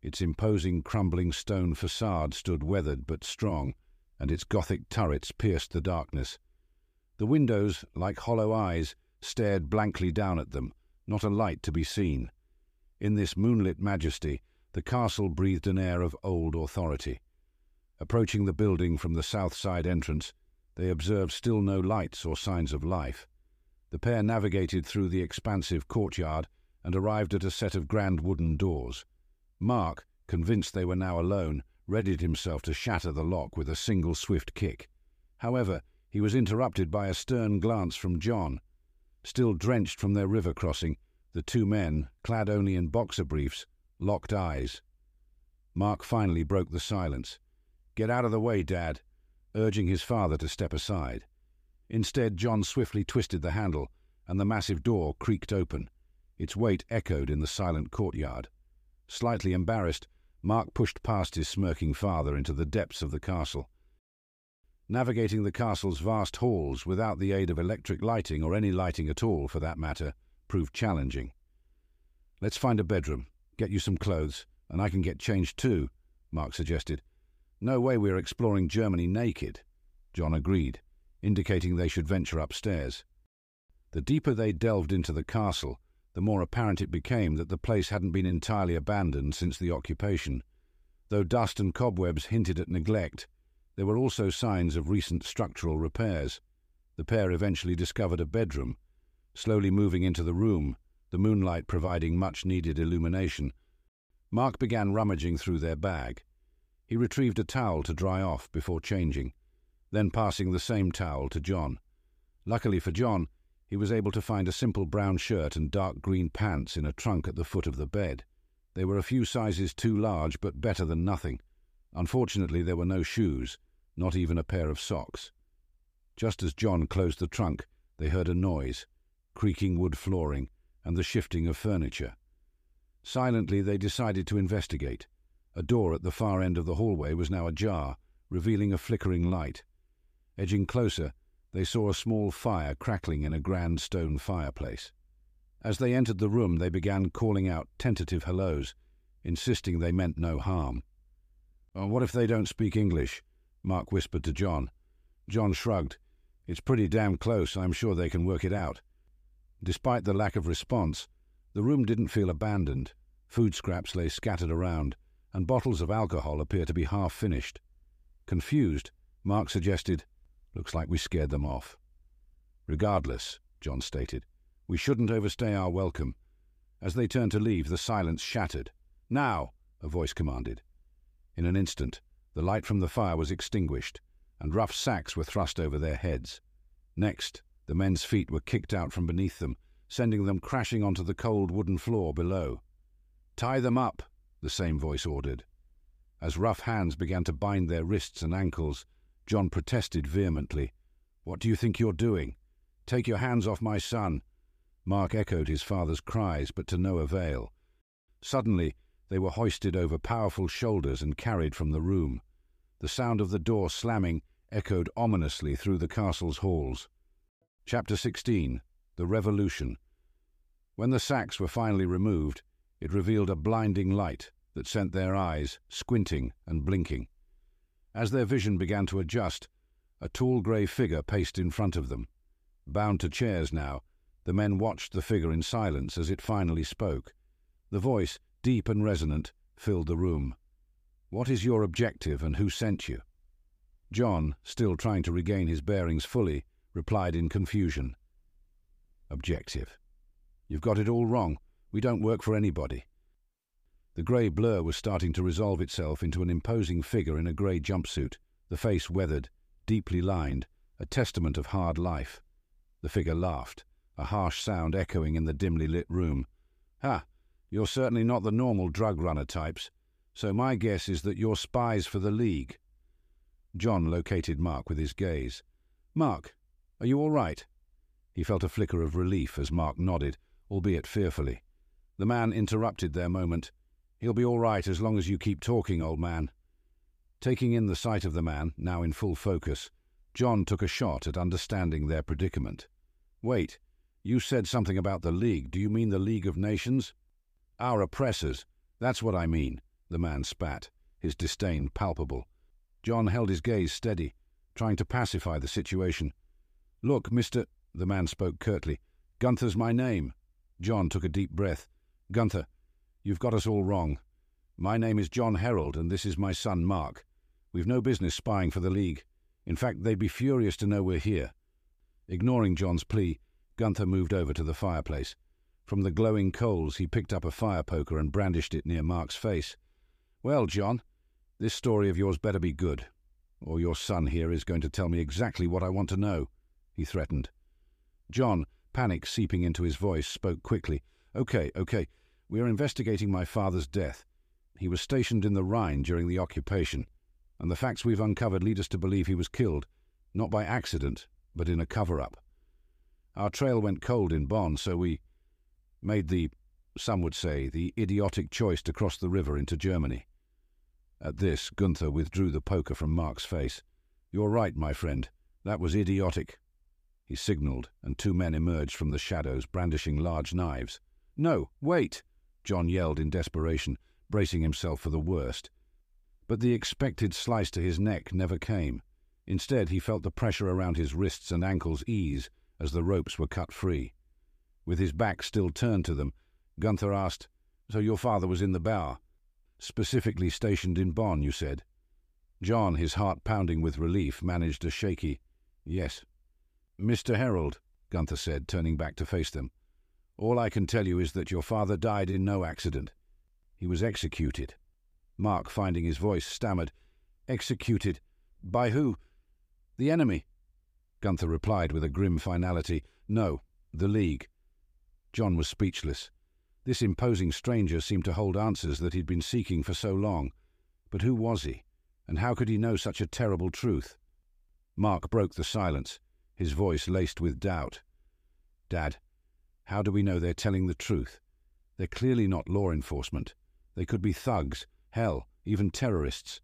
Its imposing crumbling stone facade stood weathered but strong, and its Gothic turrets pierced the darkness. The windows, like hollow eyes, stared blankly down at them, not a light to be seen. In this moonlit majesty, the castle breathed an air of old authority. Approaching the building from the south side entrance, they observed still no lights or signs of life. The pair navigated through the expansive courtyard and arrived at a set of grand wooden doors. Mark, convinced they were now alone, readied himself to shatter the lock with a single swift kick. However, he was interrupted by a stern glance from John. Still drenched from their river crossing, The two men, clad only in boxer briefs, locked eyes. Mark finally broke the silence. Get out of the way, Dad, urging his father to step aside. Instead, John swiftly twisted the handle, and the massive door creaked open. Its weight echoed in the silent courtyard. Slightly embarrassed, Mark pushed past his smirking father into the depths of the castle. Navigating the castle's vast halls without the aid of electric lighting or any lighting at all, for that matter, proved challenging. Let's find a bedroom, get you some clothes, and I can get changed too, Mark suggested. No way we're exploring Germany naked. John agreed, indicating they should venture upstairs. The deeper they delved into the castle, the more apparent it became that the place hadn't been entirely abandoned since the occupation. Though dust and cobwebs hinted at neglect, there were also signs of recent structural repairs. The pair eventually discovered a bedroom. Slowly moving into the room, the moonlight providing much needed illumination, Mark began rummaging through their bag. He retrieved a towel to dry off before changing, then passing the same towel to John. Luckily for John, he was able to find a simple brown shirt and dark green pants in a trunk at the foot of the bed. They were a few sizes too large, but better than nothing. Unfortunately, there were no shoes, not even a pair of socks. Just as John closed the trunk, they heard a noise, creaking wood flooring, and the shifting of furniture. Silently, they decided to investigate. A door at the far end of the hallway was now ajar, revealing a flickering light. Edging closer, they saw a small fire crackling in a grand stone fireplace. As they entered the room, they began calling out tentative hellos, insisting they meant no harm. Oh, what if they don't speak English? Mark whispered to John. John shrugged. It's pretty damn close. I'm sure they can work it out. Despite the lack of response, the room didn't feel abandoned. Food scraps lay scattered around, and bottles of alcohol appeared to be half finished. Confused, Mark suggested, Looks like we scared them off. Regardless, John stated, we shouldn't overstay our welcome. As they turned to leave, the silence shattered. Now, a voice commanded. In an instant, the light from the fire was extinguished, and rough sacks were thrust over their heads. Next, the men's feet were kicked out from beneath them, sending them crashing onto the cold wooden floor below. Tie them up, the same voice ordered. As rough hands began to bind their wrists and ankles, John protested vehemently. What do you think you're doing? Take your hands off my son. Mark echoed his father's cries, but to no avail. Suddenly, they were hoisted over powerful shoulders and carried from the room. The sound of the door slamming echoed ominously through the castle's halls. Chapter 16 The Revolution When the sacks were finally removed, it revealed a blinding light that sent their eyes squinting and blinking. As their vision began to adjust, a tall grey figure paced in front of them. Bound to chairs now, the men watched the figure in silence as it finally spoke. The voice, deep and resonant, filled the room. What is your objective and who sent you? John, still trying to regain his bearings fully, replied in confusion. Objective. You've got it all wrong. We don't work for anybody. The grey blur was starting to resolve itself into an imposing figure in a grey jumpsuit, the face weathered, deeply lined, a testament of hard life. The figure laughed, a harsh sound echoing in the dimly lit room. Ha! You're certainly not the normal drug runner types, so my guess is that you're spies for the League. John located Mark with his gaze. Mark, are you all right? He felt a flicker of relief as Mark nodded, albeit fearfully. The man interrupted their moment. He'll be all right as long as you keep talking, old man. Taking in the sight of the man, now in full focus, John took a shot at understanding their predicament. Wait, you said something about the League. Do you mean the League of Nations? Our oppressors. That's what I mean, the man spat, his disdain palpable. John held his gaze steady, trying to pacify the situation. Look, Mr. The man spoke curtly. Gunther's my name. John took a deep breath. Gunther, You've got us all wrong. My name is John Herald, and this is my son Mark. We've no business spying for the League. In fact, they'd be furious to know we're here. Ignoring John's plea, Gunther moved over to the fireplace. From the glowing coals, he picked up a fire poker and brandished it near Mark's face. Well, John, this story of yours better be good, or your son here is going to tell me exactly what I want to know, he threatened. John, panic seeping into his voice, spoke quickly. Okay, okay. We are investigating my father's death. He was stationed in the Rhine during the occupation, and the facts we've uncovered lead us to believe he was killed, not by accident, but in a cover up. Our trail went cold in Bonn, so we made the, some would say, the idiotic choice to cross the river into Germany. At this, Gunther withdrew the poker from Mark's face. You're right, my friend. That was idiotic. He signalled, and two men emerged from the shadows, brandishing large knives. No, wait! John yelled in desperation, bracing himself for the worst. But the expected slice to his neck never came. Instead, he felt the pressure around his wrists and ankles ease as the ropes were cut free. With his back still turned to them, Gunther asked, So your father was in the BAOR? Specifically stationed in Bonn, you said? John, his heart pounding with relief, managed a shaky, Yes. Mr. Herald, Gunther said, turning back to face them, all I can tell you is that your father died in no accident. He was executed. Mark, finding his voice, stammered, Executed? By who? The enemy. Gunther replied with a grim finality, No, the League. John was speechless. This imposing stranger seemed to hold answers that he'd been seeking for so long. But who was he? And how could he know such a terrible truth? Mark broke the silence his voice laced with doubt. Dad, how do we know they're telling the truth? They're clearly not law enforcement. They could be thugs, hell, even terrorists.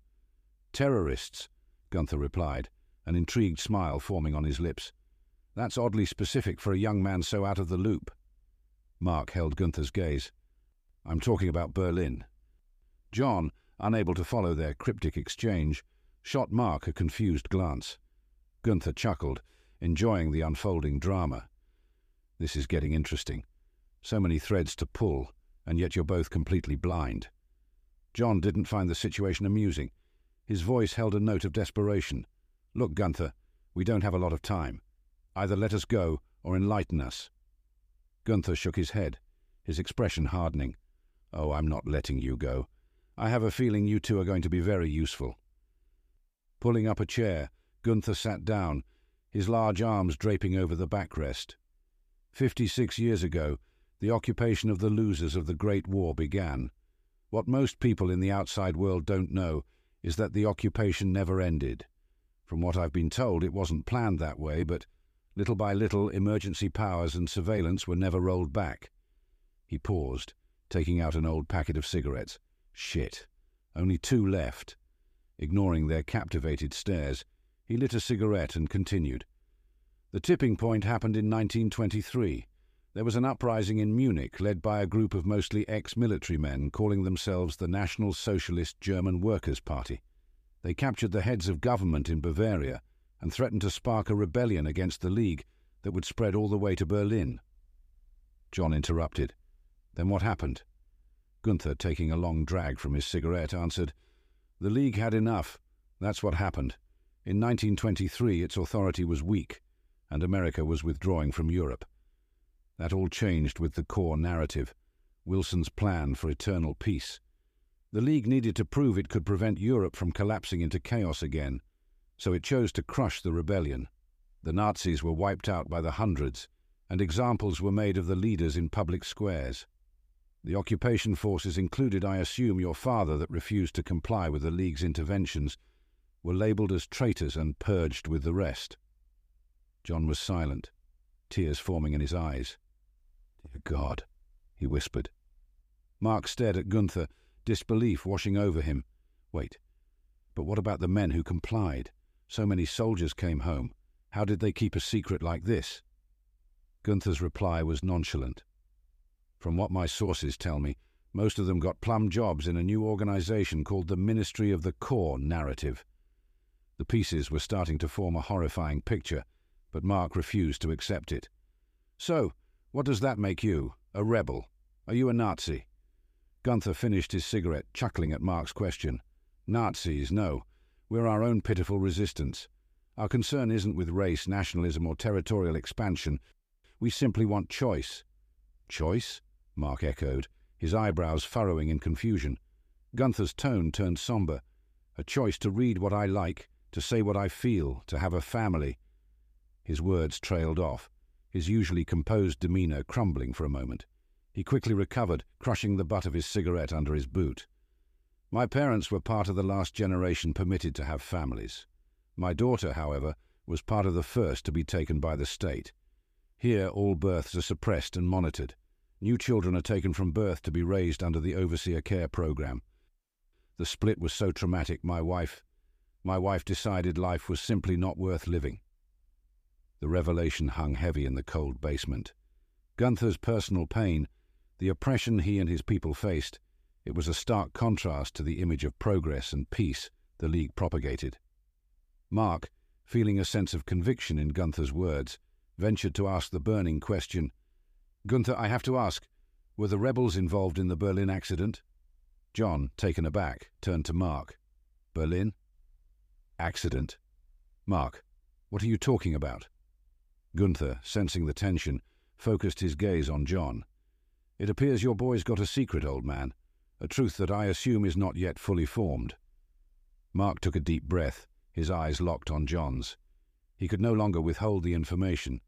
Terrorists, Gunther replied, an intrigued smile forming on his lips. That's oddly specific for a young man so out of the loop. Mark held Gunther's gaze. I'm talking about Berlin. John, unable to follow their cryptic exchange, shot Mark a confused glance. Gunther chuckled, enjoying the unfolding drama. This is getting interesting. So many threads to pull, and yet you're both completely blind. John didn't find the situation amusing. His voice held a note of desperation. Look, Gunther, we don't have a lot of time. Either let us go or enlighten us. Gunther shook his head, his expression hardening. Oh, I'm not letting you go. I have a feeling you two are going to be very useful. Pulling up a chair, Gunther sat down his large arms draping over the backrest. Fifty-six years ago, the occupation of the losers of the Great War began. What most people in the outside world don't know is that the occupation never ended. From what I've been told, it wasn't planned that way, but little by little, emergency powers and surveillance were never rolled back. He paused, taking out an old packet of cigarettes. Shit. Only two left. Ignoring their captivated stares, he lit a cigarette and continued. The tipping point happened in 1923. There was an uprising in Munich led by a group of mostly ex-military men calling themselves the National Socialist German Workers' Party. They captured the heads of government in Bavaria and threatened to spark a rebellion against the League that would spread all the way to Berlin. John interrupted. Then what happened? Gunther, taking a long drag from his cigarette, answered, The League had enough. That's what happened. In 1923, its authority was weak, and America was withdrawing from Europe. That all changed with the core narrative, Wilson's plan for eternal peace. The League needed to prove it could prevent Europe from collapsing into chaos again, so it chose to crush the rebellion. The Nazis were wiped out by the hundreds, and examples were made of the leaders in public squares. The occupation forces included, I assume, your father that refused to comply with the League's interventions were labelled as traitors and purged with the rest. John was silent, tears forming in his eyes. Dear God, he whispered. Mark stared at Gunther, disbelief washing over him. Wait, but what about the men who complied? So many soldiers came home. How did they keep a secret like this? Gunther's reply was nonchalant. From what my sources tell me, most of them got plum jobs in a new organization called the Ministry of the Core Narrative. The pieces were starting to form a horrifying picture, but Mark refused to accept it. So, what does that make you? A rebel? Are you a Nazi? Gunther finished his cigarette, chuckling at Mark's question. Nazis, no. We're our own pitiful resistance. Our concern isn't with race, nationalism, or territorial expansion. We simply want choice. Choice? Mark echoed, his eyebrows furrowing in confusion. Gunther's tone turned sombre. A choice to read what I like, to say what I feel, to have a family. His words trailed off, his usually composed demeanour crumbling for a moment. He quickly recovered, crushing the butt of his cigarette under his boot. My parents were part of the last generation permitted to have families. My daughter, however, was part of the first to be taken by the state. Here, all births are suppressed and monitored. New children are taken from birth to be raised under the Overseer Care Program. The split was so traumatic, my wife, my wife decided life was simply not worth living. The revelation hung heavy in the cold basement. Gunther's personal pain, the oppression he and his people faced, it was a stark contrast to the image of progress and peace the League propagated. Mark, feeling a sense of conviction in Gunther's words, ventured to ask the burning question Gunther, I have to ask, were the rebels involved in the Berlin accident? John, taken aback, turned to Mark. Berlin? Accident? Mark, what are you talking about? Gunther, sensing the tension, focused his gaze on John. It appears your boy's got a secret, old man, a truth that I assume is not yet fully formed. Mark took a deep breath, his eyes locked on John's. He could no longer withhold the information.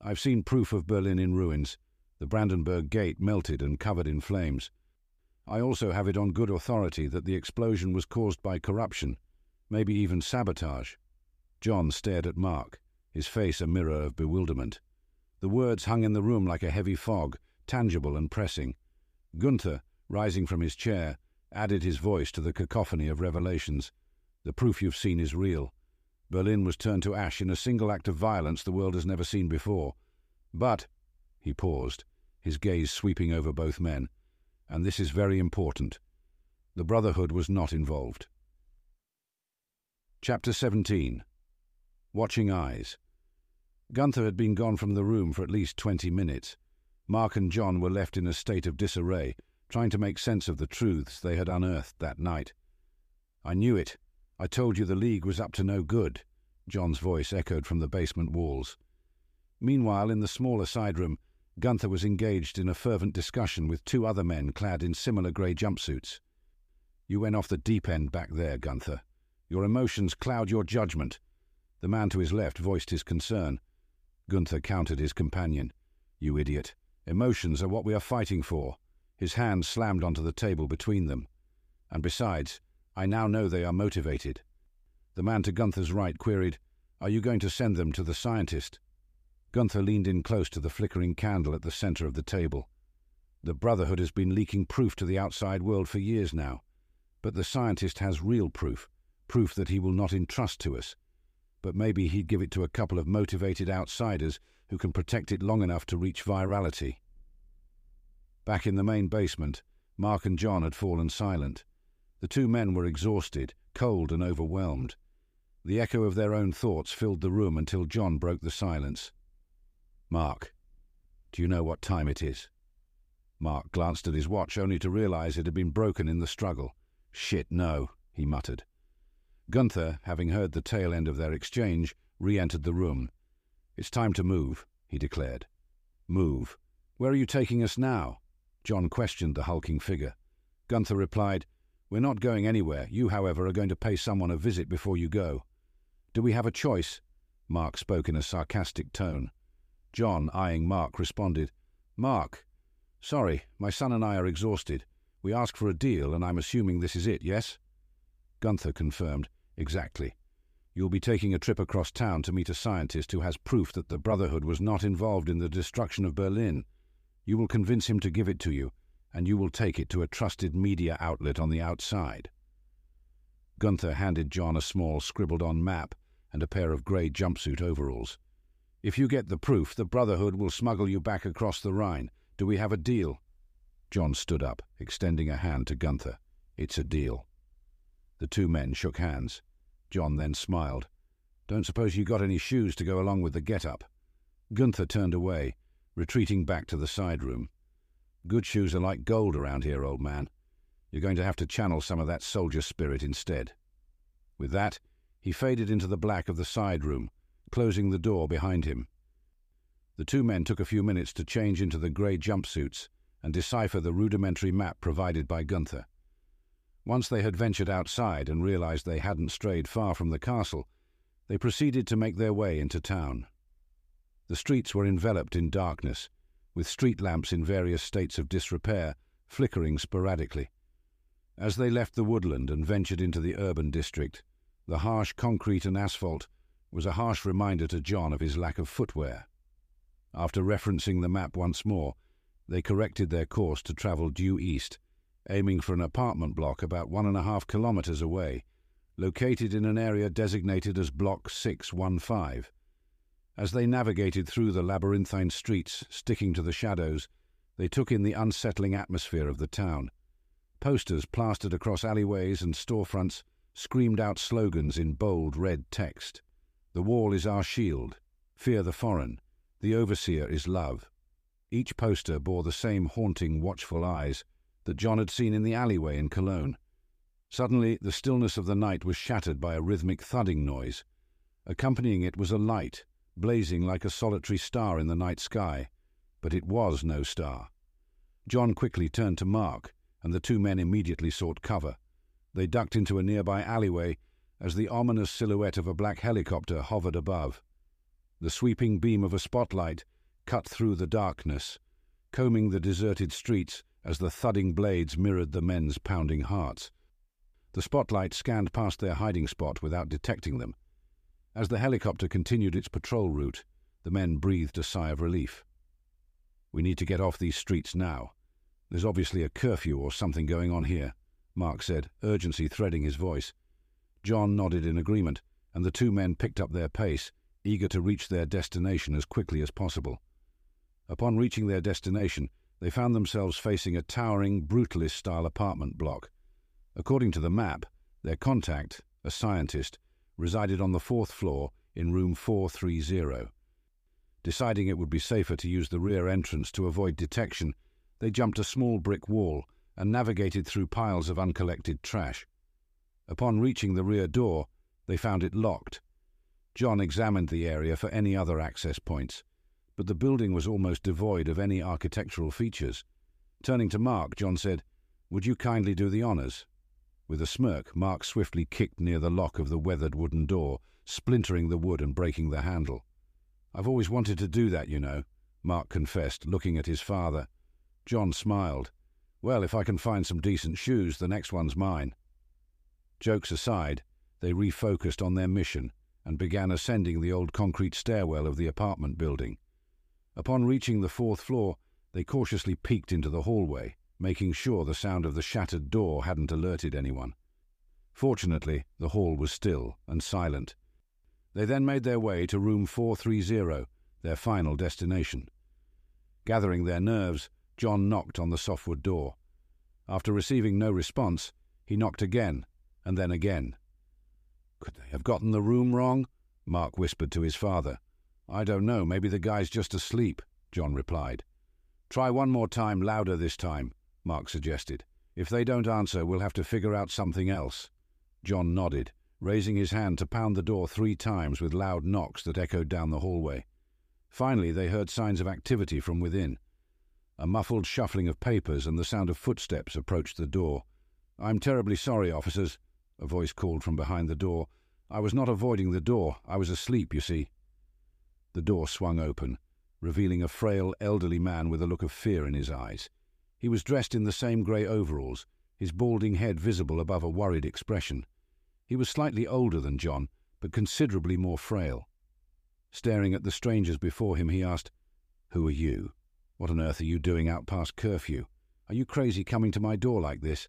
I've seen proof of Berlin in ruins, the Brandenburg Gate melted and covered in flames. I also have it on good authority that the explosion was caused by corruption, maybe even sabotage. John stared at Mark, his face a mirror of bewilderment. The words hung in the room like a heavy fog, tangible and pressing. Gunther, rising from his chair, added his voice to the cacophony of revelations. The proof you've seen is real. Berlin was turned to ash in a single act of violence the world has never seen before. But, he paused, his gaze sweeping over both men. And this is very important. The Brotherhood was not involved. Chapter 17 Watching Eyes Gunther had been gone from the room for at least twenty minutes. Mark and John were left in a state of disarray, trying to make sense of the truths they had unearthed that night. I knew it. I told you the League was up to no good, John's voice echoed from the basement walls. Meanwhile, in the smaller side room, Gunther was engaged in a fervent discussion with two other men clad in similar grey jumpsuits. You went off the deep end back there, Gunther. Your emotions cloud your judgment. The man to his left voiced his concern. Gunther countered his companion. You idiot. Emotions are what we are fighting for. His hand slammed onto the table between them. And besides, I now know they are motivated. The man to Gunther's right queried, Are you going to send them to the scientist? Gunther leaned in close to the flickering candle at the center of the table. The Brotherhood has been leaking proof to the outside world for years now, but the scientist has real proof, proof that he will not entrust to us. But maybe he'd give it to a couple of motivated outsiders who can protect it long enough to reach virality. Back in the main basement, Mark and John had fallen silent. The two men were exhausted, cold and overwhelmed. The echo of their own thoughts filled the room until John broke the silence. Mark, do you know what time it is? Mark glanced at his watch only to realize it had been broken in the struggle. Shit, no, he muttered. Gunther, having heard the tail end of their exchange, re-entered the room. It's time to move, he declared. Move? Where are you taking us now? John questioned the hulking figure. Gunther replied, We're not going anywhere. You, however, are going to pay someone a visit before you go. Do we have a choice? Mark spoke in a sarcastic tone. John, eyeing Mark, responded, Mark, sorry, my son and I are exhausted. We asked for a deal, and I'm assuming this is it, yes? Gunther confirmed, exactly. You'll be taking a trip across town to meet a scientist who has proof that the Brotherhood was not involved in the destruction of Berlin. You will convince him to give it to you, and you will take it to a trusted media outlet on the outside. Gunther handed John a small scribbled-on map and a pair of grey jumpsuit overalls. If you get the proof, the Brotherhood will smuggle you back across the Rhine. Do we have a deal? John stood up, extending a hand to Gunther. It's a deal. The two men shook hands. John then smiled. Don't suppose you got any shoes to go along with the get-up? Gunther turned away, retreating back to the side room. Good shoes are like gold around here, old man. You're going to have to channel some of that soldier spirit instead. With that, he faded into the black of the side room, closing the door behind him. The two men took a few minutes to change into the grey jumpsuits and decipher the rudimentary map provided by Gunther. Once they had ventured outside and realized they hadn't strayed far from the castle, they proceeded to make their way into town. The streets were enveloped in darkness, with street lamps in various states of disrepair flickering sporadically. As they left the woodland and ventured into the urban district, the harsh concrete and asphalt was a harsh reminder to John of his lack of footwear. After referencing the map once more, they corrected their course to travel due east, aiming for an apartment block about one and a half kilometres away, located in an area designated as Block 615. As they navigated through the labyrinthine streets, sticking to the shadows, they took in the unsettling atmosphere of the town. Posters plastered across alleyways and storefronts screamed out slogans in bold red text. The wall is our shield. Fear the foreign. The overseer is love. Each poster bore the same haunting, watchful eyes that John had seen in the alleyway in Cologne. Suddenly, the stillness of the night was shattered by a rhythmic thudding noise. Accompanying it was a light, blazing like a solitary star in the night sky, but it was no star. John quickly turned to Mark, and the two men immediately sought cover. They ducked into a nearby alleyway as the ominous silhouette of a black helicopter hovered above. The sweeping beam of a spotlight cut through the darkness, combing the deserted streets as the thudding blades mirrored the men's pounding hearts. The spotlight scanned past their hiding spot without detecting them. As the helicopter continued its patrol route, the men breathed a sigh of relief. We need to get off these streets now. There's obviously a curfew or something going on here, Mark said, urgency threading his voice. John nodded in agreement, and the two men picked up their pace, eager to reach their destination as quickly as possible. Upon reaching their destination, they found themselves facing a towering, brutalist style apartment block. According to the map, their contact, a scientist, resided on the fourth floor in room 430. Deciding it would be safer to use the rear entrance to avoid detection, they jumped a small brick wall and navigated through piles of uncollected trash. Upon reaching the rear door, they found it locked. John examined the area for any other access points, but the building was almost devoid of any architectural features. Turning to Mark, John said, Would you kindly do the honours? With a smirk, Mark swiftly kicked near the lock of the weathered wooden door, splintering the wood and breaking the handle. I've always wanted to do that, you know, Mark confessed, looking at his father. John smiled. Well, if I can find some decent shoes, the next one's mine. Jokes aside, they refocused on their mission and began ascending the old concrete stairwell of the apartment building. Upon reaching the fourth floor, they cautiously peeked into the hallway, making sure the sound of the shattered door hadn't alerted anyone. Fortunately, the hall was still and silent. They then made their way to room 430, their final destination. Gathering their nerves, John knocked on the softwood door. After receiving no response, he knocked again, and then again. Could they have gotten the room wrong? Mark whispered to his father. I don't know, maybe the guy's just asleep, John replied. Try one more time, louder this time, Mark suggested. If they don't answer, we'll have to figure out something else. John nodded, raising his hand to pound the door three times with loud knocks that echoed down the hallway. Finally, they heard signs of activity from within. A muffled shuffling of papers and the sound of footsteps approached the door. I'm terribly sorry, officers, a voice called from behind the door. I was not avoiding the door. I was asleep, you see. The door swung open, revealing a frail, elderly man with a look of fear in his eyes. He was dressed in the same grey overalls, his balding head visible above a worried expression. He was slightly older than John, but considerably more frail. Staring at the strangers before him, he asked, Who are you? What on earth are you doing out past curfew? Are you crazy coming to my door like this?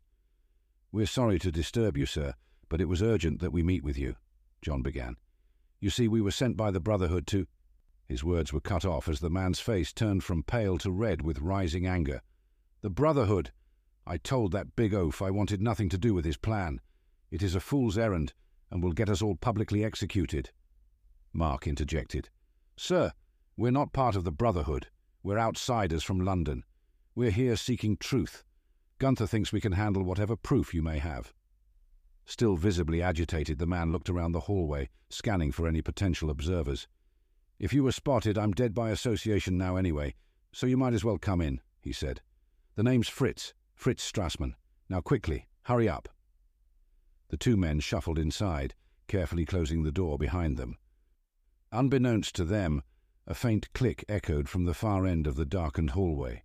We're sorry to disturb you, sir, but it was urgent that we meet with you, John began. You see, we were sent by the Brotherhood to. His words were cut off as the man's face turned from pale to red with rising anger. The Brotherhood! I told that big oaf I wanted nothing to do with his plan. It is a fool's errand, and will get us all publicly executed. Mark interjected. Sir, we're not part of the Brotherhood. We're outsiders from London. We're here seeking truth. Gunther thinks we can handle whatever proof you may have. Still visibly agitated, the man looked around the hallway, scanning for any potential observers. If you were spotted, I'm dead by association now anyway, so you might as well come in, he said. The name's Fritz, Fritz Strassmann. Now quickly, hurry up. The two men shuffled inside, carefully closing the door behind them. Unbeknownst to them, A faint click echoed from the far end of the darkened hallway.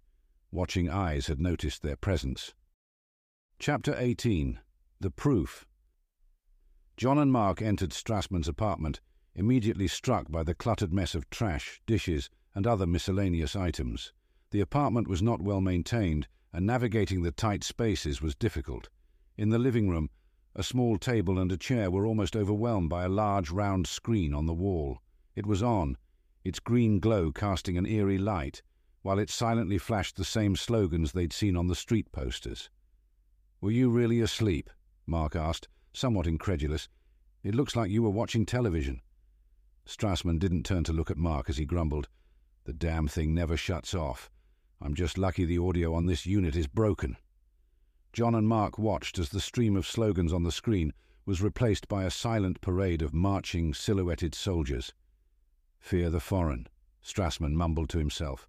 Watching eyes had noticed their presence. Chapter 18 The Proof John and Mark entered Strassmann's apartment, immediately struck by the cluttered mess of trash, dishes, and other miscellaneous items. The apartment was not well maintained, and navigating the tight spaces was difficult. In the living room, a small table and a chair were almost overwhelmed by a large round screen on the wall. It was on, its green glow casting an eerie light, while it silently flashed the same slogans they'd seen on the street posters. Were you really asleep? Mark asked, somewhat incredulous. It looks like you were watching television. Strassmann didn't turn to look at Mark as he grumbled. The damn thing never shuts off. I'm just lucky the audio on this unit is broken. John and Mark watched as the stream of slogans on the screen was replaced by a silent parade of marching, silhouetted soldiers. Fear the foreign, Strassmann mumbled to himself.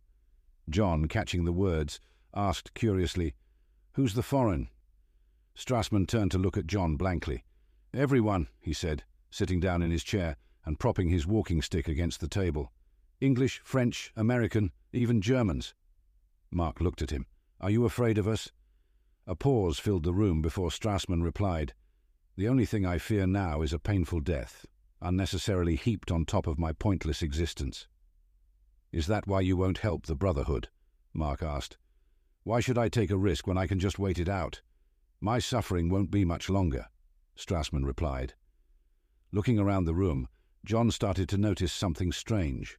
John, catching the words, asked curiously, Who's the foreign? Strassmann turned to look at John blankly. Everyone, he said, sitting down in his chair and propping his walking stick against the table. English, French, American, even Germans. Mark looked at him. Are you afraid of us? A pause filled the room before Strassmann replied, The only thing I fear now is a painful death, unnecessarily heaped on top of my pointless existence. Is that why you won't help the Brotherhood? Mark asked. Why should I take a risk when I can just wait it out? My suffering won't be much longer, Strassmann replied. Looking around the room, John started to notice something strange.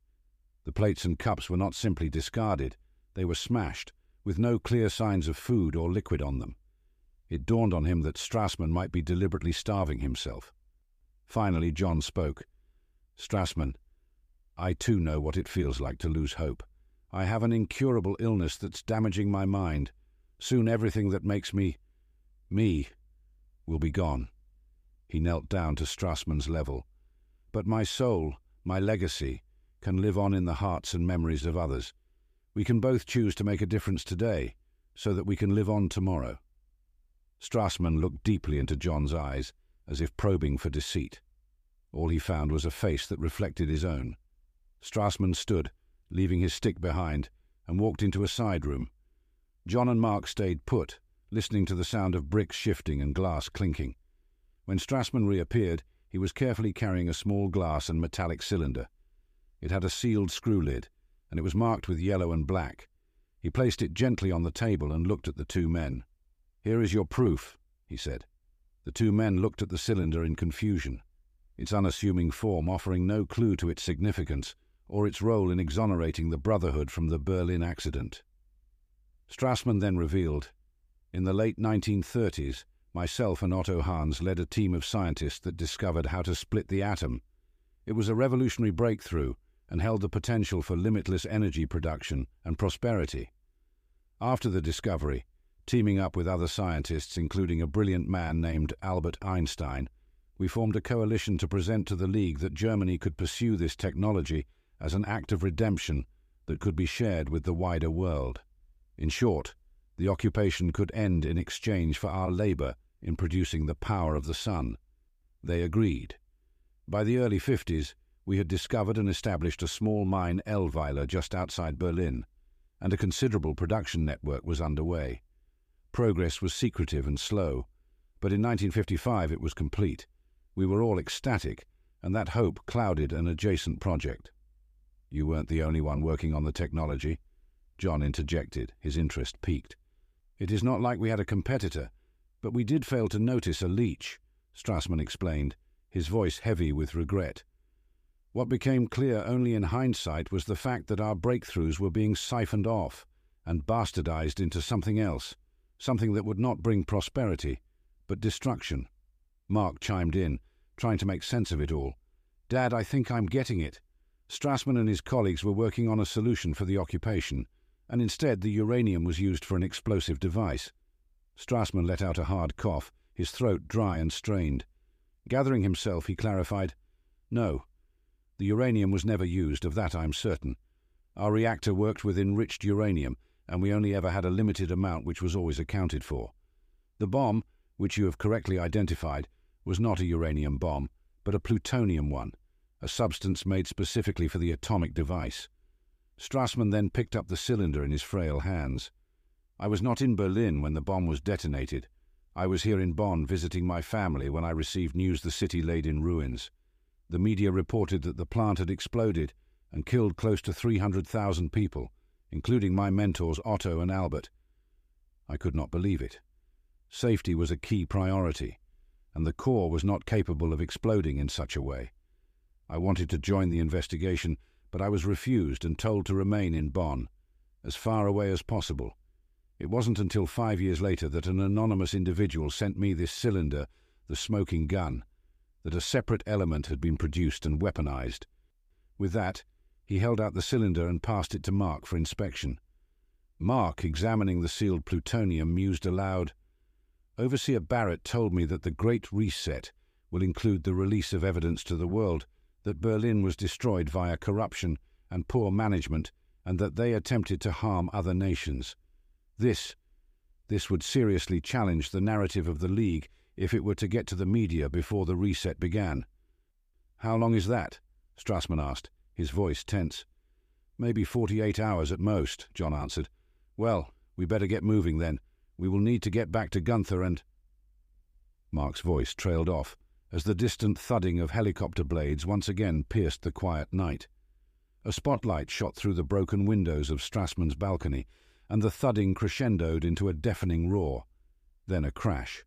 The plates and cups were not simply discarded, they were smashed, with no clear signs of food or liquid on them. It dawned on him that Strassmann might be deliberately starving himself. Finally, John spoke. Strassmann, I too know what it feels like to lose hope. I have an incurable illness that's damaging my mind. Soon everything that makes me me will be gone. He knelt down to Strassmann's level. But my soul, my legacy, can live on in the hearts and memories of others. We can both choose to make a difference today, so that we can live on tomorrow. Strassmann looked deeply into John's eyes, as if probing for deceit. All he found was a face that reflected his own. Strassmann stood, leaving his stick behind, and walked into a side room. John and Mark stayed put, listening to the sound of bricks shifting and glass clinking. When Strassmann reappeared, he was carefully carrying a small glass and metallic cylinder. It had a sealed screw lid, and it was marked with yellow and black. He placed it gently on the table and looked at the two men. Here is your proof, he said. The two men looked at the cylinder in confusion, its unassuming form offering no clue to its significance or its role in exonerating the Brotherhood from the Berlin accident. Strassmann then revealed, in the late 1930s, myself and Otto Hahns led a team of scientists that discovered how to split the atom. It was a revolutionary breakthrough and held the potential for limitless energy production and prosperity. After the discovery, teaming up with other scientists, including a brilliant man named Albert Einstein, we formed a coalition to present to the League that Germany could pursue this technology as an act of redemption that could be shared with the wider world. In short, the occupation could end in exchange for our labour in producing the power of the sun. They agreed. By the early 50s, we had discovered and established a small mine Ellweiler just outside Berlin, and a considerable production network was underway. Progress was secretive and slow, but in 1955 it was complete. We were all ecstatic, and that hope clouded an adjacent project. You weren't the only one working on the technology. John interjected, his interest piqued. It is not like we had a competitor, but we did fail to notice a leech, Strassmann explained, his voice heavy with regret. What became clear only in hindsight was the fact that our breakthroughs were being siphoned off and bastardized into something else, something that would not bring prosperity, but destruction. Mark chimed in, trying to make sense of it all. Dad, I think I'm getting it. Strassmann and his colleagues were working on a solution for the occupation, and instead the uranium was used for an explosive device. Strassmann let out a hard cough, his throat dry and strained. Gathering himself, he clarified, No, the uranium was never used, of that I'm certain. Our reactor worked with enriched uranium, and we only ever had a limited amount which was always accounted for. The bomb, which you have correctly identified, was not a uranium bomb, but a plutonium one, a substance made specifically for the atomic device. Strassmann then picked up the cylinder in his frail hands. I was not in Berlin when the bomb was detonated. I was here in Bonn visiting my family when I received news the city laid in ruins. The media reported that the plant had exploded and killed close to 300,000 people, including my mentors Otto and Albert. I could not believe it. Safety was a key priority, and the core was not capable of exploding in such a way. I wanted to join the investigation, but I was refused and told to remain in Bonn, as far away as possible. It wasn't until five years later that an anonymous individual sent me this cylinder, the smoking gun, that a separate element had been produced and weaponized. With that, he held out the cylinder and passed it to Mark for inspection. Mark, examining the sealed plutonium, mused aloud. Overseer Barrett told me that the Great Reset will include the release of evidence to the world that Berlin was destroyed via corruption and poor management, and that they attempted to harm other nations. This, this would seriously challenge the narrative of the League if it were to get to the media before the reset began. How long is that? Strassmann asked, his voice tense. Maybe forty-eight hours at most, John answered. Well, we better get moving then. We will need to get back to Gunther and... Mark's voice trailed off as the distant thudding of helicopter blades once again pierced the quiet night. A spotlight shot through the broken windows of Strassmann's balcony, and the thudding crescendoed into a deafening roar. Then a crash.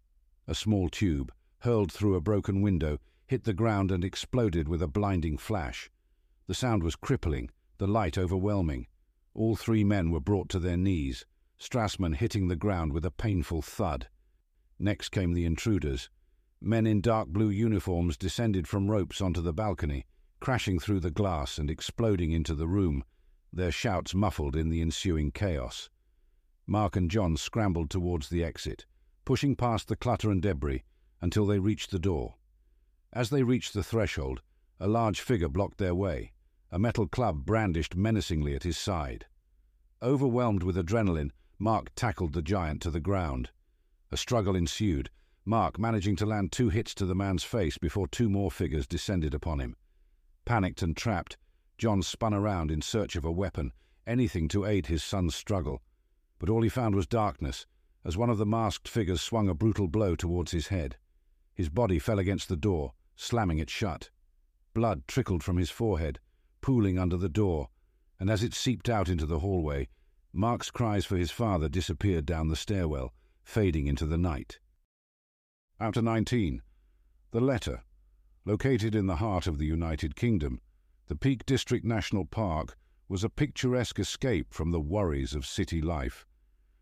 A small tube, hurled through a broken window, hit the ground and exploded with a blinding flash. The sound was crippling, the light overwhelming. All three men were brought to their knees, Strassman hitting the ground with a painful thud. Next came the intruders, Men in dark blue uniforms descended from ropes onto the balcony, crashing through the glass and exploding into the room, their shouts muffled in the ensuing chaos. Mark and John scrambled towards the exit, pushing past the clutter and debris until they reached the door. As they reached the threshold, a large figure blocked their way, a metal club brandished menacingly at his side. Overwhelmed with adrenaline, Mark tackled the giant to the ground. A struggle ensued, Mark managing to land two hits to the man's face before two more figures descended upon him. Panicked and trapped, John spun around in search of a weapon, anything to aid his son's struggle. But all he found was darkness, as one of the masked figures swung a brutal blow towards his head. His body fell against the door, slamming it shut. Blood trickled from his forehead, pooling under the door, and as it seeped out into the hallway, Mark's cries for his father disappeared down the stairwell, fading into the night. After 19. The Letter. Located in the heart of the United Kingdom, the Peak District National Park was a picturesque escape from the worries of city life.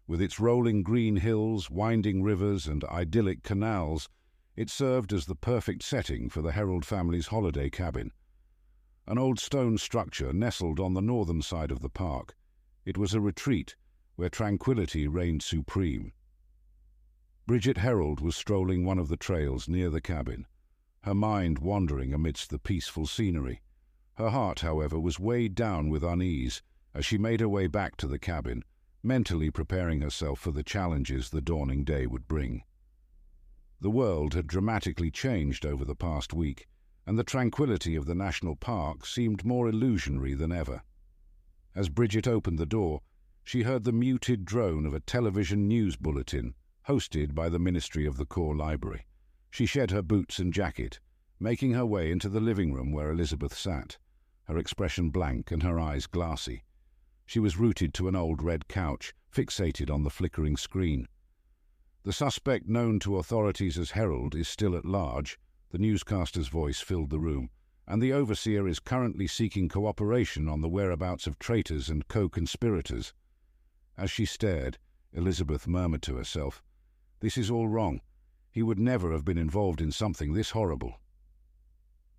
With its rolling green hills, winding rivers, and idyllic canals, it served as the perfect setting for the Herald family's holiday cabin. An old stone structure nestled on the northern side of the park, it was a retreat where tranquility reigned supreme. Bridget Herald was strolling one of the trails near the cabin, her mind wandering amidst the peaceful scenery. Her heart, however, was weighed down with unease as she made her way back to the cabin, mentally preparing herself for the challenges the dawning day would bring. The world had dramatically changed over the past week, and the tranquility of the national park seemed more illusionary than ever. As Bridget opened the door, she heard the muted drone of a television news bulletin hosted by the Ministry of the Core Library. She shed her boots and jacket, making her way into the living room where Elizabeth sat, her expression blank and her eyes glassy. She was rooted to an old red couch, fixated on the flickering screen. The suspect known to authorities as Herald is still at large, the newscaster's voice filled the room, and the overseer is currently seeking cooperation on the whereabouts of traitors and co-conspirators. As she stared, Elizabeth murmured to herself, this is all wrong. He would never have been involved in something this horrible.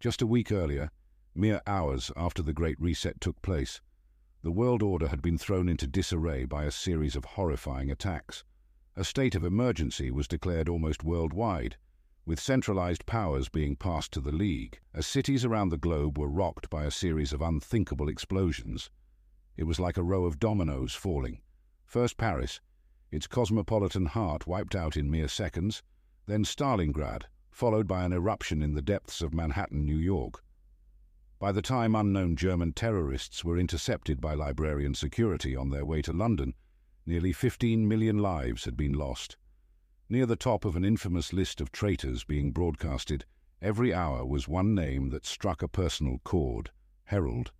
Just a week earlier, mere hours after the Great Reset took place, the world order had been thrown into disarray by a series of horrifying attacks. A state of emergency was declared almost worldwide, with centralized powers being passed to the League, as cities around the globe were rocked by a series of unthinkable explosions. It was like a row of dominoes falling. First Paris, its cosmopolitan heart wiped out in mere seconds, then Stalingrad, followed by an eruption in the depths of Manhattan, New York. By the time unknown German terrorists were intercepted by librarian security on their way to London, nearly 15 million lives had been lost. Near the top of an infamous list of traitors being broadcasted, every hour was one name that struck a personal chord Herald.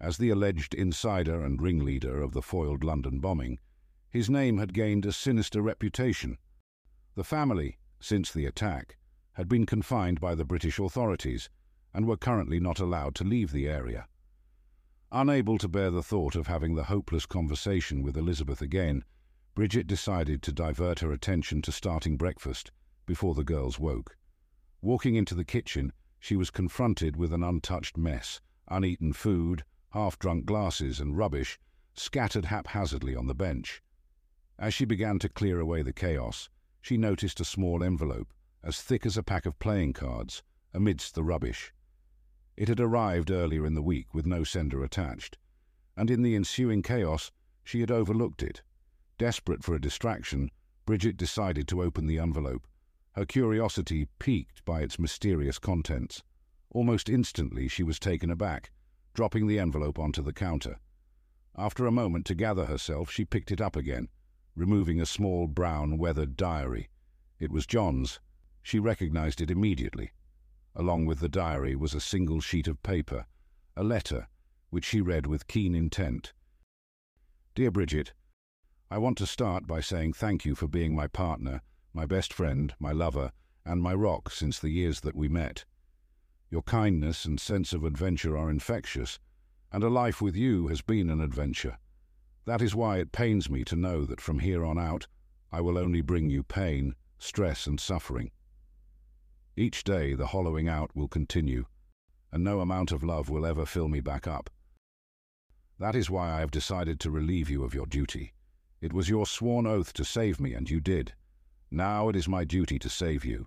As the alleged insider and ringleader of the foiled London bombing, his name had gained a sinister reputation. The family, since the attack, had been confined by the British authorities and were currently not allowed to leave the area. Unable to bear the thought of having the hopeless conversation with Elizabeth again, Bridget decided to divert her attention to starting breakfast before the girls woke. Walking into the kitchen, she was confronted with an untouched mess, uneaten food, half-drunk glasses and rubbish scattered haphazardly on the bench. As she began to clear away the chaos, she noticed a small envelope, as thick as a pack of playing cards, amidst the rubbish. It had arrived earlier in the week with no sender attached, and in the ensuing chaos she had overlooked it. Desperate for a distraction, Bridget decided to open the envelope, her curiosity piqued by its mysterious contents. Almost instantly she was taken aback, dropping the envelope onto the counter. After a moment to gather herself, she picked it up again, removing a small brown weathered diary. It was John's. She recognized it immediately. Along with the diary was a single sheet of paper, a letter, which she read with keen intent. Dear Bridget, I want to start by saying thank you for being my partner, my best friend, my lover, and my rock since the years that we met. Your kindness and sense of adventure are infectious, and a life with you has been an adventure. That is why it pains me to know that from here on out I will only bring you pain, stress, and suffering. Each day the hollowing out will continue, and no amount of love will ever fill me back up. That is why I have decided to relieve you of your duty. It was your sworn oath to save me, and you did. Now it is my duty to save you.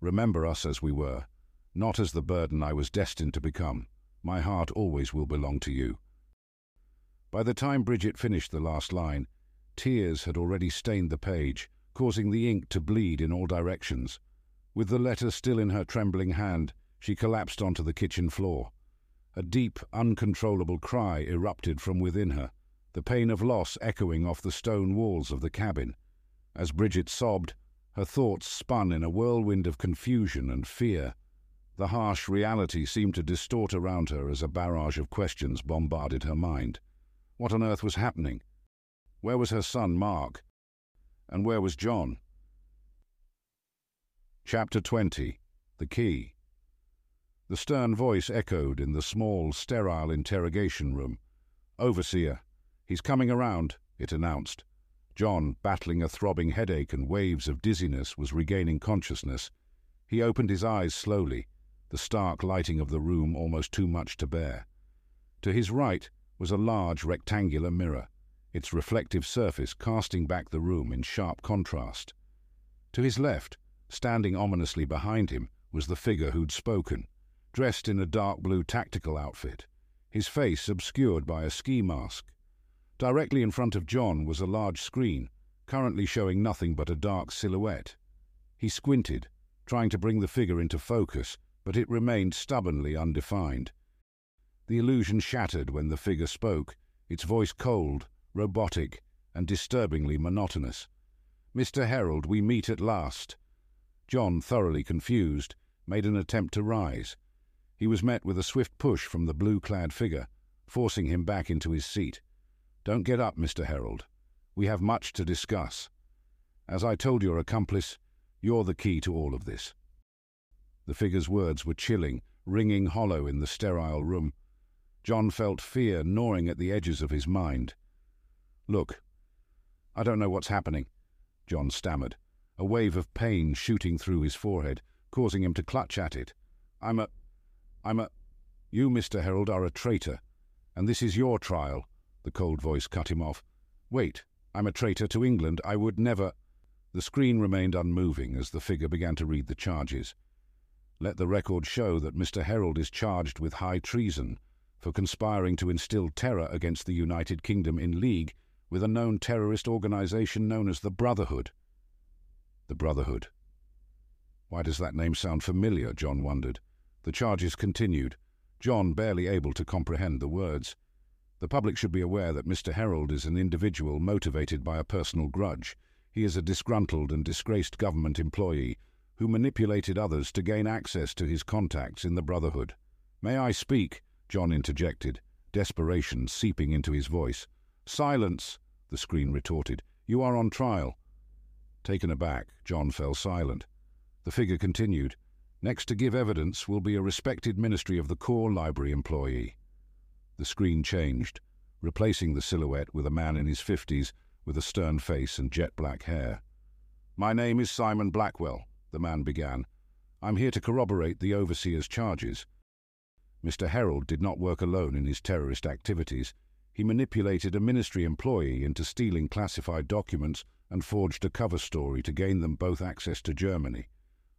Remember us as we were, not as the burden I was destined to become. My heart always will belong to you. By the time Bridget finished the last line, tears had already stained the page, causing the ink to bleed in all directions. With the letter still in her trembling hand, she collapsed onto the kitchen floor. A deep, uncontrollable cry erupted from within her, the pain of loss echoing off the stone walls of the cabin. As Bridget sobbed, her thoughts spun in a whirlwind of confusion and fear. The harsh reality seemed to distort around her as a barrage of questions bombarded her mind. What on earth was happening? Where was her son, Mark? And where was John? Chapter 20 The Key The stern voice echoed in the small, sterile interrogation room. Overseer, he's coming around, it announced. John, battling a throbbing headache and waves of dizziness, was regaining consciousness. He opened his eyes slowly, the stark lighting of the room almost too much to bear. To his right was a large rectangular mirror, its reflective surface casting back the room in sharp contrast. To his left, Standing ominously behind him was the figure who'd spoken, dressed in a dark blue tactical outfit, his face obscured by a ski mask. Directly in front of John was a large screen, currently showing nothing but a dark silhouette. He squinted, trying to bring the figure into focus, but it remained stubbornly undefined. The illusion shattered when the figure spoke, its voice cold, robotic, and disturbingly monotonous. Mr. Herald, we meet at last. John, thoroughly confused, made an attempt to rise. He was met with a swift push from the blue-clad figure, forcing him back into his seat. Don't get up, Mr. Herald. We have much to discuss. As I told your accomplice, you're the key to all of this. The figure's words were chilling, ringing hollow in the sterile room. John felt fear gnawing at the edges of his mind. Look, I don't know what's happening, John stammered a wave of pain shooting through his forehead, causing him to clutch at it. I'm a... I'm a... You, Mr. Herald, are a traitor, and this is your trial, the cold voice cut him off. Wait, I'm a traitor to England. I would never... The screen remained unmoving as the figure began to read the charges. Let the record show that Mr. Herald is charged with high treason for conspiring to instill terror against the United Kingdom in league with a known terrorist organisation known as the Brotherhood. The Brotherhood. Why does that name sound familiar? John wondered. The charges continued. John barely able to comprehend the words. The public should be aware that Mr. Herald is an individual motivated by a personal grudge. He is a disgruntled and disgraced government employee who manipulated others to gain access to his contacts in the Brotherhood. May I speak? John interjected, desperation seeping into his voice. Silence, the screen retorted. You are on trial. Taken aback, John fell silent. The figure continued. Next to give evidence will be a respected Ministry of the Core Library employee. The screen changed, replacing the silhouette with a man in his fifties with a stern face and jet black hair. My name is Simon Blackwell, the man began. I'm here to corroborate the overseer's charges. Mr. Herald did not work alone in his terrorist activities. He manipulated a ministry employee into stealing classified documents and forged a cover story to gain them both access to Germany.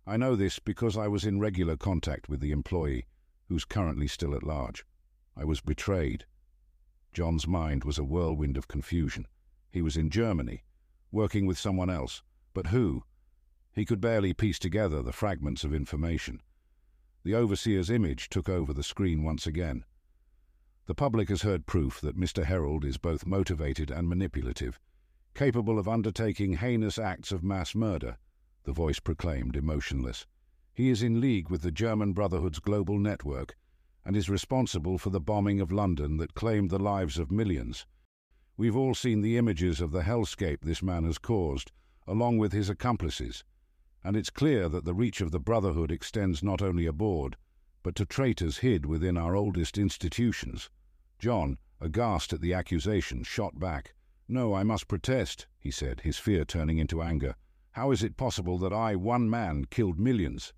I know this because I was in regular contact with the employee, who's currently still at large. I was betrayed. John's mind was a whirlwind of confusion. He was in Germany, working with someone else, but who? He could barely piece together the fragments of information. The overseer's image took over the screen once again. The public has heard proof that Mr. Herald is both motivated and manipulative, capable of undertaking heinous acts of mass murder, the voice proclaimed, emotionless. He is in league with the German Brotherhood's global network and is responsible for the bombing of London that claimed the lives of millions. We've all seen the images of the hellscape this man has caused, along with his accomplices, and it's clear that the reach of the Brotherhood extends not only aboard, but to traitors hid within our oldest institutions. John, aghast at the accusation, shot back. No, I must protest, he said, his fear turning into anger. How is it possible that I, one man, killed millions?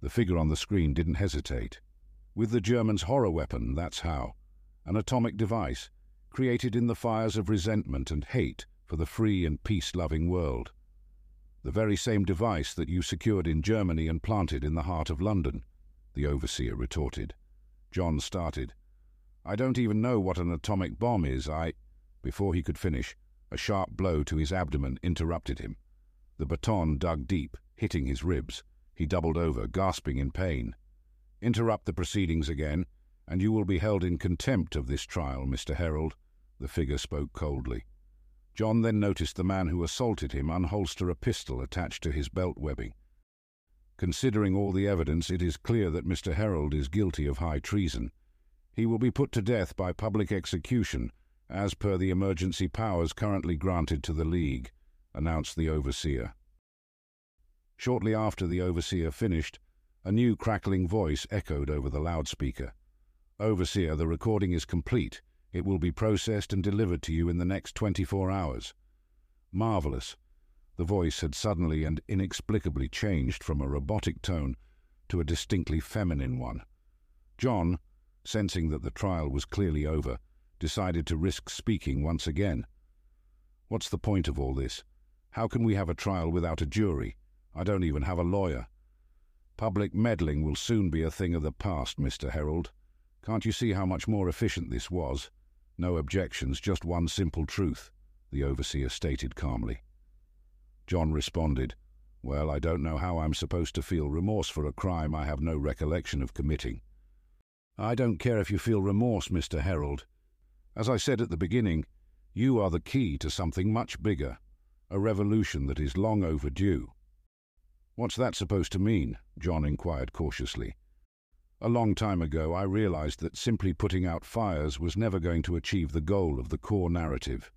The figure on the screen didn't hesitate. With the Germans' horror weapon, that's how. An atomic device, created in the fires of resentment and hate for the free and peace-loving world. The very same device that you secured in Germany and planted in the heart of London, the overseer retorted. John started. I don't even know what an atomic bomb is, I... Before he could finish, a sharp blow to his abdomen interrupted him. The baton dug deep, hitting his ribs. He doubled over, gasping in pain. Interrupt the proceedings again, and you will be held in contempt of this trial, Mr. Herald, the figure spoke coldly. John then noticed the man who assaulted him unholster a pistol attached to his belt webbing. Considering all the evidence, it is clear that Mr. Herald is guilty of high treason. He will be put to death by public execution, as per the emergency powers currently granted to the League, announced the Overseer. Shortly after the Overseer finished, a new crackling voice echoed over the loudspeaker. Overseer, the recording is complete. It will be processed and delivered to you in the next 24 hours. Marvelous. The voice had suddenly and inexplicably changed from a robotic tone to a distinctly feminine one. John, sensing that the trial was clearly over, decided to risk speaking once again. What's the point of all this? How can we have a trial without a jury? I don't even have a lawyer. Public meddling will soon be a thing of the past, Mr. Herald. Can't you see how much more efficient this was? No objections, just one simple truth, the overseer stated calmly. John responded, Well, I don't know how I'm supposed to feel remorse for a crime I have no recollection of committing. I don't care if you feel remorse, Mr. Herald. As I said at the beginning, you are the key to something much bigger, a revolution that is long overdue. What's that supposed to mean? John inquired cautiously. A long time ago I realized that simply putting out fires was never going to achieve the goal of the core narrative.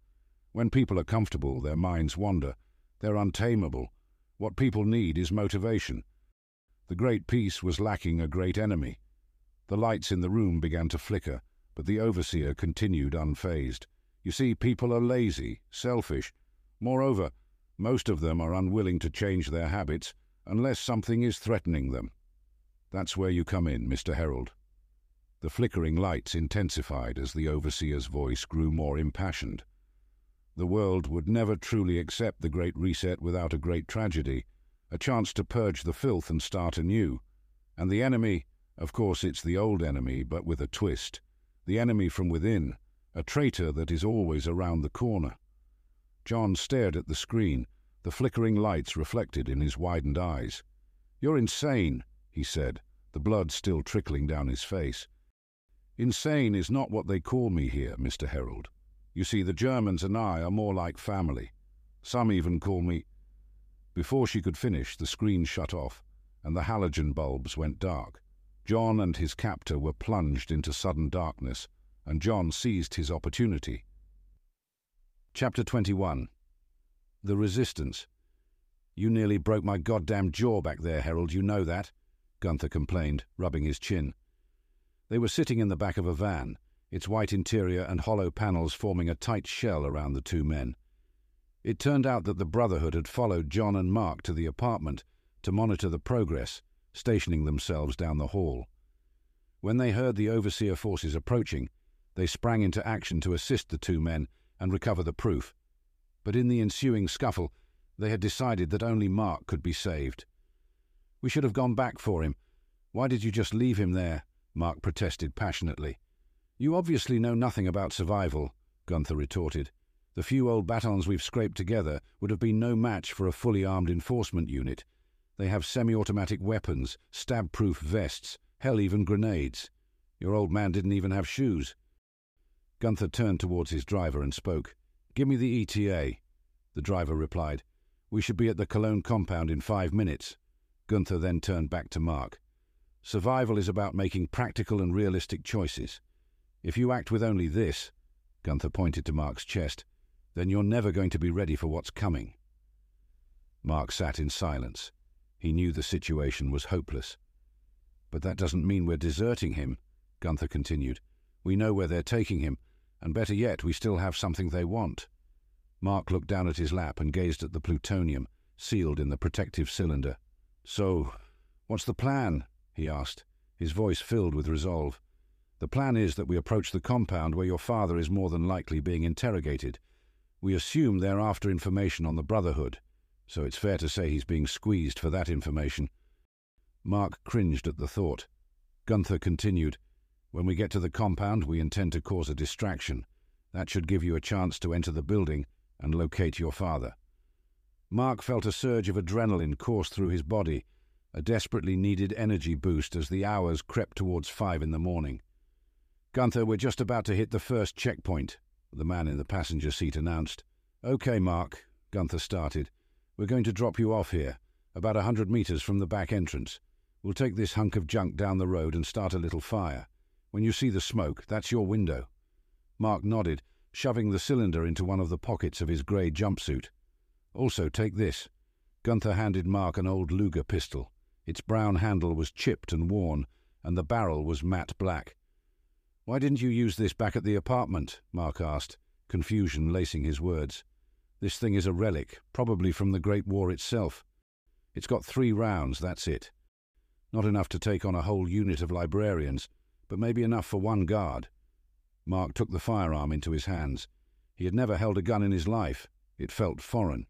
When people are comfortable, their minds wander. They're untamable. What people need is motivation. The great peace was lacking a great enemy. The lights in the room began to flicker, but the overseer continued unfazed. You see, people are lazy, selfish. Moreover, most of them are unwilling to change their habits unless something is threatening them. That's where you come in, Mr. Herald. The flickering lights intensified as the overseer's voice grew more impassioned. The world would never truly accept the Great Reset without a great tragedy, a chance to purge the filth and start anew. And the enemy, of course it's the old enemy, but with a twist. The enemy from within, a traitor that is always around the corner. John stared at the screen, the flickering lights reflected in his widened eyes. You're insane, he said, the blood still trickling down his face. Insane is not what they call me here, Mr. Herald. You see, the Germans and I are more like family. Some even call me. Before she could finish, the screen shut off, and the halogen bulbs went dark. John and his captor were plunged into sudden darkness, and John seized his opportunity. Chapter 21 The Resistance You nearly broke my goddamn jaw back there, Herald, you know that, Gunther complained, rubbing his chin. They were sitting in the back of a van, its white interior and hollow panels forming a tight shell around the two men. It turned out that the Brotherhood had followed John and Mark to the apartment to monitor the progress, stationing themselves down the hall. When they heard the Overseer forces approaching, they sprang into action to assist the two men and recover the proof. But in the ensuing scuffle, they had decided that only Mark could be saved. We should have gone back for him. Why did you just leave him there? Mark protested passionately. You obviously know nothing about survival, Gunther retorted. The few old batons we've scraped together would have been no match for a fully armed enforcement unit. They have semi-automatic weapons, stab-proof vests, hell even grenades. Your old man didn't even have shoes. Gunther turned towards his driver and spoke. Give me the ETA. The driver replied. We should be at the Cologne compound in five minutes. Gunther then turned back to Mark. Survival is about making practical and realistic choices. If you act with only this, Gunther pointed to Mark's chest, then you're never going to be ready for what's coming. Mark sat in silence. He knew the situation was hopeless. But that doesn't mean we're deserting him, Gunther continued. We know where they're taking him, and better yet, we still have something they want. Mark looked down at his lap and gazed at the plutonium, sealed in the protective cylinder. So, what's the plan? he asked, his voice filled with resolve. The plan is that we approach the compound where your father is more than likely being interrogated. We assume they're after information on the Brotherhood, so it's fair to say he's being squeezed for that information. Mark cringed at the thought. Gunther continued, When we get to the compound, we intend to cause a distraction. That should give you a chance to enter the building and locate your father. Mark felt a surge of adrenaline course through his body a desperately needed energy boost as the hours crept towards five in the morning. Gunther, we're just about to hit the first checkpoint, the man in the passenger seat announced. OK, Mark, Gunther started. We're going to drop you off here, about a hundred metres from the back entrance. We'll take this hunk of junk down the road and start a little fire. When you see the smoke, that's your window. Mark nodded, shoving the cylinder into one of the pockets of his grey jumpsuit. Also, take this. Gunther handed Mark an old Luger pistol. Its brown handle was chipped and worn, and the barrel was matte black. Why didn't you use this back at the apartment? Mark asked, confusion lacing his words. This thing is a relic, probably from the Great War itself. It's got three rounds, that's it. Not enough to take on a whole unit of librarians, but maybe enough for one guard. Mark took the firearm into his hands. He had never held a gun in his life. It felt foreign.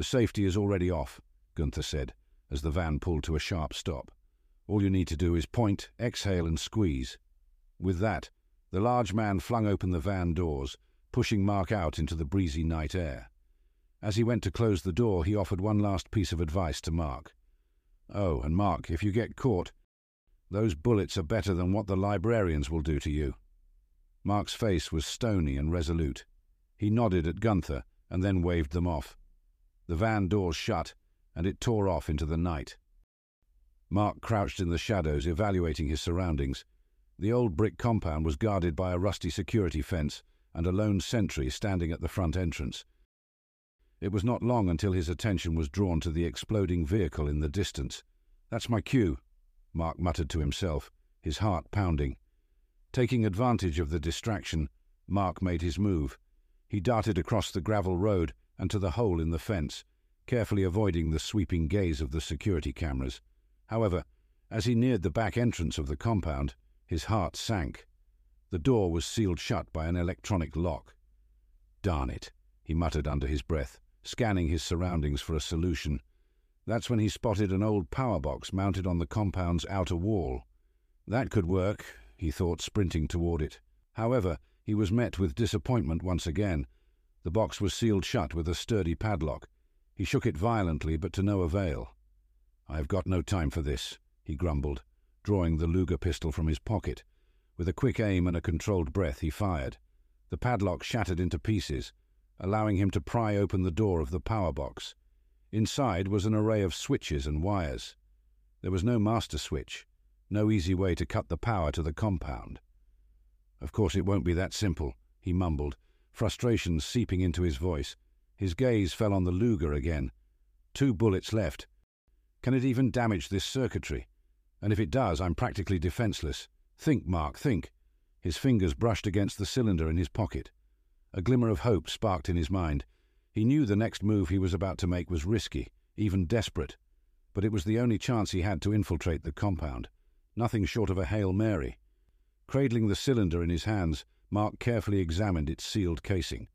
The safety is already off, Gunther said as the van pulled to a sharp stop. All you need to do is point, exhale, and squeeze. With that, the large man flung open the van doors, pushing Mark out into the breezy night air. As he went to close the door, he offered one last piece of advice to Mark. Oh, and Mark, if you get caught, those bullets are better than what the librarians will do to you. Mark's face was stony and resolute. He nodded at Gunther and then waved them off. The van doors shut, and it tore off into the night. Mark crouched in the shadows, evaluating his surroundings. The old brick compound was guarded by a rusty security fence and a lone sentry standing at the front entrance. It was not long until his attention was drawn to the exploding vehicle in the distance. That's my cue, Mark muttered to himself, his heart pounding. Taking advantage of the distraction, Mark made his move. He darted across the gravel road and to the hole in the fence, carefully avoiding the sweeping gaze of the security cameras. However, as he neared the back entrance of the compound, his heart sank. The door was sealed shut by an electronic lock. Darn it, he muttered under his breath, scanning his surroundings for a solution. That's when he spotted an old power box mounted on the compound's outer wall. That could work, he thought, sprinting toward it. However, he was met with disappointment once again. The box was sealed shut with a sturdy padlock, he shook it violently, but to no avail. I have got no time for this, he grumbled, drawing the Luger pistol from his pocket. With a quick aim and a controlled breath, he fired. The padlock shattered into pieces, allowing him to pry open the door of the power box. Inside was an array of switches and wires. There was no master switch, no easy way to cut the power to the compound. Of course, it won't be that simple, he mumbled, frustration seeping into his voice. His gaze fell on the Luger again. Two bullets left. Can it even damage this circuitry? And if it does, I'm practically defenseless. Think, Mark, think. His fingers brushed against the cylinder in his pocket. A glimmer of hope sparked in his mind. He knew the next move he was about to make was risky, even desperate. But it was the only chance he had to infiltrate the compound. Nothing short of a Hail Mary. Cradling the cylinder in his hands, Mark carefully examined its sealed casing.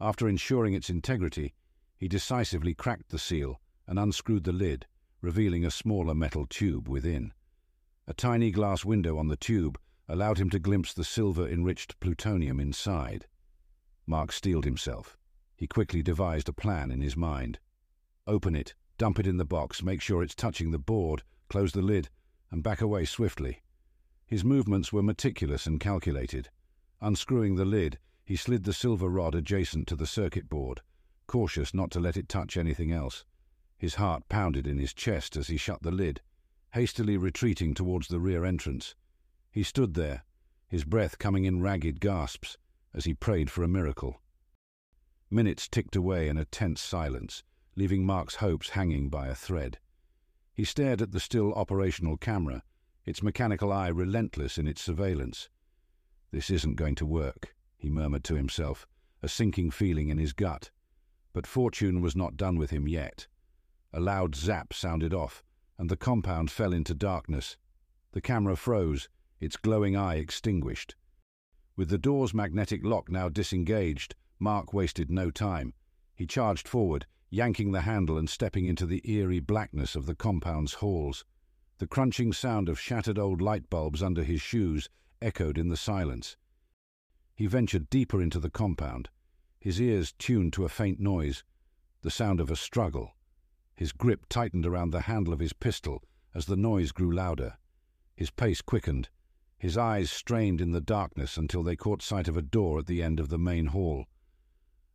After ensuring its integrity, he decisively cracked the seal and unscrewed the lid, revealing a smaller metal tube within. A tiny glass window on the tube allowed him to glimpse the silver-enriched plutonium inside. Mark steeled himself. He quickly devised a plan in his mind. Open it, dump it in the box, make sure it's touching the board, close the lid, and back away swiftly. His movements were meticulous and calculated. Unscrewing the lid, he slid the silver rod adjacent to the circuit board, cautious not to let it touch anything else. His heart pounded in his chest as he shut the lid, hastily retreating towards the rear entrance. He stood there, his breath coming in ragged gasps, as he prayed for a miracle. Minutes ticked away in a tense silence, leaving Mark's hopes hanging by a thread. He stared at the still operational camera, its mechanical eye relentless in its surveillance. This isn't going to work, he murmured to himself, a sinking feeling in his gut. But fortune was not done with him yet. A loud zap sounded off, and the compound fell into darkness. The camera froze, its glowing eye extinguished. With the door's magnetic lock now disengaged, Mark wasted no time. He charged forward, yanking the handle and stepping into the eerie blackness of the compound's halls. The crunching sound of shattered old light bulbs under his shoes echoed in the silence. He ventured deeper into the compound, his ears tuned to a faint noise, the sound of a struggle. His grip tightened around the handle of his pistol as the noise grew louder. His pace quickened, his eyes strained in the darkness until they caught sight of a door at the end of the main hall.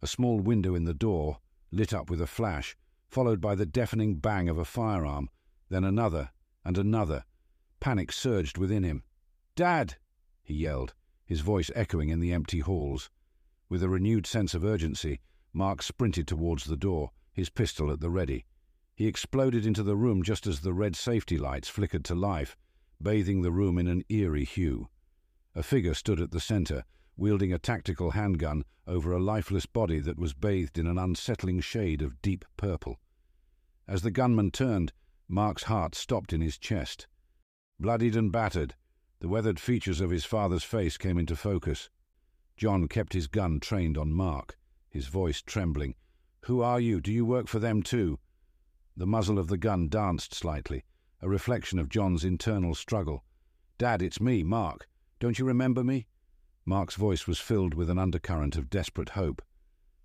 A small window in the door, lit up with a flash, followed by the deafening bang of a firearm, then another and another. Panic surged within him. Dad! He yelled, his voice echoing in the empty halls. With a renewed sense of urgency, Mark sprinted towards the door, his pistol at the ready. He exploded into the room just as the red safety lights flickered to life, bathing the room in an eerie hue. A figure stood at the centre, wielding a tactical handgun over a lifeless body that was bathed in an unsettling shade of deep purple. As the gunman turned, Mark's heart stopped in his chest. Bloodied and battered, the weathered features of his father's face came into focus. John kept his gun trained on Mark, his voice trembling. Who are you? Do you work for them too? The muzzle of the gun danced slightly, a reflection of John's internal struggle. Dad, it's me, Mark. Don't you remember me? Mark's voice was filled with an undercurrent of desperate hope.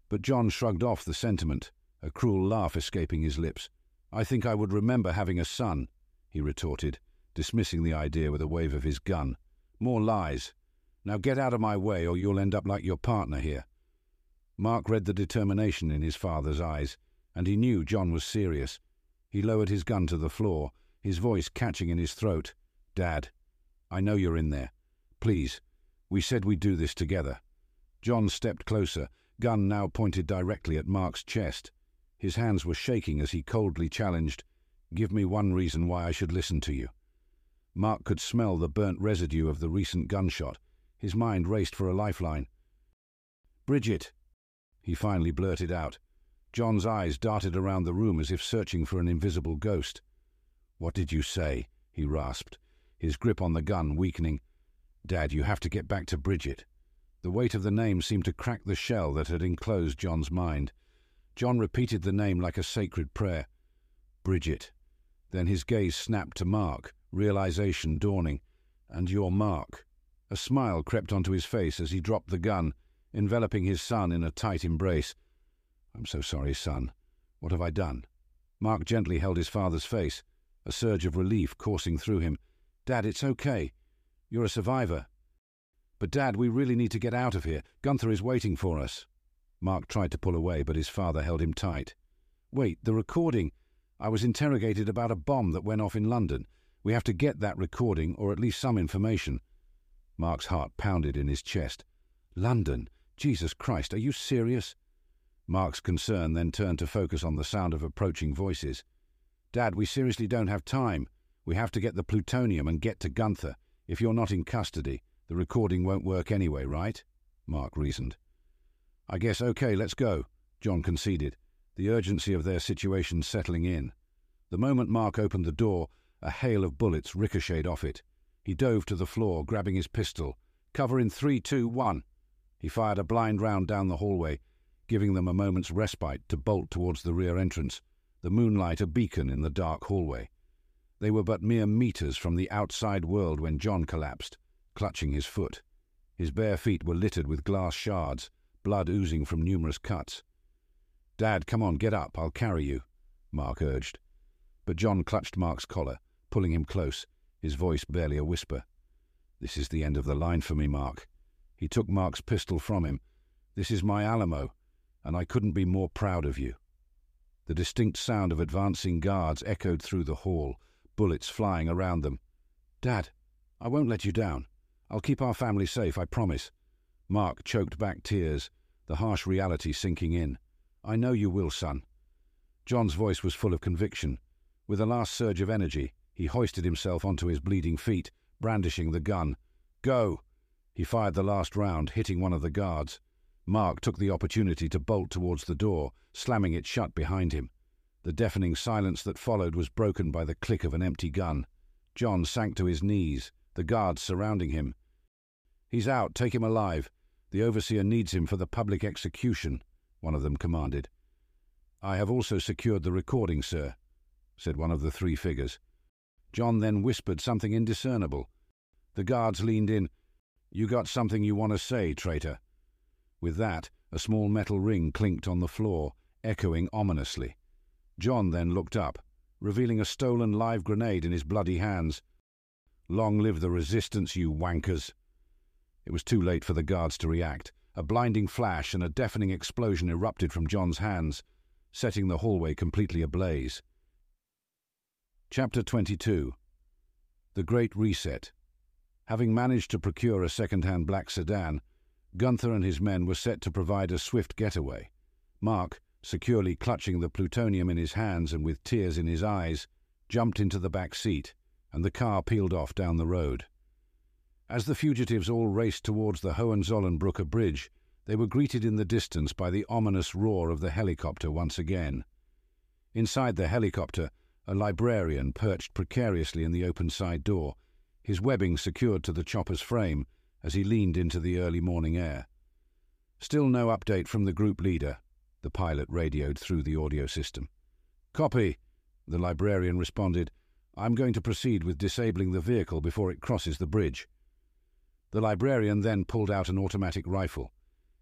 But John shrugged off the sentiment, a cruel laugh escaping his lips. I think I would remember having a son, he retorted, dismissing the idea with a wave of his gun. More lies. Now get out of my way or you'll end up like your partner here. Mark read the determination in his father's eyes, and he knew John was serious. He lowered his gun to the floor, his voice catching in his throat. Dad, I know you're in there. Please, we said we'd do this together. John stepped closer, gun now pointed directly at Mark's chest. His hands were shaking as he coldly challenged, Give me one reason why I should listen to you. Mark could smell the burnt residue of the recent gunshot. His mind raced for a lifeline. Bridget, he finally blurted out. John's eyes darted around the room as if searching for an invisible ghost. What did you say? he rasped, his grip on the gun weakening. Dad, you have to get back to Bridget. The weight of the name seemed to crack the shell that had enclosed John's mind. John repeated the name like a sacred prayer. Bridget. Then his gaze snapped to Mark, realization dawning. And your Mark. A smile crept onto his face as he dropped the gun, enveloping his son in a tight embrace. I'm so sorry, son. What have I done? Mark gently held his father's face, a surge of relief coursing through him. Dad, it's okay. You're a survivor. But, Dad, we really need to get out of here. Gunther is waiting for us. Mark tried to pull away, but his father held him tight. Wait, the recording. I was interrogated about a bomb that went off in London. We have to get that recording, or at least some information. Mark's heart pounded in his chest. London? Jesus Christ, are you serious? Mark's concern then turned to focus on the sound of approaching voices. Dad, we seriously don't have time. We have to get the plutonium and get to Gunther. If you're not in custody, the recording won't work anyway, right? Mark reasoned. I guess okay, let's go, John conceded, the urgency of their situation settling in. The moment Mark opened the door, a hail of bullets ricocheted off it. He dove to the floor, grabbing his pistol. Cover in three, two, one. He fired a blind round down the hallway, giving them a moment's respite to bolt towards the rear entrance, the moonlight a beacon in the dark hallway. They were but mere meters from the outside world when John collapsed, clutching his foot. His bare feet were littered with glass shards, blood oozing from numerous cuts. Dad, come on, get up, I'll carry you, Mark urged. But John clutched Mark's collar, pulling him close, his voice barely a whisper. This is the end of the line for me, Mark. He took Mark's pistol from him. This is my Alamo, and I couldn't be more proud of you. The distinct sound of advancing guards echoed through the hall, bullets flying around them. Dad, I won't let you down. I'll keep our family safe, I promise. Mark choked back tears, the harsh reality sinking in. I know you will, son. John's voice was full of conviction. With a last surge of energy, he hoisted himself onto his bleeding feet, brandishing the gun. Go! He fired the last round, hitting one of the guards. Mark took the opportunity to bolt towards the door, slamming it shut behind him. The deafening silence that followed was broken by the click of an empty gun. John sank to his knees, the guards surrounding him. He's out, take him alive. The overseer needs him for the public execution, one of them commanded. I have also secured the recording, sir, said one of the three figures. John then whispered something indiscernible. The guards leaned in. You got something you want to say, traitor. With that, a small metal ring clinked on the floor, echoing ominously. John then looked up, revealing a stolen live grenade in his bloody hands. Long live the resistance, you wankers! It was too late for the guards to react. A blinding flash and a deafening explosion erupted from John's hands, setting the hallway completely ablaze. Chapter 22 The Great Reset Having managed to procure a second-hand black sedan, Gunther and his men were set to provide a swift getaway. Mark, securely clutching the plutonium in his hands and with tears in his eyes, jumped into the back seat, and the car peeled off down the road. As the fugitives all raced towards the Hohenzollernbrücke bridge, they were greeted in the distance by the ominous roar of the helicopter once again. Inside the helicopter, a librarian perched precariously in the open side door, his webbing secured to the chopper's frame as he leaned into the early morning air. Still no update from the group leader, the pilot radioed through the audio system. Copy, the librarian responded. I'm going to proceed with disabling the vehicle before it crosses the bridge. The librarian then pulled out an automatic rifle,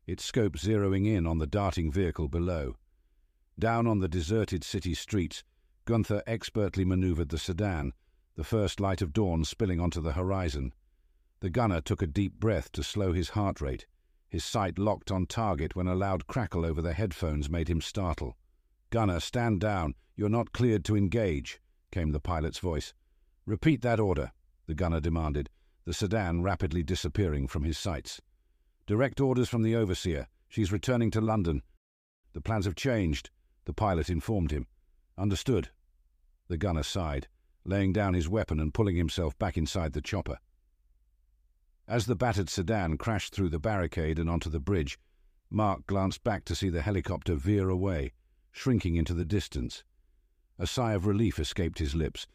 its scope zeroing in on the darting vehicle below. Down on the deserted city streets, Gunther expertly maneuvered the sedan, the first light of dawn spilling onto the horizon. The gunner took a deep breath to slow his heart rate. His sight locked on target when a loud crackle over the headphones made him startle. Gunner, stand down. You're not cleared to engage, came the pilot's voice. Repeat that order, the gunner demanded, the sedan rapidly disappearing from his sights. Direct orders from the overseer. She's returning to London. The plans have changed, the pilot informed him. Understood. The gunner sighed, laying down his weapon and pulling himself back inside the chopper. As the battered sedan crashed through the barricade and onto the bridge, Mark glanced back to see the helicopter veer away, shrinking into the distance. A sigh of relief escaped his lips,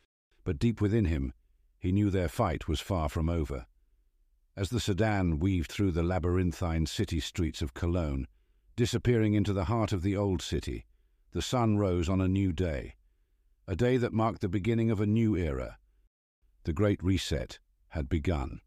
but deep within him he knew their fight was far from over. As the sedan weaved through the labyrinthine city streets of Cologne, disappearing into the heart of the old city, the sun rose on a new day, a day that marked the beginning of a new era. The Great Reset had begun.